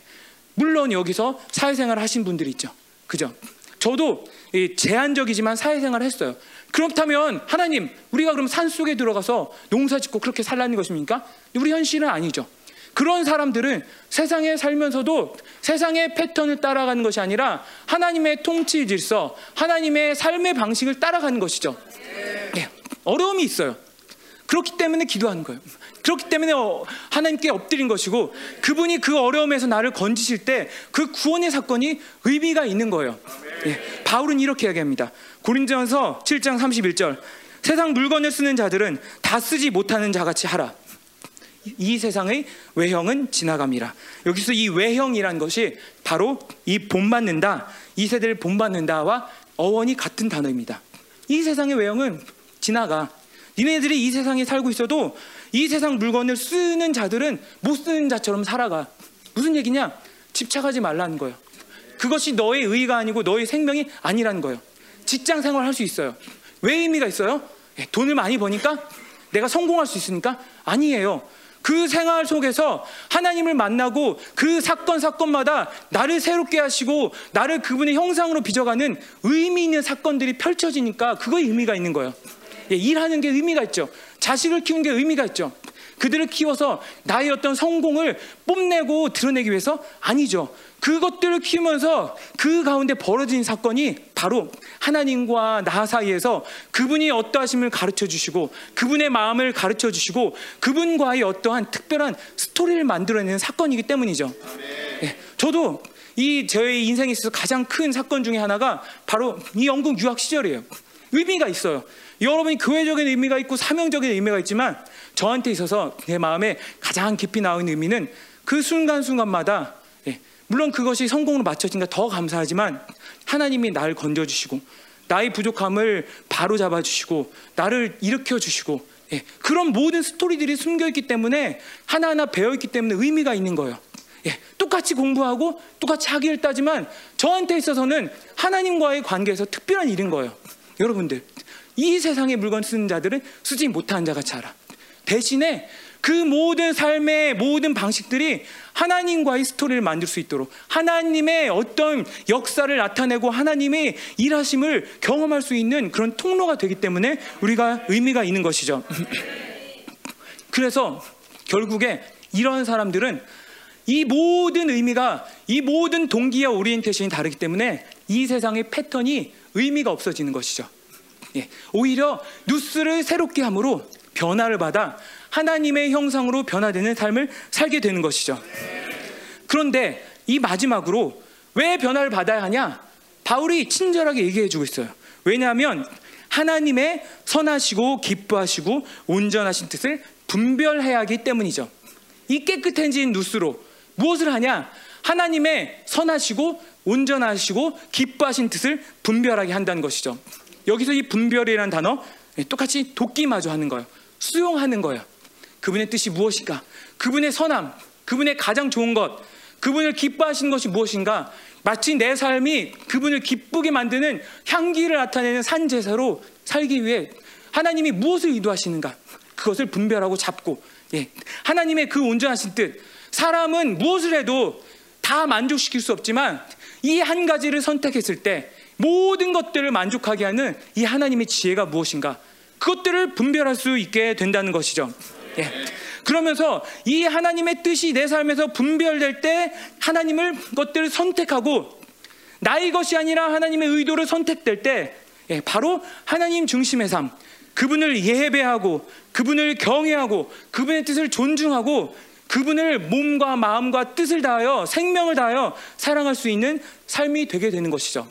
물론 여기서 사회생활 하신 분들이 있죠. 그죠? 저도 이 제한적이지만 사회생활 했어요. 그렇다면 하나님, 우리가 그럼 산 속에 들어가서 농사 짓고 그렇게 살라는 것입니까? 우리 현실은 아니죠. 그런 사람들은 세상에 살면서도 세상의 패턴을 따라가는 것이 아니라 하나님의 통치 질서, 하나님의 삶의 방식을 따라가는 것이죠. 예. 어려움이 있어요. 그렇기 때문에 기도하는 거예요. 그렇기 때문에 어, 하나님께 엎드린 것이고 그분이 그 어려움에서 나를 건지실 때 그 구원의 사건이 의미가 있는 거예요. 예, 바울은 이렇게 이야기합니다. 고린도전서 7장 31절 세상 물건을 쓰는 자들은 다 쓰지 못하는 자같이 하라. 이 세상의 외형은 지나감이라. 여기서 이 외형이란 것이 바로 이 본받는다, 이 세대를 본받는다와 어원이 같은 단어입니다. 이 세상의 외형은 지나가. 니네들이 이 세상에 살고 있어도 이 세상 물건을 쓰는 자들은 못 쓰는 자처럼 살아가. 무슨 얘기냐? 집착하지 말라는 거예요. 그것이 너의 의가 아니고 너의 생명이 아니라는 거예요. 직장 생활 할 수 있어요. 왜 의미가 있어요? 예, 돈을 많이 버니까? 내가 성공할 수 있으니까? 아니에요. 그 생활 속에서 하나님을 만나고 그 사건 사건마다 나를 새롭게 하시고 나를 그분의 형상으로 빚어가는 의미 있는 사건들이 펼쳐지니까 그거에 의미가 있는 거예요. 예, 일하는 게 의미가 있죠. 자식을 키우는 게 의미가 있죠. 그들을 키워서 나의 어떤 성공을 뽐내고 드러내기 위해서 아니죠. 그것들을 키우면서 그 가운데 벌어진 사건이 바로 하나님과 나 사이에서 그분이 어떠하심을 가르쳐 주시고 그분의 마음을 가르쳐 주시고 그분과의 어떠한 특별한 스토리를 만들어내는 사건이기 때문이죠. 예, 저도 이 저의 인생에 있어서 가장 큰 사건 중에 하나가 바로 이 영국 유학 시절이에요. 의미가 있어요. 여러분이 교회적인 의미가 있고 사명적인 의미가 있지만 저한테 있어서 내 마음에 가장 깊이 나온 의미는 그 순간순간마다 예, 물론 그것이 성공으로 맞춰진가 더 감사하지만 하나님이 나를 건져주시고 나의 부족함을 바로 잡아주시고 나를 일으켜 주시고 예, 그런 모든 스토리들이 숨겨 있기 때문에 하나하나 배어 있기 때문에 의미가 있는 거예요. 예, 똑같이 공부하고 똑같이 학위를 따지만 저한테 있어서는 하나님과의 관계에서 특별한 일인 거예요. 여러분들 이 세상의 물건 쓰는 자들은 쓰지 못하는 자같이 알아. 대신에 그 모든 삶의 모든 방식들이 하나님과의 스토리를 만들 수 있도록 하나님의 어떤 역사를 나타내고 하나님의 일하심을 경험할 수 있는 그런 통로가 되기 때문에 우리가 의미가 있는 것이죠. *clears throat* 그래서 결국에 이런 사람들은 이 모든 의미가 이 모든 동기와 오리엔테이션이 다르기 때문에 이 세상의 패턴이 의미가 없어지는 것이죠. 예, 오히려 νους를 새롭게 함으로 변화를 받아 하나님의 형상으로 변화되는 삶을 살게 되는 것이죠. 그런데 이 마지막으로 왜 변화를 받아야 하냐? 바울이 친절하게 얘기해 주고 있어요. 왜냐하면 하나님의 선하시고 기뻐하시고 온전하신 뜻을 분별해야 하기 때문이죠. 이 깨끗해진 누스로 무엇을 하냐? 하나님의 선하시고 온전하시고 기뻐하신 뜻을 분별하게 한다는 것이죠. 여기서 이 분별이라는 단어 예, 똑같이 돕기마저 하는 거예요. 수용하는 거예요. 그분의 뜻이 무엇인가? 그분의 선함, 그분의 가장 좋은 것, 그분을 기뻐하시는 것이 무엇인가? 마치 내 삶이 그분을 기쁘게 만드는 향기를 나타내는 산 제사로 살기 위해 하나님이 무엇을 의도하시는가? 그것을 분별하고 잡고 예. 하나님의 그 온전하신 뜻 사람은 무엇을 해도 다 만족시킬 수 없지만 이 한 가지를 선택했을 때 모든 것들을 만족하게 하는 이 하나님의 지혜가 무엇인가? 그것들을 분별할 수 있게 된다는 것이죠. 예. 그러면서 이 하나님의 뜻이 내 삶에서 분별될 때 하나님을 것들을 선택하고 나의 것이 아니라 하나님의 의도를 선택될 때 예, 바로 하나님 중심의 삶, 그분을 예배하고 그분을 경외하고 그분의 뜻을 존중하고 그분을 몸과 마음과 뜻을 다하여 생명을 다하여 사랑할 수 있는 삶이 되게 되는 것이죠.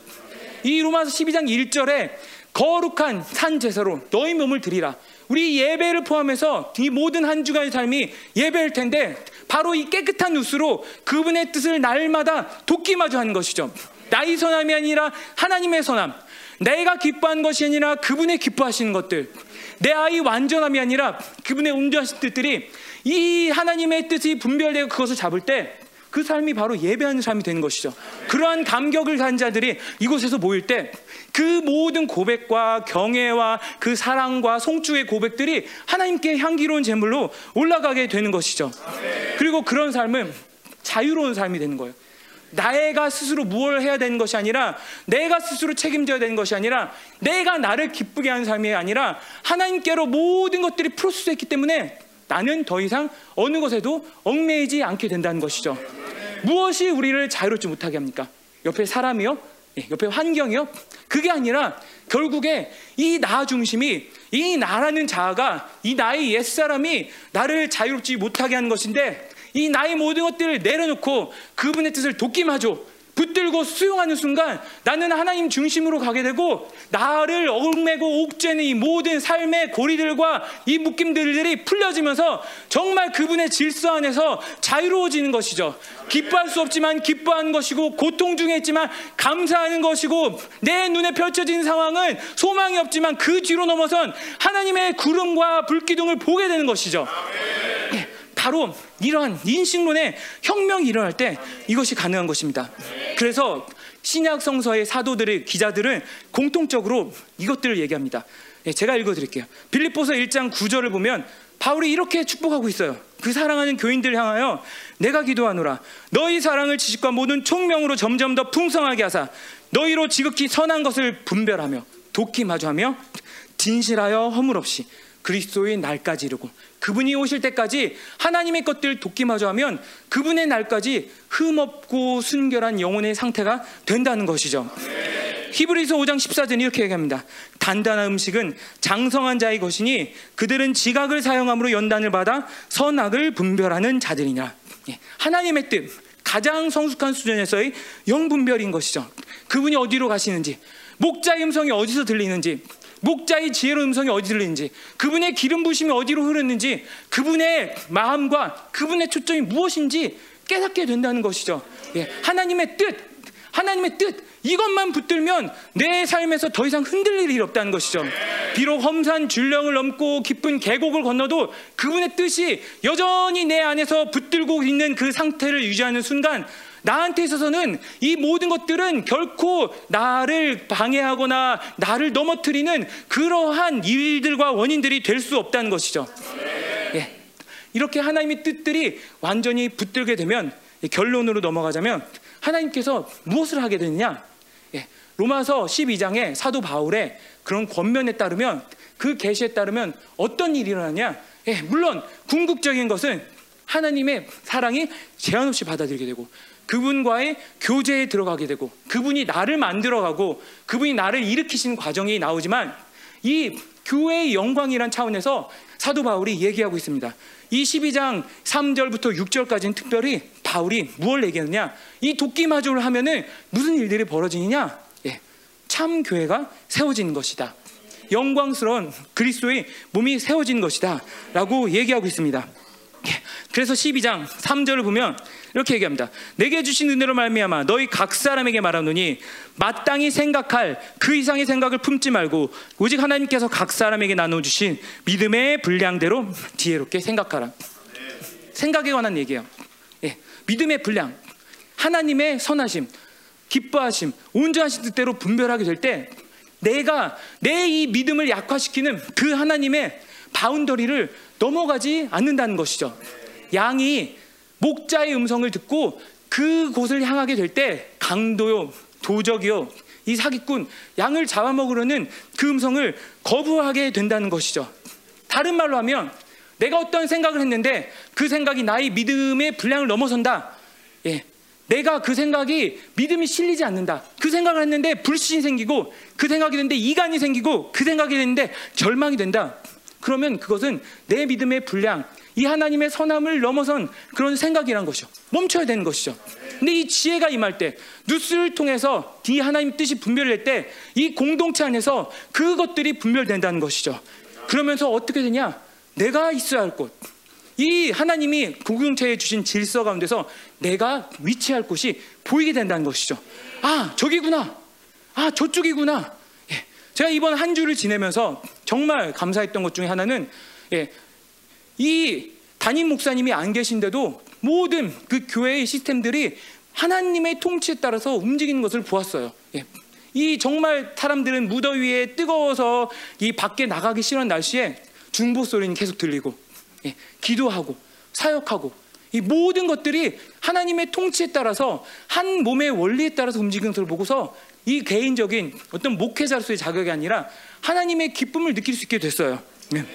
이 로마서 12장 1절에 거룩한 산 제사로 너희 몸을 드리라. 우리 예배를 포함해서 이 모든 한 주간의 삶이 예배일 텐데 바로 이 깨끗한 누스로 그분의 뜻을 날마다 돕기마저 하는 것이죠. 나의 선함이 아니라 하나님의 선함. 내가 기뻐한 것이 아니라 그분의 기뻐하시는 것들. 내 아이 완전함이 아니라 그분의 온전하신 뜻들이 이 하나님의 뜻이 분별되고 그것을 잡을 때 그 삶이 바로 예배하는 삶이 되는 것이죠. 그러한 감격을 가진 자들이 이곳에서 모일 때 그 모든 고백과 경애와 그 사랑과 송축의 고백들이 하나님께 향기로운 제물로 올라가게 되는 것이죠. 그리고 그런 삶은 자유로운 삶이 되는 거예요. 나가 스스로 무엇을 해야 되는 것이 아니라 내가 스스로 책임져야 되는 것이 아니라 내가 나를 기쁘게 하는 삶이 아니라 하나님께로 모든 것들이 프로세스했기 때문에 나는 더 이상 어느 것에도 얽매이지 않게 된다는 것이죠. 무엇이 우리를 자유롭지 못하게 합니까? 옆에 사람이요? 예, 옆에 환경이요? 그게 아니라 결국에 이 나 중심이 이 나라는 자아가 이 나의 옛사람이 나를 자유롭지 못하게 하는 것인데 이 나의 모든 것들을 내려놓고 그분의 뜻을 돕기마저 붙들고 수용하는 순간 나는 하나님 중심으로 가게 되고 나를 얽매고 옥죄는 이 모든 삶의 고리들과 이 묶임들이 풀려지면서 정말 그분의 질서 안에서 자유로워지는 것이죠. 기뻐할 수 없지만 기뻐하는 것이고 고통 중에 있지만 감사하는 것이고 내 눈에 펼쳐진 상황은 소망이 없지만 그 뒤로 넘어선 하나님의 구름과 불기둥을 보게 되는 것이죠. 예. 바로 이러한 인식론의 혁명이 일어날 때 이것이 가능한 것입니다. 그래서 신약 성서의 사도들의 기자들은 공통적으로 이것들을 얘기합니다. 예, 제가 읽어드릴게요. 빌립보서 1장 9절을 보면 바울이 이렇게 축복하고 있어요. 그 사랑하는 교인들 향하여 내가 기도하노라. 너희 사랑을 지식과 모든 총명으로 점점 더 풍성하게 하사 너희로 지극히 선한 것을 분별하며 돕기 마주하며 진실하여 허물 없이 그리스도의 날까지 이르고 그분이 오실 때까지 하나님의 것들 돕기마저 하면 그분의 날까지 흠없고 순결한 영혼의 상태가 된다는 것이죠. 히브리서 5장 14절이 이렇게 얘기합니다. 단단한 음식은 장성한 자의 것이니 그들은 지각을 사용함으로 연단을 받아 선악을 분별하는 자들이냐. 예, 하나님의 뜻, 가장 성숙한 수준에서의 영분별인 것이죠. 그분이 어디로 가시는지, 목자의 음성이 어디서 들리는지, 목자의 지혜로운 음성이 어디 들리는지, 그분의 기름 부심이 어디로 흐르는지, 그분의 마음과 그분의 초점이 무엇인지 깨닫게 된다는 것이죠. 예, 하나님의 뜻, 하나님의 뜻 이것만 붙들면 내 삶에서 더 이상 흔들릴 일이 없다는 것이죠. 비록 험산 줄령을 넘고 깊은 계곡을 건너도 그분의 뜻이 여전히 내 안에서 붙들고 있는 그 상태를 유지하는 순간 나한테 있어서는 이 모든 것들은 결코 나를 방해하거나 나를 넘어뜨리는 그러한 일들과 원인들이 될 수 없다는 것이죠. 예. 이렇게 하나님의 뜻들이 완전히 붙들게 되면 결론으로 넘어가자면 하나님께서 무엇을 하게 되느냐? 예. 로마서 12장에 사도 바울의 그런 권면에 따르면 그 계시에 따르면 어떤 일이 일어나냐? 예. 물론 궁극적인 것은 하나님의 사랑이 제한 없이 받아들이게 되고 그분과의 교제에 들어가게 되고 그분이 나를 만들어가고 그분이 나를 일으키시는 과정이 나오지만 이 교회의 영광이란 차원에서 사도 바울이 얘기하고 있습니다. 이 12장 3절부터 6절까지는 특별히 바울이 무엇을 얘기하느냐? 이 도끼 마주를 하면은 무슨 일들이 벌어지느냐? 예, 참 교회가 세워지는 것이다. 영광스러운 그리스도의 몸이 세워진 것이다 라고 얘기하고 있습니다. 예, 그래서 12장 3절을 보면 이렇게 얘기합니다. 내게 주신 은혜로 말미암아 너희 각 사람에게 말하노니 마땅히 생각할 그 이상의 생각을 품지 말고 오직 하나님께서 각 사람에게 나눠 주신 믿음의 분량대로 지혜롭게 생각하라. 생각에 관한 얘기예요. 예, 믿음의 분량, 하나님의 선하심, 기뻐하심, 온전하신 뜻대로 분별하게 될 때 내가 내 이 믿음을 약화시키는 그 하나님의 바운더리를 넘어가지 않는다는 것이죠. 양이 목자의 음성을 듣고 그곳을 향하게 될 때 강도요, 도적이요, 이 사기꾼 양을 잡아먹으려는 그 음성을 거부하게 된다는 것이죠. 다른 말로 하면 내가 어떤 생각을 했는데 그 생각이 나의 믿음의 분량을 넘어선다. 예. 내가 그 생각이 믿음이 실리지 않는다. 그 생각을 했는데 불신이 생기고 그 생각이 됐는데 이간이 생기고 그 생각이 됐는데 절망이 된다. 그러면 그것은 내 믿음의 분량, 이 하나님의 선함을 넘어선 그런 생각이란 것이죠. 멈춰야 되는 것이죠. 근데 이 지혜가 임할 때, 뉴스를 통해서 이 하나님 뜻이 분별될 때, 이 공동체 안에서 그것들이 분별된다는 것이죠. 그러면서 어떻게 되냐? 내가 있어야 할 곳. 이 하나님이 공동체에 주신 질서 가운데서 내가 위치할 곳이 보이게 된다는 것이죠. 아, 저기구나. 아, 저쪽이구나. 예. 제가 이번 한 주를 지내면서 정말 감사했던 것 중에 하나는 예, 이 담임 목사님이 안 계신데도 모든 그 교회의 시스템들이 하나님의 통치에 따라서 움직이는 것을 보았어요. 예. 이 정말 사람들은 무더위에 뜨거워서 이 밖에 나가기 싫은 날씨에 중보 소리는 계속 들리고 예. 기도하고 사역하고 이 모든 것들이 하나님의 통치에 따라서 한 몸의 원리에 따라서 움직이는 것을 보고서 이 개인적인 어떤 목회자로서의 자격이 아니라 하나님의 기쁨을 느낄 수 있게 됐어요. 예.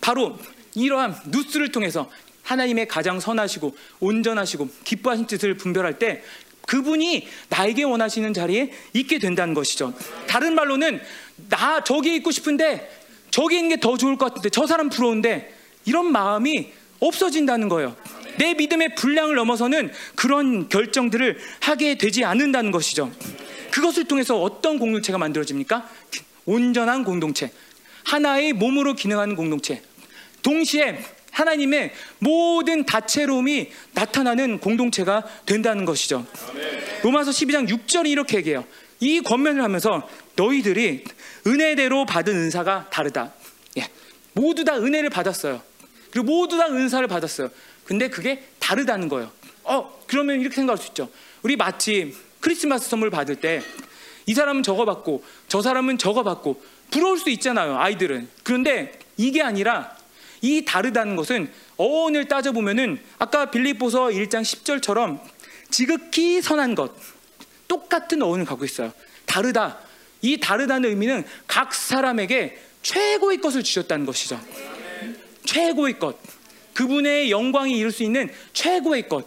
바로 이러한 뉴스를 통해서 하나님의 가장 선하시고 온전하시고 기뻐하신 뜻을 분별할 때 그분이 나에게 원하시는 자리에 있게 된다는 것이죠. 다른 말로는 나 저기 있고 싶은데 저기 있는 게 더 좋을 것 같은데 저 사람 부러운데 이런 마음이 없어진다는 거예요. 내 믿음의 분량을 넘어서는 그런 결정들을 하게 되지 않는다는 것이죠. 그것을 통해서 어떤 공동체가 만들어집니까? 온전한 공동체. 하나의 몸으로 기능하는 공동체. 동시에 하나님의 모든 다채로움이 나타나는 공동체가 된다는 것이죠. 로마서 12장 6절이 이렇게 얘기해요. 이 권면을 하면서 너희들이 은혜대로 받은 은사가 다르다. 예. 모두 다 은혜를 받았어요. 그리고 모두 다 은사를 받았어요. 근데 그게 다르다는 거예요. 어, 그러면 이렇게 생각할 수 있죠. 우리 마치 크리스마스 선물 받을 때 이 사람은 저거 받고 저 사람은 저거 받고 부러울 수 있잖아요. 아이들은. 그런데 이게 아니라 이 다르다는 것은 어원을 따져보면은 아까 빌립보서 1장 10절처럼 지극히 선한 것 똑같은 어원을 갖고 있어요. 다르다. 이 다르다는 의미는 각 사람에게 최고의 것을 주셨다는 것이죠. 최고의 것. 그분의 영광이 이룰 수 있는 최고의 것.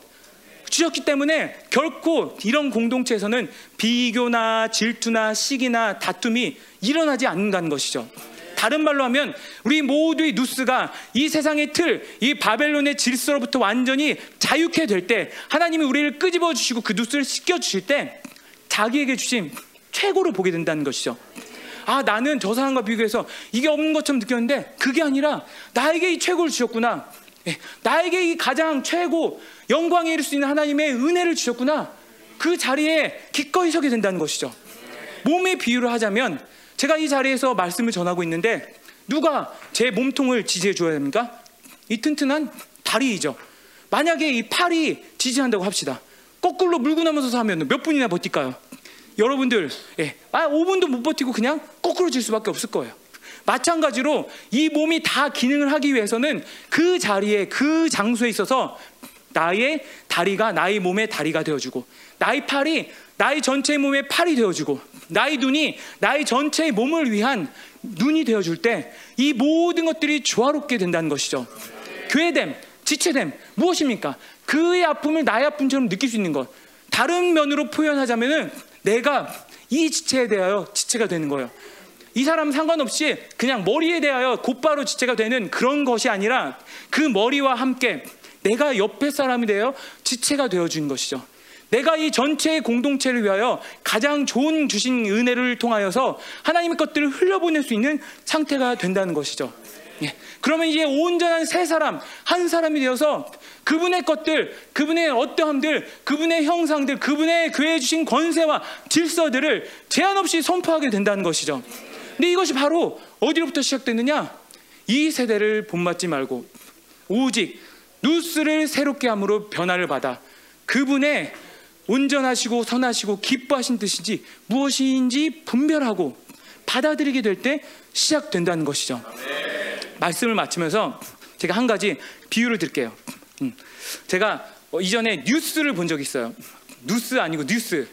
주셨기 때문에 결코 이런 공동체에서는 비교나 질투나 시기나 다툼이 일어나지 않는다는 것이죠. 다른 말로 하면 우리 모두의 누스가 이 세상의 틀, 이 바벨론의 질서로부터 완전히 자유케 될 때 하나님이 우리를 끄집어 주시고 그 누스를 씻겨 주실 때 자기에게 주신 최고로 보게 된다는 것이죠. 아, 나는 저 사람과 비교해서 이게 없는 것처럼 느꼈는데 그게 아니라 나에게 이 최고를 주셨구나. 예, 나에게 이 가장 최고 영광에 이를 수 있는 하나님의 은혜를 주셨구나. 그 자리에 기꺼이 서게 된다는 것이죠. 몸의 비유를 하자면 제가 이 자리에서 말씀을 전하고 있는데 누가 제 몸통을 지지해 줘야 됩니까? 이 튼튼한 다리이죠. 만약에 이 팔이 지지한다고 합시다. 거꾸로 물고 나면서 하면 몇 분이나 버틸까요? 여러분들, 예, 아 5분도 못 버티고 그냥 거꾸로 질 수밖에 없을 거예요. 마찬가지로 이 몸이 다 기능을 하기 위해서는 그 자리에 그 장소에 있어서 나의 다리가 나의 몸의 다리가 되어주고 나의 팔이 나의 전체 몸의 팔이 되어주고 나의 눈이 나의 전체 몸을 위한 눈이 되어줄 때 이 모든 것들이 조화롭게 된다는 것이죠. 교회됨, 지체됨 무엇입니까? 그의 아픔을 나의 아픔처럼 느낄 수 있는 것. 다른 면으로 표현하자면은 내가 이 지체에 대하여 지체가 되는 거예요. 이 사람 상관없이 그냥 머리에 대하여 곧바로 지체가 되는 그런 것이 아니라 그 머리와 함께 내가 옆에 사람이 되어 지체가 되어 준 것이죠. 내가 이 전체의 공동체를 위하여 가장 좋은 주신 은혜를 통하여서 하나님의 것들을 흘려보낼 수 있는 상태가 된다는 것이죠. 예. 그러면 이제 온전한 세 사람, 한 사람이 되어서 그분의 것들, 그분의 어떠함들, 그분의 형상들, 그분의 그에 주신 권세와 질서들을 제한 없이 선포하게 된다는 것이죠. 근데 이것이 바로 어디로부터 시작됐느냐? 이 세대를 본받지 말고 오직 누스를 새롭게 함으로 변화를 받아 그분의 온전하시고 선하시고 기뻐하신 뜻인지 무엇인지 분별하고 받아들이게 될 때 시작된다는 것이죠. 말씀을 마치면서 제가 한 가지 비유를 드릴게요. 음. 제가 어, 이전에 뉴스를 본 적이 있어요. νους 아니고 뉴스.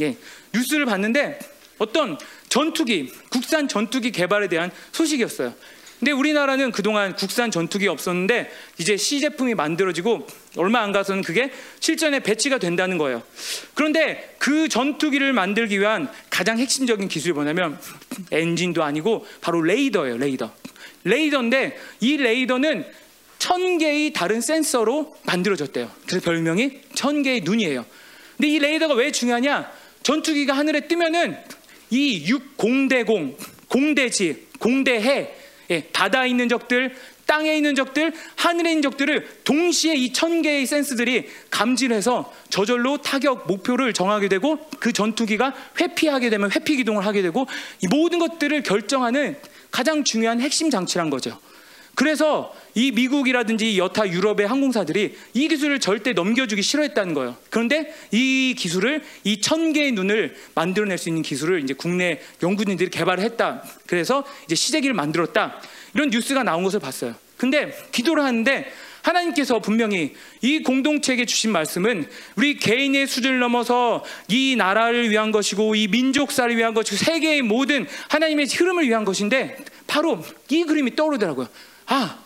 예, 뉴스를 봤는데 어떤 전투기, 국산 전투기 개발에 대한 소식이었어요. 근데 우리나라는 그동안 국산 전투기 없었는데 이제 시제품이 만들어지고 얼마 안 가서는 그게 실전에 배치가 된다는 거예요. 그런데 그 전투기를 만들기 위한 가장 핵심적인 기술이 뭐냐면 엔진도 아니고 바로 레이더예요, 레이더. 레이더인데 이 레이더는 천 개의 다른 센서로 만들어졌대요. 그래서 별명이 천 개의 눈이에요. 근데 이 레이더가 왜 중요하냐? 전투기가 하늘에 뜨면은 이 육공대공, 공대지, 공대해, 예, 바다에 있는 적들, 땅에 있는 적들, 하늘에 있는 적들을 동시에 이 천 개의 센스들이 감지해서 저절로 타격 목표를 정하게 되고 그 전투기가 회피하게 되면 회피 기동을 하게 되고 이 모든 것들을 결정하는 가장 중요한 핵심 장치란 거죠. 그래서 이 미국이라든지 여타 유럽의 항공사들이 이 기술을 절대 넘겨주기 싫어했다는 거예요. 그런데 이 기술을 이 천 개의 눈을 만들어낼 수 있는 기술을 이제 국내 연구진들이 개발을 했다. 그래서 이제 시제기를 만들었다. 이런 뉴스가 나온 것을 봤어요. 근데 기도를 하는데 하나님께서 분명히 이 공동체에게 주신 말씀은 우리 개인의 수준을 넘어서 이 나라를 위한 것이고 이 민족사를 위한 것이고 세계의 모든 하나님의 흐름을 위한 것인데 바로 이 그림이 떠오르더라고요. 아,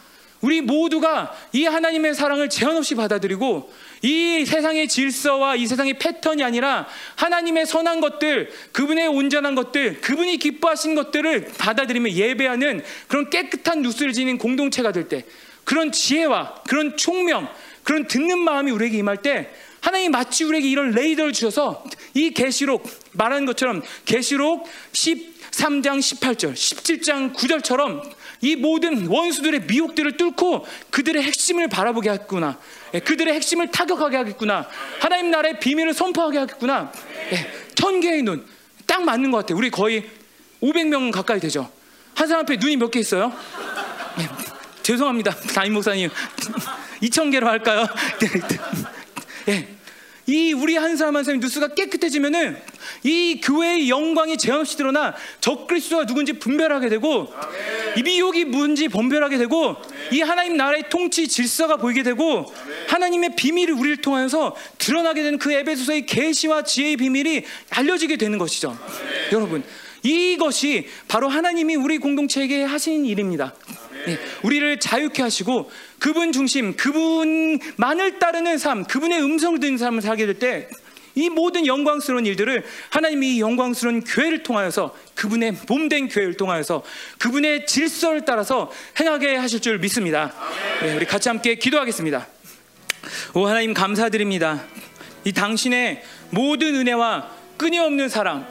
우리 모두가 이 하나님의 사랑을 제한 없이 받아들이고 이 세상의 질서와 이 세상의 패턴이 아니라 하나님의 선한 것들, 그분의 온전한 것들, 그분이 기뻐하신 것들을 받아들이며 예배하는 그런 깨끗한 뉴스를 지닌 공동체가 될 때, 그런 지혜와 그런 총명, 그런 듣는 마음이 우리에게 임할 때 하나님 마치 우리에게 이런 레이더를 주셔서 이 계시록 말하는 것처럼 계시록 13장 18절, 17장 9절처럼 이 모든 원수들의 미혹들을 뚫고 그들의 핵심을 바라보게 하겠구나. 예, 그들의 핵심을 타격하게 하겠구나. 하나님 나라의 비밀을 선포하게 하겠구나. 예, 천 개의 눈. 딱 맞는 것 같아요. 우리 거의 500명 가까이 되죠. 한 사람 앞에 눈이 몇 개 있어요? 예, 죄송합니다. 담임 목사님. *laughs* 2천 개로 할까요? *laughs* 예. 이 우리 한 사람 한 사람의 뉴스가 깨끗해지면은 이 교회의 영광이 제한없이 드러나 적그리스도가 누군지 분별하게 되고 이 미혹이 뭔지 분별하게 되고 이 하나님 나라의 통치 질서가 보이게 되고 하나님의 비밀이 우리를 통하여서 드러나게 되는 그 에베소서의 계시와 지혜의 비밀이 알려지게 되는 것이죠. 여러분 이것이 바로 하나님이 우리 공동체에게 하신 일입니다. 네, 우리를 자유케 하시고 그분 중심, 그분만을 따르는 삶, 그분의 음성을 듣는 삶을 살게 될 때 이 모든 영광스러운 일들을 하나님이 영광스러운 교회를 통하여서 그분의 몸된 교회를 통하여서 그분의 질서를 따라서 행하게 하실 줄 믿습니다. 네, 우리 같이 함께 기도하겠습니다. 오 하나님 감사드립니다. 이 당신의 모든 은혜와 끊임없는 사랑,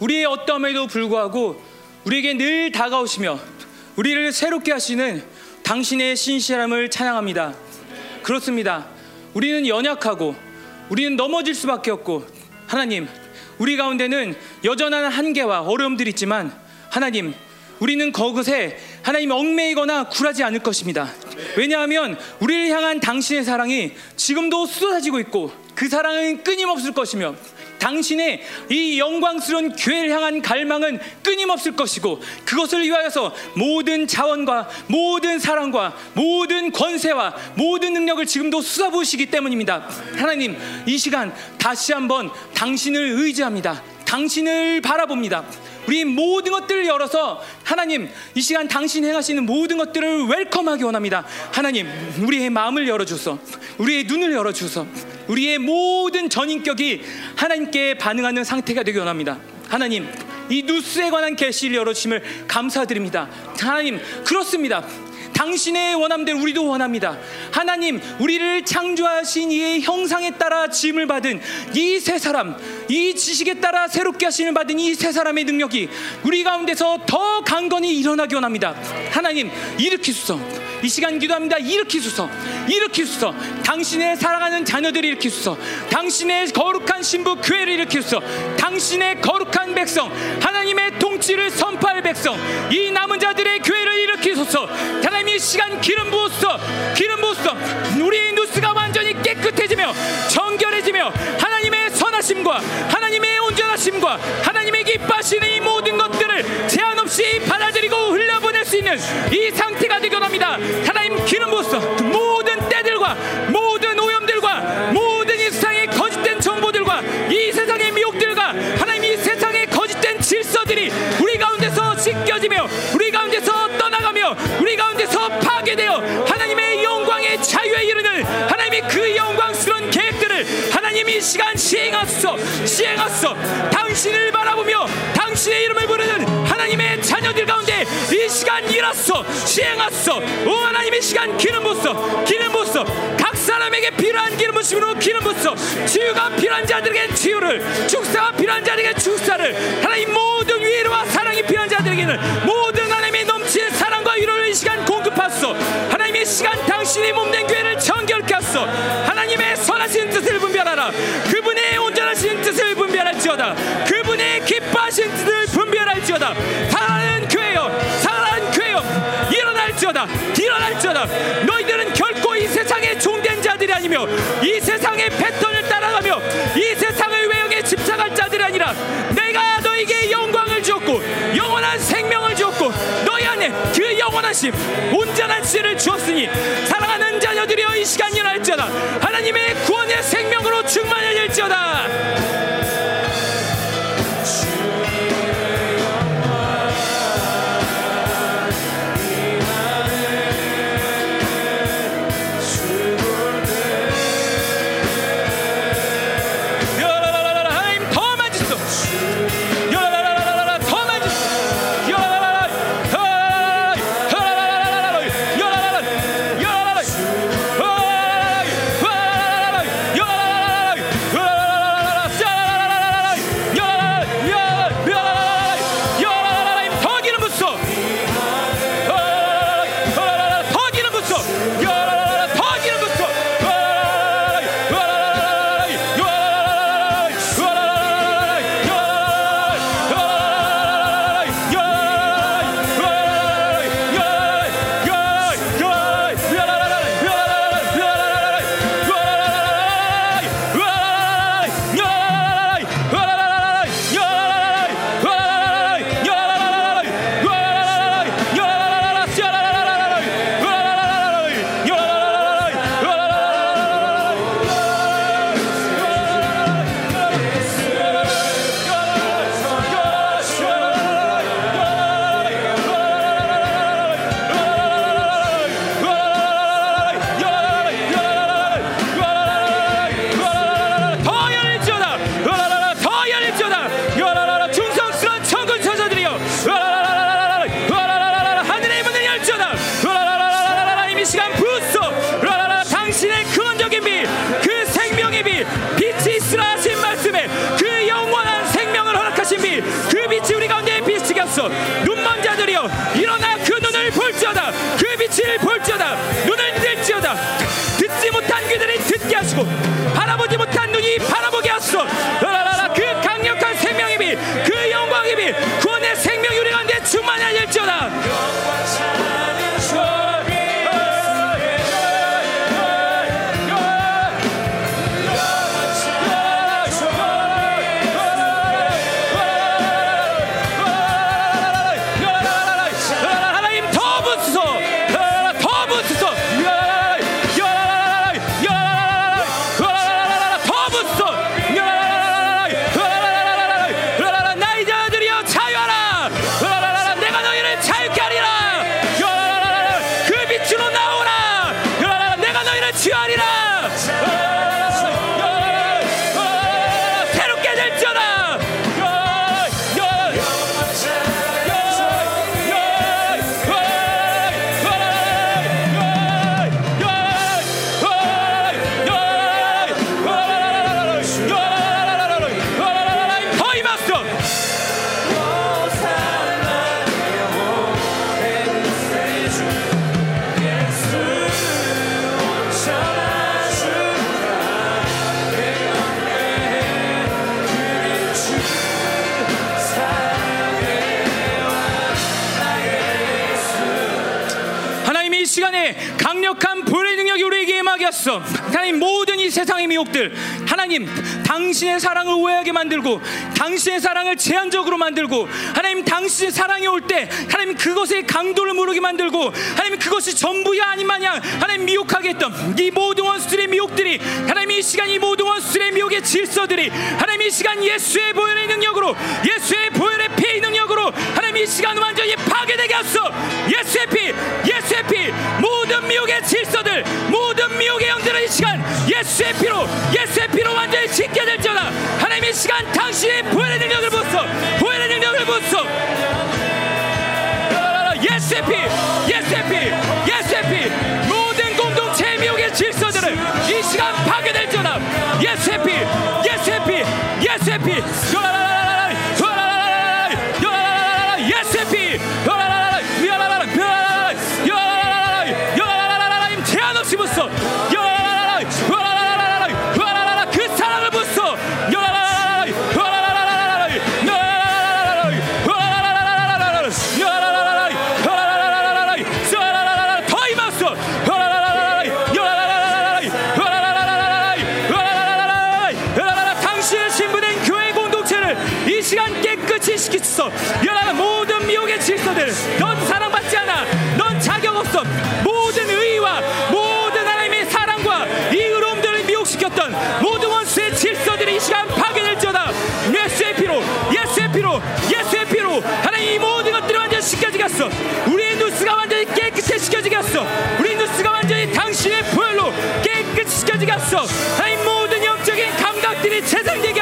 우리의 어떠함에도 불구하고 우리에게 늘 다가오시며 우리를 새롭게 하시는 당신의 신실함을 찬양합니다. 그렇습니다. 우리는 연약하고 우리는 넘어질 수밖에 없고 하나님 우리 가운데는 여전한 한계와 어려움들이 있지만 하나님 우리는 거기에 하나님 얽매이거나 굴하지 않을 것입니다. 왜냐하면 우리를 향한 당신의 사랑이 지금도 쏟아지고 있고 그 사랑은 끊임없을 것이며 당신의 이 영광스러운 교회를 향한 갈망은 끊임없을 것이고 그것을 위하여서 모든 자원과 모든 사랑과 모든 권세와 모든 능력을 지금도 쏟아부으시기 때문입니다. 하나님 이 시간 다시 한번 당신을 의지합니다. 당신을 바라봅니다. 우리 모든 것들을 열어서 하나님 이 시간 당신 행하시는 모든 것들을 웰컴하기 원합니다. 하나님 우리의 마음을 열어주소, 우리의 눈을 열어주소, 우리의 모든 전인격이 하나님께 반응하는 상태가 되기 원합니다. 하나님 이 누스에 관한 계시를 열어주심을 감사드립니다. 하나님 그렇습니다. 당신의 원함대로 우리도 원합니다. 하나님, 우리를 창조하신 이의 형상에 따라 지음을 받은 이 세 사람, 이 지식에 따라 새롭게 하심을 받은 이 세 사람의 능력이 우리 가운데서 더 강건히 일어나기 원합니다. 하나님, 일으키소서. 이 시간 기도합니다. 일으키소서. 일으키소서. 당신의 사랑하는 자녀들을 일으키소서. 당신의 거룩한 신부 교회를 일으키소서. 당신의 거룩한 백성, 하나님의 통치를 선포할 백성, 이 남은 자들의 교회를 일으키소서. 하나님 이 시간 기름 부었어. 기름 부었어. 우리 누스가 완전히 깨끗해지며 정결해지며 하나님의 선하심과 하나님의 온전하심과 하나님의 기뻐하시는 이 모든 것들을 제한 없이 받아들이고 흘려보낼 수 있는 이 상태가 되기 원합니다. 하나님 기름 부었어. 모든 때들과 모든 오염들과 모든 이 세상의 거짓된 정보들과 이 세상의 미혹들과 하나님 이 세상의 거짓된 질서들이 우리 가운데서 씻겨지며 우리 가운데서 떠나가며 우리 가운데서 파괴되어 하나님의 영광의 자유에 이르는 하나님이 그 영광스러운 계획들을 하나님 이 시간 시행하소서 시행하소서. 당신을 바라보며 당신의 이름을 부르는 하나님의 자녀들 가운데 이 시간 일하소서 시행하소서. 오 하나님의 시간 기름 부소 기름 부소 각 사람에게 필요한 기름 부심으로 기름 부소 치유가 필요한 자들에게 치유를 축사가 필요한 자들에게 축사를. 하나님 모든 위로와 사랑이 필요한 자들에게는 모든 하나님의 넘치는 사랑과 위로를 이 시간 공급하소 시간 당신의 몸된 교회를 정결케 하소서 하나님의 선하신 뜻을 분별하라. 그분의 온전하신 뜻을 분별할지어다. 그분의 기뻐하신 뜻을 분별할지어다. 사랑하는 교회여 사랑하는 교회여 일어날지어다 일어날지어다. 너희들은 결코 이 세상의 종된 자들이 아니며 이 세상의 패턴을 따라가며 이 세상의 외형에 집착할 자들이 아니라 내가 너에게 영광을 주었고 영원한 생명을 주었고 너희 안에 그 영원하심 온전한 씨를 주었으니 사랑하는 자녀들이여 이 시간 일어날지어다. 하나님의 구원의 생명으로 충만해질지어다 바 세상의 미혹들 하나님 당신의 사랑을 오해하게 만들고 당신의 사랑을 제한적으로 만들고 하나님 당신의 사랑이 올 때 하나님 그것의 강도를 모르게 만들고 하나님 그것이 전부야 아닌 마냥 하나님 미혹하게 했던 이 모든 원수들의 미혹들이 하나님 이 시간 이 모든 원수들의 미혹의 질서들이 하나님 이 시간 예수의 보혈의 능력으로 예수의 보혈의 피의 능력으로 하나님 이 시간 완전히 파괴되게 하소 예수의 피 예수의 피. 모든 미혹의 질서들 모든 미혹의 영들은 이 시간 예수의 피로 예수의 피로 완전히 짓게 될지어다. 하나님 이 시간 당신의 보혈의 능력을 부었어 보혈의 능력을 부었어 예수의 피 예수의 피 예수의 피. 모든 공동체의 미혹의 질서들을 이 시간 파괴될지어다. 예수의 피 예수의 피 예수의 피 씻겨지겠어 우리의 누스가 완전히 깨끗해지겠어 우리 누스가 완전히 당신의 보혈로 깨끗이 씻겨지겠어 하나님 모든 영적인 감각들이 재생되게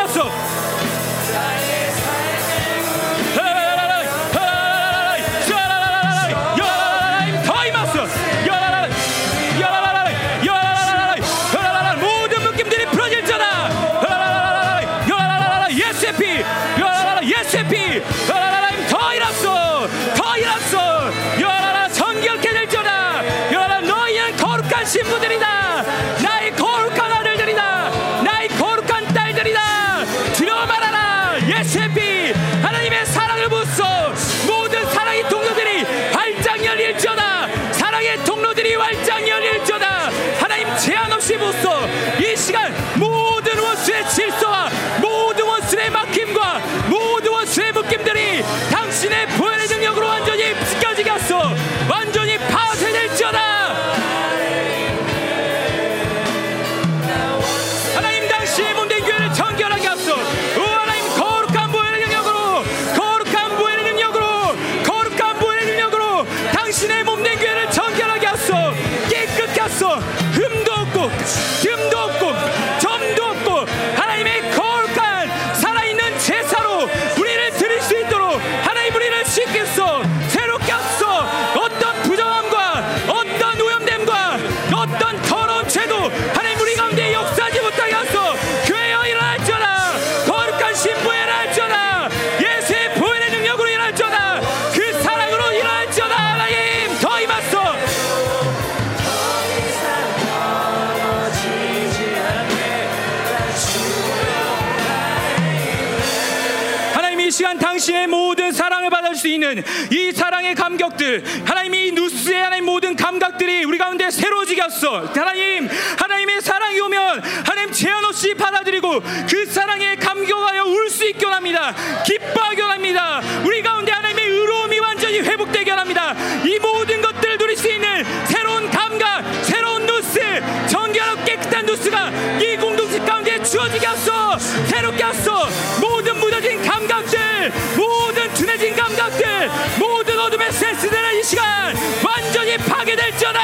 시간 당신의 모든 사랑을 받을 수 있는 이 사랑의 감격들 하나님 이 누스의 하나님 모든 감각들이 우리 가운데 새로워지게 하소서 하나님 하나님의 사랑이 오면 하나님 제한 없이 받아들이고 그 사랑에 감격하여 울 수 있게 원합니다. 기뻐하게 원합니다. 우리 가운데 하나님의 의로움이 완전히 회복되게 원합니다. 이 모든 것들을 누릴 수 있는 누스가 이 공동체 가운데 주어지게 하소 새롭게 하소 모든 무뎌진 감각들 모든 둔해진 감각들 모든 어둠의 센스들은 이 시간 완전히 파괴될지어다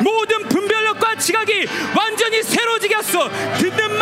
모든 분별력과 지각이 완전히 새로지게 하소 듣는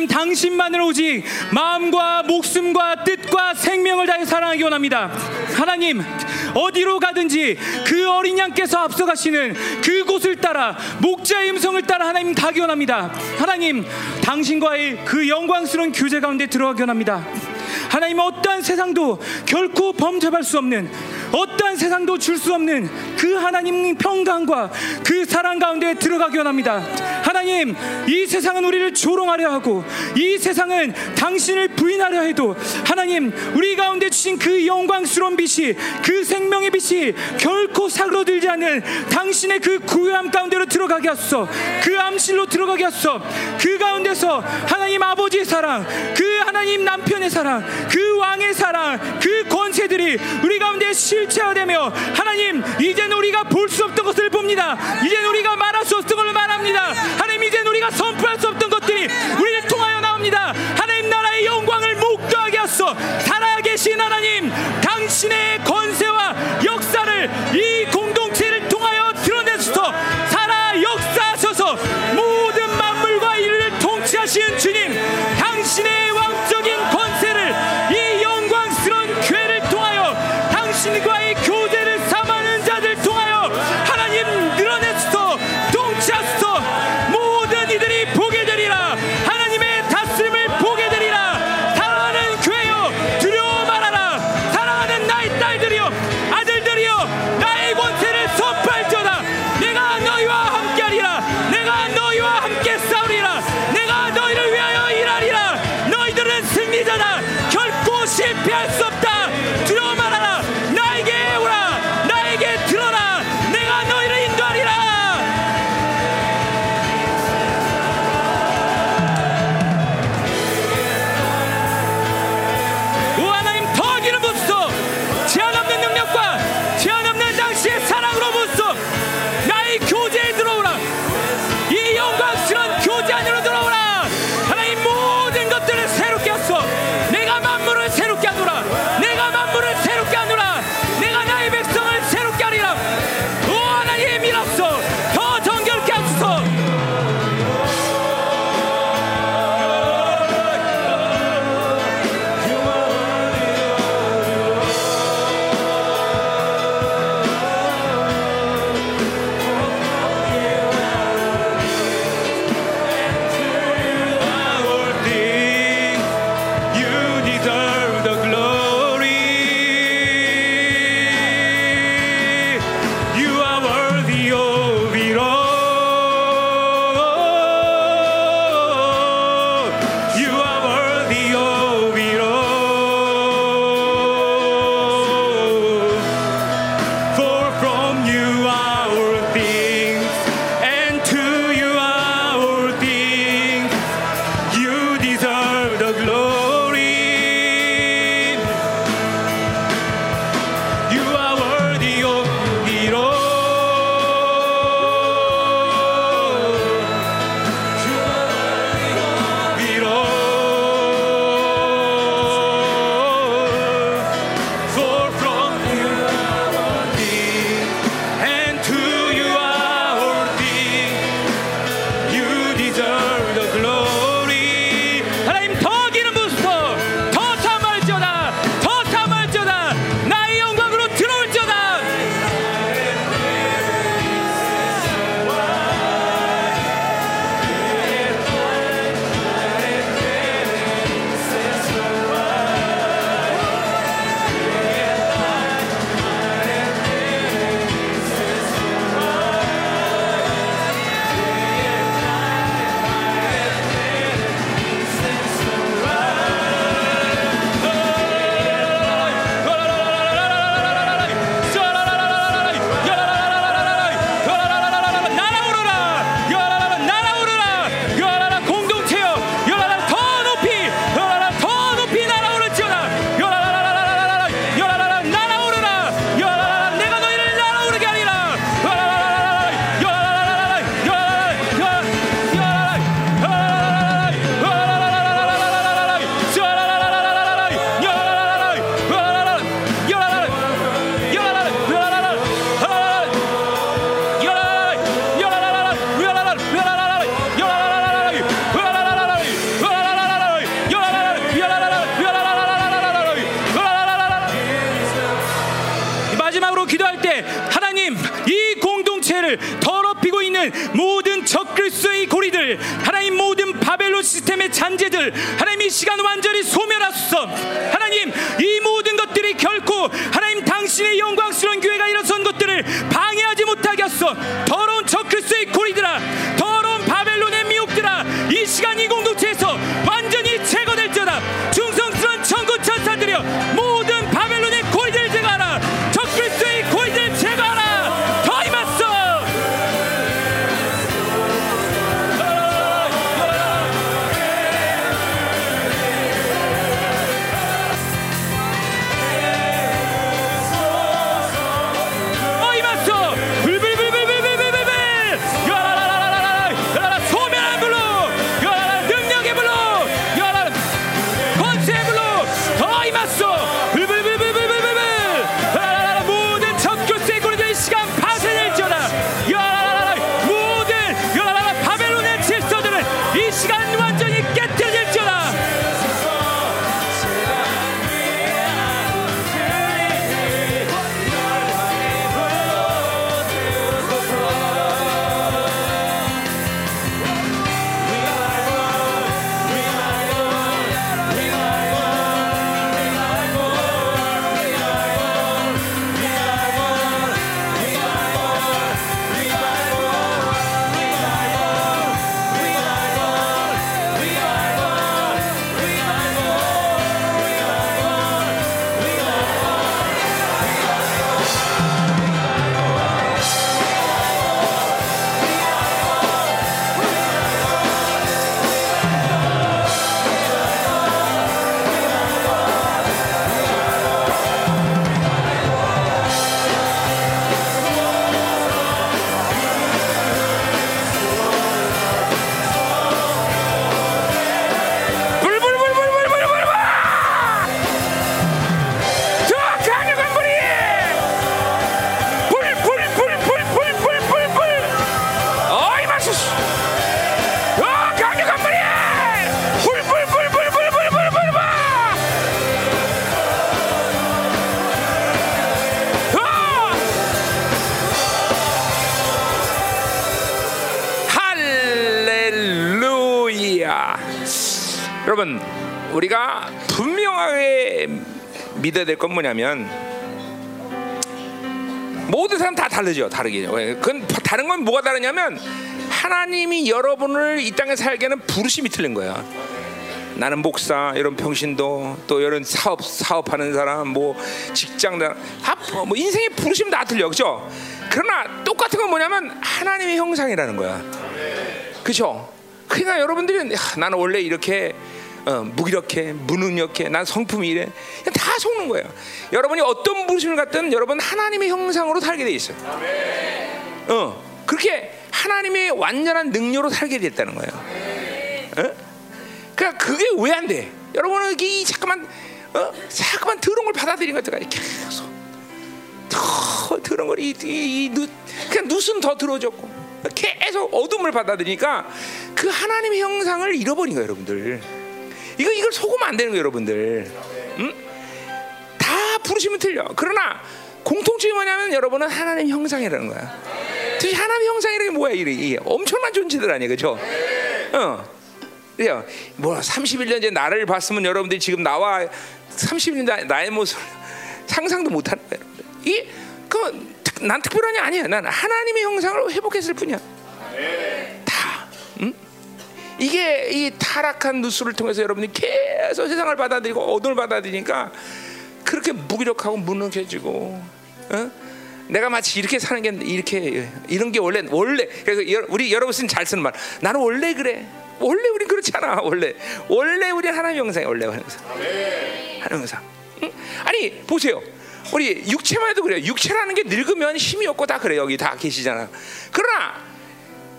하나님 당신만을 오직 마음과 목숨과 뜻과 생명을 다해 사랑하기 원합니다. 하나님 어디로 가든지 그 어린 양께서 앞서가시는 그곳을 따라 목자의 음성을 따라 하나님 가기 원합니다. 하나님 당신과의 그 영광스러운 교제 가운데 들어가기 원합니다. 하나님 어떠한 세상도 결코 범접할 수 없는 어떠한 세상도 줄 수 없는 그 하나님 평강과 그 사랑 가운데 들어가기 원합니다. 하나님, 이 세상은 우리를 조롱하려 하고 이 세상은 당신을 부인하려 해도 하나님, 우리 가운데 주신 그 영광스러운 빛이 그 생명의 빛이 결코 사그러들지 않는 당신의 그 구유함 가운데로 들어가게 하소서. 그 암실로 들어가게 하소서. 그 가운데서 하나님 아버지의 사랑, 그 하나님 남편의 사랑, 그 왕의 사랑, 그 권세들이 우리 가운데 실체화되며 하나님 이제는 우리가 볼 수 없던 것을 봅니다. 이제는 우리가 말할 수 없던 것을 말합니다. 하나님 이제는 우리가 선포할 수 없던 것들이 우리를 통하여 나옵니다. 영광을 목도하게 하소. 살아계신 하나님 당신의 권세와 역사를 이 공동체를 통하여 드러내소서. 살아 역사하셔서 모든 만물과 이를 통치하시는 주님 믿어야 될 건 뭐냐면 모든 사람 다 다르죠. 다르게. 왜? 그건 다른 건 뭐가 다르냐면 하나님이 여러분을 이 땅에 살게 하는 부르심이 틀린 거야. 나는 목사, 이런 평신도, 또 이런 사업 사업하는 사람, 뭐 직장 다, 뭐 인생의 부르심 다 틀려, 그죠? 그러나 똑같은 건 뭐냐면 하나님의 형상이라는 거야. 그죠? 그러니까 여러분들은 야, 나는 원래 이렇게 어, 무기력해, 무능력해, 난 성품이 이래. 거예요. 여러분이 어떤 부르심을 갖든 여러분 하나님의 형상으로 살게 돼 있어요. 어, 그렇게 하나님의 완전한 능력으로 살게 됐다는 거예요. 어? 그러니까 그게 왜 안 돼? 여러분은 이 잠깐만, 어, 잠깐만 더러운 걸 받아들이는 것들까 계속 더 더러운 걸 이, 이, 그냥 눕은 더 들어졌고 계속 어둠을 받아들이니까 그 하나님의 형상을 잃어버린 거예요, 여러분들. 이거 이걸 속으면 안 되는 거예요, 여러분들. 여러분은 하나님 형상이라는 거야. 도대체 하나님 형상이라는 게 뭐야? 이게, 엄청난 존재들 아니야, 그렇죠? 어. 뭐 31년 전 나를 봤으면 여러분들이 지금 나와 30년 전 나의 모습 상상도 못 하는 거예요. 여러분들. 이 그난 특별한 게 아니야. 난 하나님의 형상을 회복했을 뿐이야. 다. 응? 이게 이 타락한 누수를 통해서 여러분이 계속 세상을 받아들이고 어둠을 받아들이니까 그렇게 무기력하고 무능해지고 어? 내가 마치 이렇게 사는 게 이렇게 이런 게 원래 원래. 그래서 여- 우리 여러분 쓰는 잘 쓰는 말. 나는 원래 그래. 원래 우리 그렇지 않아 원래. 원래 우리 하나님 형상이 원래 하나님 형상. 하나님 형상. 응? 아니 보세요. 우리 육체만 해도 그래요. 육체라는 게 늙으면 힘이 없고 다 그래 여기 다 계시잖아. 그러나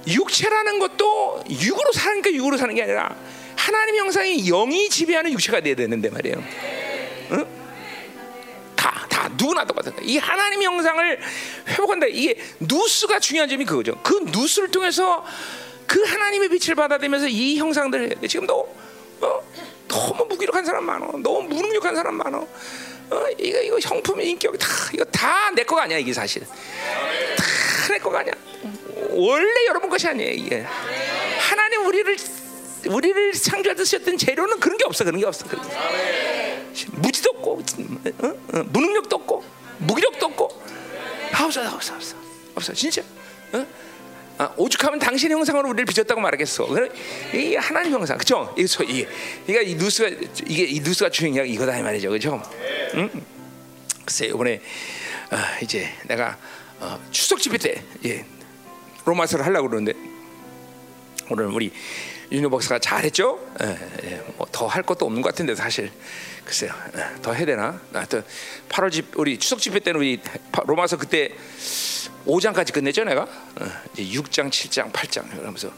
육체라는 것도 육으로 사니까 육으로 사는 게 아니라 하나님 형상이 영이 지배하는 육체가 돼야 되는데 말이에요. 응? 누구나 똑같은 거야. 이 하나님 형상을 회복한다. 이게 누스가 중요한 점이 그거죠. 그 누스를 통해서 그 하나님의 빛을 받아들면서 이 형상들을 해야 돼. 지금 너 어? 너무 무기력한 사람 많어. 너무 무능력한 사람 많어. 어, 이거 이거 형품 인격 다 이거 다 내 거가 아니야 이게 사실. 다 내 거가 아니야. 원래 여러분 것이 아니에요 이게. 하나님 우리를 우리를 쓰셨던 재료는 그런 게 없어 그런 게 없어. 그런 게. 무지도 없고 어? 어, 무능력도 없고 무기력도 없고 아, 없어 없어 없어 없어 진짜. 어? 아, 오죽하면 당신의 형상으로 우리를 빚었다고 말하겠어. 이 하나님 형상, 그렇죠? 저, 이게, 이게 이 누스가 이게 이 누스가 주인이야 이거다 이 말이죠, 그렇죠? 응? 글쎄 이번에 어, 이제 내가 어, 추석 집회 때 예, 로마서를 하려고 그러는데 오늘 우리 윤호 박사가 잘했죠? 예, 뭐더 할 것도 없는 것 같은데 사실 글쎄요 예, 더 해야 되나? 하여튼 8월 집 우리 추석 집회 때는 우리 파- 로마서 그때 5장까지 끝냈죠 내가 어, 이제 6장, 7장, 8장 그러면서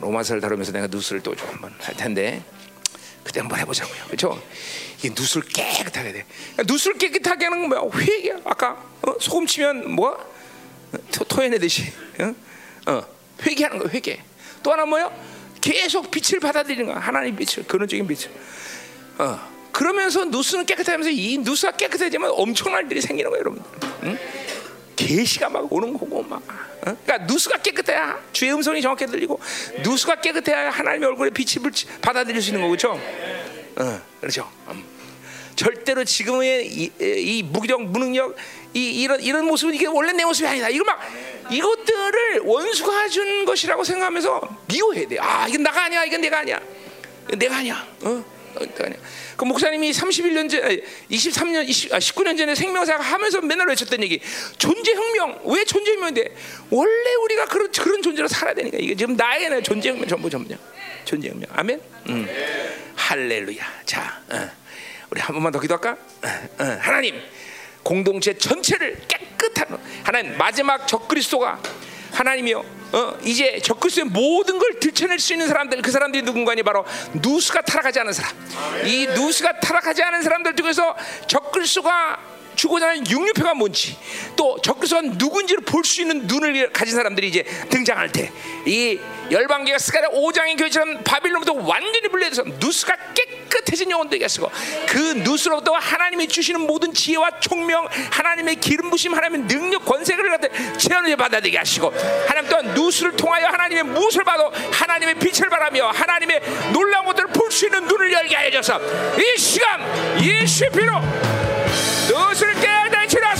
로마서를 다루면서 내가 누스를 또 좀 한번 할 텐데 그때 한번 해보자고요. 그렇죠? 이 누수를 깨끗하게 돼. 누수를 깨끗하게 하는 건 뭐야? 회개야. 아까 어? 소금 치면 뭐야? 토, 토해내듯이 어? 어, 회개하는 거 회개. 또 하나 뭐야? 계속 빛을 받아들이는 거야. 하나님 빛을 근원적인 빛을. 어. 그러면서 누수는 깨끗하면서 이 누수가 깨끗해지면 엄청난 일이 생기는 거예요, 여러분. 응? 계시가 막 오는 거고 막. 어? 그러니까 누수가 깨끗해야 주의 음성이 정확히 들리고 누수가 깨끗해야 하나님의 얼굴에 빛을 받아들일 수 있는 거고 그렇죠? 어, 그렇죠. 음. 절대로 지금의 이, 이 무기력, 무능력, 이, 이런 이런 모습은 이게 원래 내 모습이 아니다. 이거 막 이것들을 원수가 준 것이라고 생각하면서 미워해야 돼. 아, 이건 나가 아니야. 이건 내가 아니야. 내가 아니야. 어? 어, 내가 아니야. 그 목사님이 31년 전, 아니, 23년, 20, 아, 19년 전에 생명사가 하면서 맨날 외쳤던 얘기. 존재 혁명. 왜 존재 혁명인데? 원래 우리가 그런 그런 존재로 살아야 되니까. 이게 지금 나에게는 존재 혁명 전부 전부냐. 존재 혁명. 아멘. 음. 할렐루야. 자, 어. 우리 한 번만 더 기도할까? 어, 어. 하나님, 공동체 전체를 깨끗한 하나님 마지막 적그리스도가 하나님이요. 어, 이제 적그리스도의 모든 걸 들춰낼 수 있는 사람들 그 사람들이 누군가니 바로 누수가 타락하지 않은 사람. 이 누수가 타락하지 않은 사람들 중에서 적그리스도가 주고자 하는 육류표가 뭔지 또 적그리스도가 누군지를 볼 수 있는 눈을 가진 사람들이 이제 등장할 때 이 열방계가 스가랴 5장의 교회처럼 바빌론부터 완전히 분리돼서 누수가 깨끗해진 영혼들에게 쓰고 그 누수로부터 하나님이 주시는 모든 지혜와 총명 하나님의 기름 부심 하나님의 능력 권세를 갖다 체험을 받아들이게 하시고 하나님 또한 누수를 통하여 하나님의 무엇을 봐도 하나님의 빛을 바라며 하나님의 놀라운 것들을 볼 수 있는 눈을 열게 하여 줘서 이 시간 예수의 피로 그것을 깨달치라.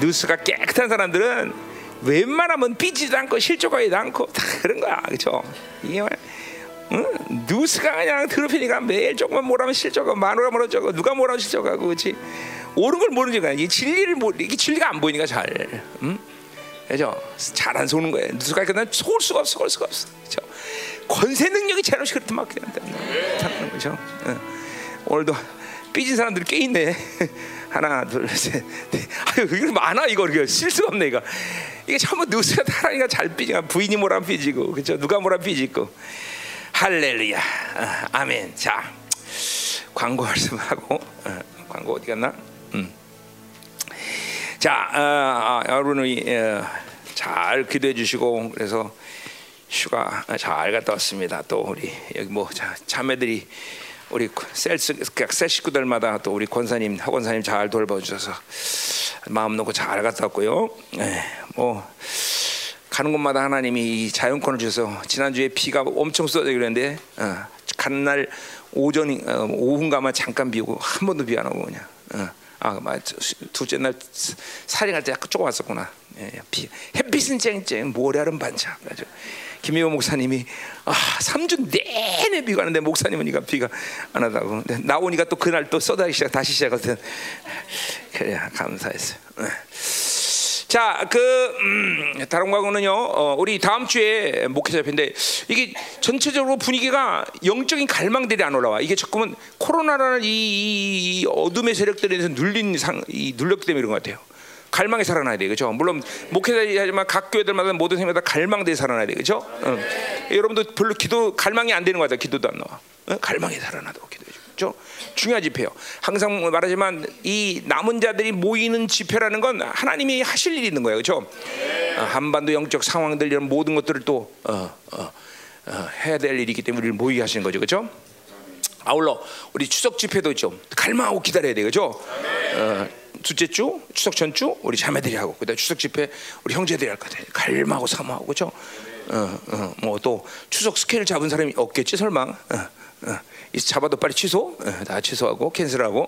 누수가 깨끗한 사람들은 웬만하면 삐지도 않고 실족하지도 않고 다 그런 거야 그렇죠 이게? 응? 누수가 그냥 더럽히니까 매일 조금만 뭐라면 실족하고 마누라 뭐라 저거 누가 뭐라면 실족하고 그렇지 옳은 걸 모르는 거야 이 진리를 모 이게 진리가 안 보이니까 잘 응? 그죠? 잘 안 속는 거예요. 누수가 그냥 속을 수가 없어, 속을 수가 없어. 그죠? 권세 능력이 그렇게 막 그냥 거죠. 응. 오늘도 삐진 사람들이 꽤 있네. 하나, 둘, 셋, 넷. *laughs* 아유, 이거 많아 이거 이거 실수가 없네 이거. 이게 전부 누수가 타라니까 잘 삐지가 부인이 뭐라 삐지고, 그죠? 누가 뭐라 삐지고. 할렐루야, 아, 아멘. 자, 광고 말씀하고 어, 광고 어디 갔나? 음. 자, 어, 어, 여러분이 어, 잘 기도해 주시고 그래서 휴가 잘 갔다 왔습니다. 또 우리 여기 뭐 자, 자매들이 우리 셀스 각셀 식구들마다 또 우리 권사님 학원사님 잘 돌봐주셔서 마음 놓고 잘 갔다 왔고요. 예, 뭐 가는 곳마다 하나님이 이 자연권을 주셔서 지난주에 비가 엄청 쏟아져 그랬는데 어, 가는 날 오전 어, 오후인가만 잠깐 비 오고 한 번도 비 안 오고 그냥 어. 아, 맞 둘째 날 사령할 때 약간 조금 왔었구나. 예, 비, 햇빛은 쨍쨍, 모래알은 반짝. 김혜호 목사님이 아 3주 내내 비가 하는데 목사님은 비가 안 하다고. 근데 나오니까 또 그날 또 쏟아기 시작 다시 시작하거든 그래 감사했어요. 네. 자그 음, 다른 과거는요 어, 우리 다음 주에 목회자 협회인데 이게 전체적으로 분위기가 영적인 갈망들이 안 올라와. 이게 자꾸만 코로나라는 이, 이, 이 어둠의 세력들에 대해서 눌린 상, 이 눌렸기 때문에 이런 것 같아요 갈망에 살아나야 돼, 그렇죠? 물론 목회자지만 각 교회들마다 모든 생마다 갈망대에 살아나야 돼, 그렇죠? 응. 여러분도 별로 기도 갈망이 안 되는 거 같아, 기도도 안 나와. 응? 갈망에 살아나도록 기도해 죠 중요한 집회요. 항상 말하지만 이 남은 자들이 모이는 집회라는 건 하나님이 하실 일이 있는 거예요, 그렇죠? 어, 한반도 영적 상황들 이런 모든 것들을 또 어, 어, 어, 해야 될 일이기 때문에 우리를 모이게 하시는 거죠, 그렇죠? 아울러 우리 추석 집회도 좀 갈망하고 기다려야 돼, 그렇죠? 어, 둘째 주 추석 전주 우리 자매들이 하고 그다음 추석 집회 우리 형제들이 할 거다. 갈망하고 사모하고 그렇죠? 어, 어, 뭐또 추석 스케일 잡은 사람이 없겠지 설마? 어, 어. 잡아도 빨리 취소, 어, 다 취소하고 캔슬하고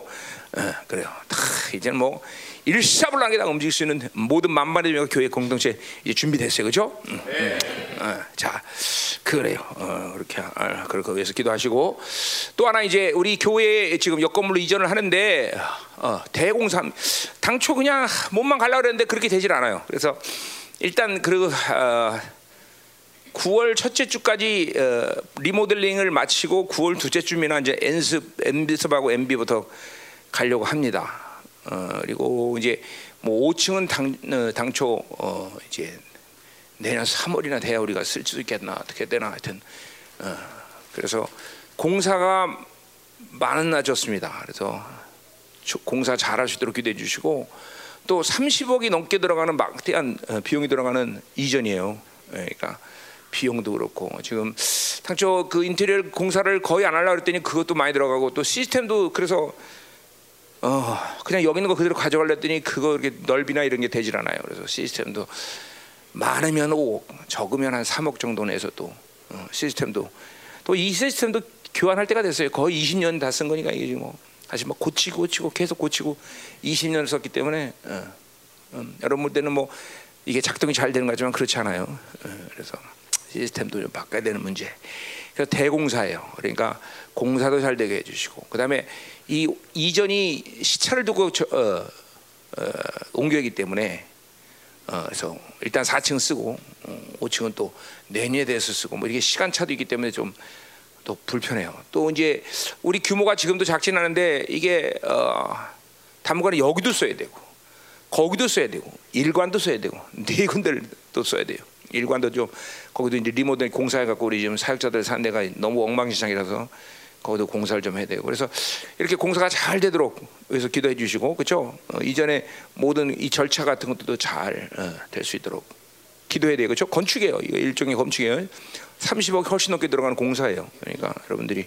어, 그래요. 다 이제는 뭐 일사불란하게 다 움직일 수 있는 모든 만만의 교회 공동체 이제 준비됐어요, 그렇죠? 음, 음. 어, 자, 그래요. 어, 그렇게 아, 그렇게 위해서 기도하시고 또 하나 이제 우리 교회에 지금 여건물로 이전을 하는데 어, 대공사 당초 그냥 몸만 갈라 그랬는데 그렇게 되질 않아요. 그래서 일단 그 어, 9월 첫째 주까지 어, 리모델링을 마치고 9월 둘째 주면 이제 엔습 엔비습하고 MB부터 가려고 합니다. 어, 그리고 이제 뭐 5층은 당, 어, 당초 어, 이제 내년 3월이나 돼야 우리가 쓸 수 있겠나 어떻게 되나 하여튼 어, 그래서 공사가 많아졌습니다. 그래서 공사 잘 하시도록 기대해 주시고 또 30억이 넘게 들어가는 막대한 어, 비용이 들어가는 이전이에요. 그러니까 비용도 그렇고 지금 당초 그 인테리어 공사를 거의 안 하려고 했더니 그것도 많이 들어가고 또 시스템도 그래서 어 그냥 여기 있는 거 그대로 가져가려 했더니 그거 이렇게 넓이나 이런 게 되질 않아요. 그래서 시스템도 많으면 5억, 적으면 한 3억 정도 내서 또 어, 시스템도 또 이 시스템도 교환할 때가 됐어요. 거의 20년 다 쓴 거니까 이게 뭐 다시 막 고치고 고치고 계속 고치고 20년을 썼기 때문에 어, 음, 여러분 때는 뭐 이게 작동이 잘 되는 거지만 그렇지 않아요. 어, 그래서 시스템도 좀 바꿔야 되는 문제. 그래서 대공사예요. 그러니까 공사도 잘 되게 해주시고 그다음에 이 이전이 시차를 두고 저, 어, 어, 옮겨기 때문에 어, 그래서 일단 4층 쓰고 어, 5층은 또 내년에 대해서 쓰고 뭐 이게 시간 차도 있기 때문에 좀 또 불편해요. 또 이제 우리 규모가 지금도 작진 않은데 이게 어, 담관이 여기도 써야 되고 거기도 써야 되고 일관도 써야 되고 네 군데를 또 써야 돼요. 일관도 좀 거기도 이제 리모델 공사해 갖고 우리 지금 사역자들 산 데가 너무 엉망진창이라서 거기도 공사를 좀 해야 되고 그래서 이렇게 공사가 잘 되도록 위해서 기도해 주시고 그렇죠 어, 이전에 모든 이 절차 같은 것도 잘 될수 있도록 기도해야 돼요. 그렇죠 건축이에요. 이거 일종의 건축이에요. 30억 훨씬 넘게 들어가는 공사예요. 그러니까 여러분들이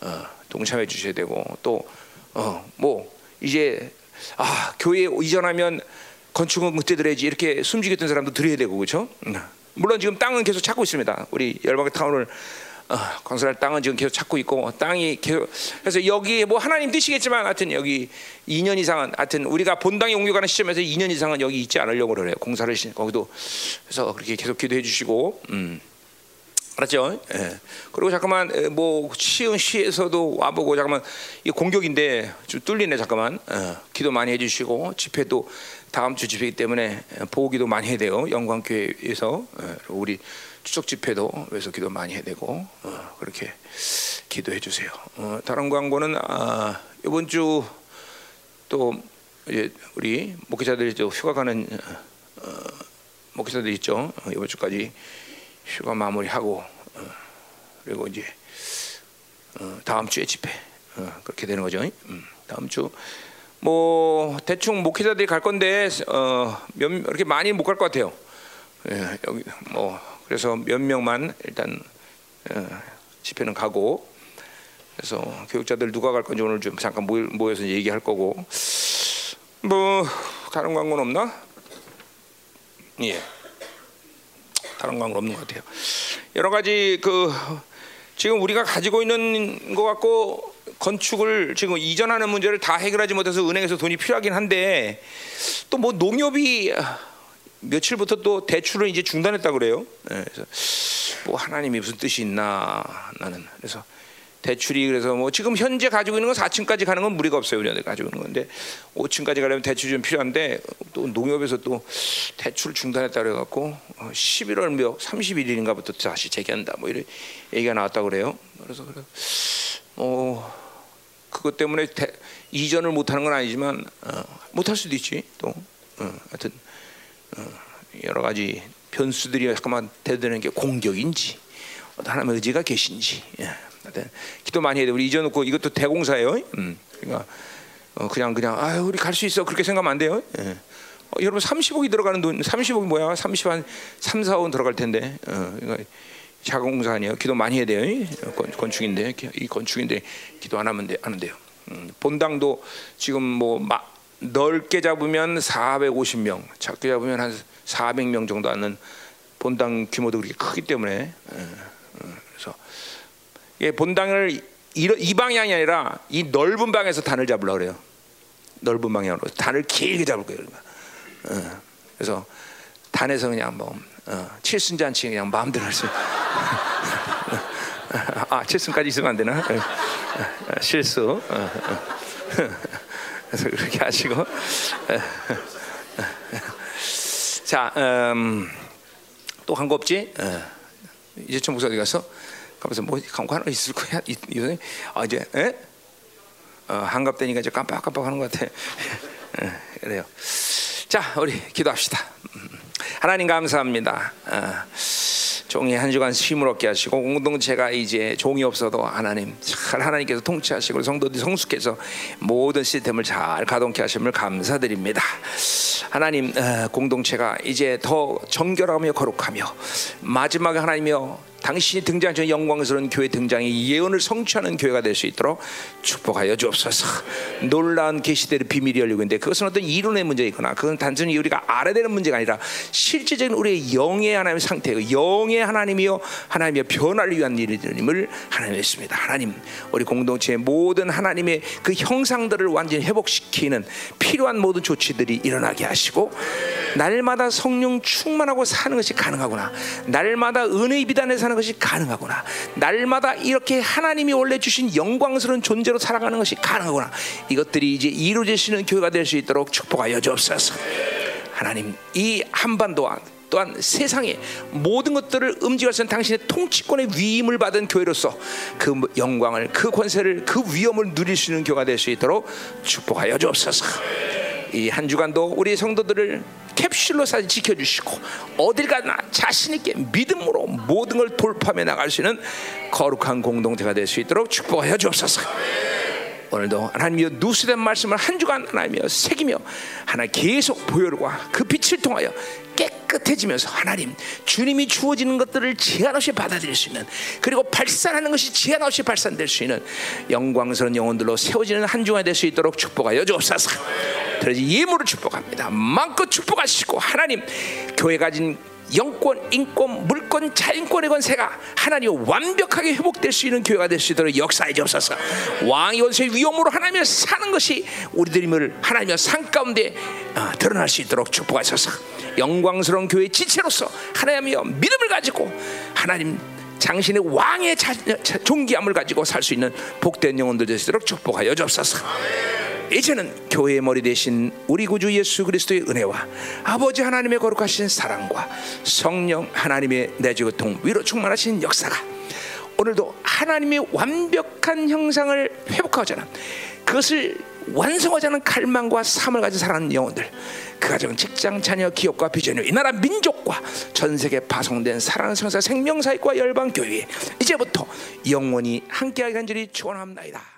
어, 동참해 주셔야 되고 또뭐 이제 아 교회 이전하면 건축은 그때 들어야지 이렇게 숨지겠던 사람도 들어야 되고 그렇죠 물론 지금 땅은 계속 찾고 있습니다 우리 열방의 타운을 어, 건설할 땅은 지금 계속 찾고 있고 땅이 계속 그래서 여기 뭐 하나님 뜻이겠지만 하여튼 여기 2년 이상은 하여튼 우리가 본당에 옮겨가는 시점에서 2년 이상은 여기 있지 않으려고 그래요 공사를 거기도 그래서 그렇게 계속 기도해 주시고 음. 알았죠? 예. 그리고 잠깐만 뭐 시흥 시에서도 와보고 잠깐만 이 공격인데 좀 뚫리네 잠깐만 예. 기도 많이 해주시고 집회도 다음 주 집회이기 때문에 보기도 많이 해야 돼요 영광교회에서 예. 우리 추석 집회도 그래서 기도 많이 해야 되고 어, 그렇게 기도해 주세요. 어, 다른 광고는 아, 이번 주 또 우리 목회자들이 또 휴가 가는 어, 목회자들 있죠. 어, 이번 주까지 휴가 마무리하고 어, 그리고 이제 어, 다음 주에 집회 그렇게 되는 거죠. 음, 다음 주. 뭐 대충 목회자들이 갈 건데 어, 몇, 이렇게 많이 못 갈 것 같아요. 예, 여기 뭐 그래서 몇 명만 일단 어, 집회는 가고 그래서 교육자들 누가 갈 건지 오늘 좀 잠깐 모여서 얘기할 거고 뭐 다른 광고는 없나? 예. 다른 광고 없는 것 같아요. 여러 가지 그 지금 우리가 가지고 있는 것 같고 건축을 지금 이전하는 문제를 다 해결하지 못해서 은행에서 돈이 필요하긴 한데 또 뭐 농협이 며칠부터 또 대출을 이제 중단했다 그래요. 예, 그래서 뭐 하나님이 무슨 뜻이 있나 나는 그래서 대출이 그래서 뭐 지금 현재 가지고 있는 건 4층까지 가는 건 무리가 없어요 우리한테 가지고 있는 건데 5층까지 가려면 대출이 좀 필요한데 또 농협에서 또 대출 중단했다 그래갖고 11월 몇 31일인가부터 다시 재개한다 뭐 이런 얘기가 나왔다 그래요. 그래서 그래 어 그것 때문에 대, 이전을 못하는 건 아니지만 어, 못할 수도 있지 또 어, 하여튼 어, 여러 가지 변수들이 잠깐만 대드는 게 공격인지 하나님의 의지가 계신지 예. 하여튼 기도 많이 해야 돼. 우리 잊어놓고 이것도 대공사예요. 음. 그러니까 어, 그냥 그냥 아 우리 갈 수 있어 그렇게 생각하면 안 돼요. 예. 어, 여러분 30억이 들어가는 돈 30억이 뭐야? 30한 3, 4억 들어갈 텐데. 어, 그러니까 자공사 아니에요. 기도 많이 해야 돼요. 이 건, 건축인데 이 건축인데 기도 안 하면 돼, 안 돼요. 음, 본당도 지금 뭐 마, 넓게 잡으면 450명, 작게 잡으면 한 400명 정도 하는 본당 규모도 그렇게 크기 때문에 예, 어, 그래서 예, 본당을 이, 이 방향이 아니라 이 넓은 방에서 단을 잡으려 고 그래요. 넓은 방향으로 단을 길게 잡을 거예요. 그러니까. 어, 그래서 단에서 그냥 뭐 어, 칠순잔치 그냥 마음대로 할 수. *laughs* 아 칠순까지 있으면 안 되나? 어, 어, 실수. 어, 어. *laughs* 그래서 그렇게 하시고. 자, 음, 또한 거 없지? 어. 이제 좀 목사 어디 가서? 가면서 뭐 광고 하나 있을 거야. 이, 이, 아 이제 에? 어, 한갑 되니까 이제 깜빡깜빡하는 것 같아. 에, *laughs* 그래요. 자, 우리 기도합시다. 음, 하나님 감사합니다. 어, 종이 한 주간 쉼을 얻게 하시고 공동체가 이제 종이 없어도 하나님 잘 하나님께서 통치하시고 성도들이 성숙해서 모든 시스템을 잘 가동케 하심을 감사드립니다. 하나님 어, 공동체가 이제 더 정결하며 거룩하며 마지막에 하나님이여 당신이 등장하신 영광스러운 교회 등장이 예언을 성취하는 교회가 될 수 있도록 축복하여 주옵소서. 놀라운 계시대의 비밀이 열리고 있는데 그것은 어떤 이론의 문제이거나 그건 단순히 우리가 알아야 되는 문제가 아니라 실제적인 우리의 영의 하나님의 상태고 영의 하나님이요 하나님의 변화를 위한 일임을 하나님 했습니다. 하나님 우리 공동체의 모든 하나님의 그 형상들을 완전히 회복시키는 필요한 모든 조치들이 일어나게 하시고 날마다 성령 충만하고 사는 것이 가능하구나. 날마다 은혜의 비단에 사는 것이 가능하구나. 날마다 이렇게 하나님이 원래 주신 영광스러운 존재로 살아가는 것이 가능하구나. 이것들이 이제 이루어지시는 교회가 될 수 있도록 축복하여 주옵소서. 하나님 이 한반도와 또한 세상의 모든 것들을 움직여서는 당신의 통치권의 위임을 받은 교회로서 그 영광을 그 권세를 그 위엄을 누릴 수 있는 교회가 될 수 있도록 축복하여 주옵소서. 이 한 주간도 우리 성도들을 캡슐로 사진 지켜주시고 어딜 가나 자신 있게 믿음으로 모든 걸 돌파해 나갈 수 있는 거룩한 공동체가 될 수 있도록 축복하여 주옵소서. 오늘도 하나님이여 누수된 말씀을 한 주간 하나님이여 새기며 하나님 계속 보혈과 그 빛을 통하여 깨끗해지면서 하나님 주님이 주어지는 것들을 제한 없이 받아들일 수 있는 그리고 발산하는 것이 제한 없이 발산될 수 있는 영광스러운 영혼들로 세워지는 한 주가 될수 있도록 축복하여 주옵소서. 그래서 예물을 축복합니다. 마음껏 축복하시고 하나님 교회 가진 영권, 인권, 물권, 자인권의 권세가 하나님 완벽하게 회복될 수 있는 교회가 될 수 있도록 역사해 주옵소서. 왕의 권세의 위엄으로 하나님을 사는 것이 우리들임을 하나님의 산 가운데 어, 드러날 수 있도록 축복하소서. 영광스러운 교회 지체로서 하나님이여 믿음을 가지고 하나님 당신의 왕의 자, 자, 존귀함을 가지고 살 수 있는 복된 영혼들 되시도록 축복하여 주옵소서. 이제는 교회의 머리 대신 우리 구주 예수 그리스도의 은혜와 아버지 하나님의 거룩하신 사랑과 성령 하나님의 내주고통 위로 충만하신 역사가 오늘도 하나님의 완벽한 형상을 회복하자는 그것을 완성하자는 갈망과 삶을 가진 살아가는 영혼들 그 가정 직장 자녀 기업과 비전이 이 나라 민족과 전 세계 파송된 사랑하는 성사 생명사역과 열방 교회 이제부터 영원히 함께하게 간절히 축원합니다.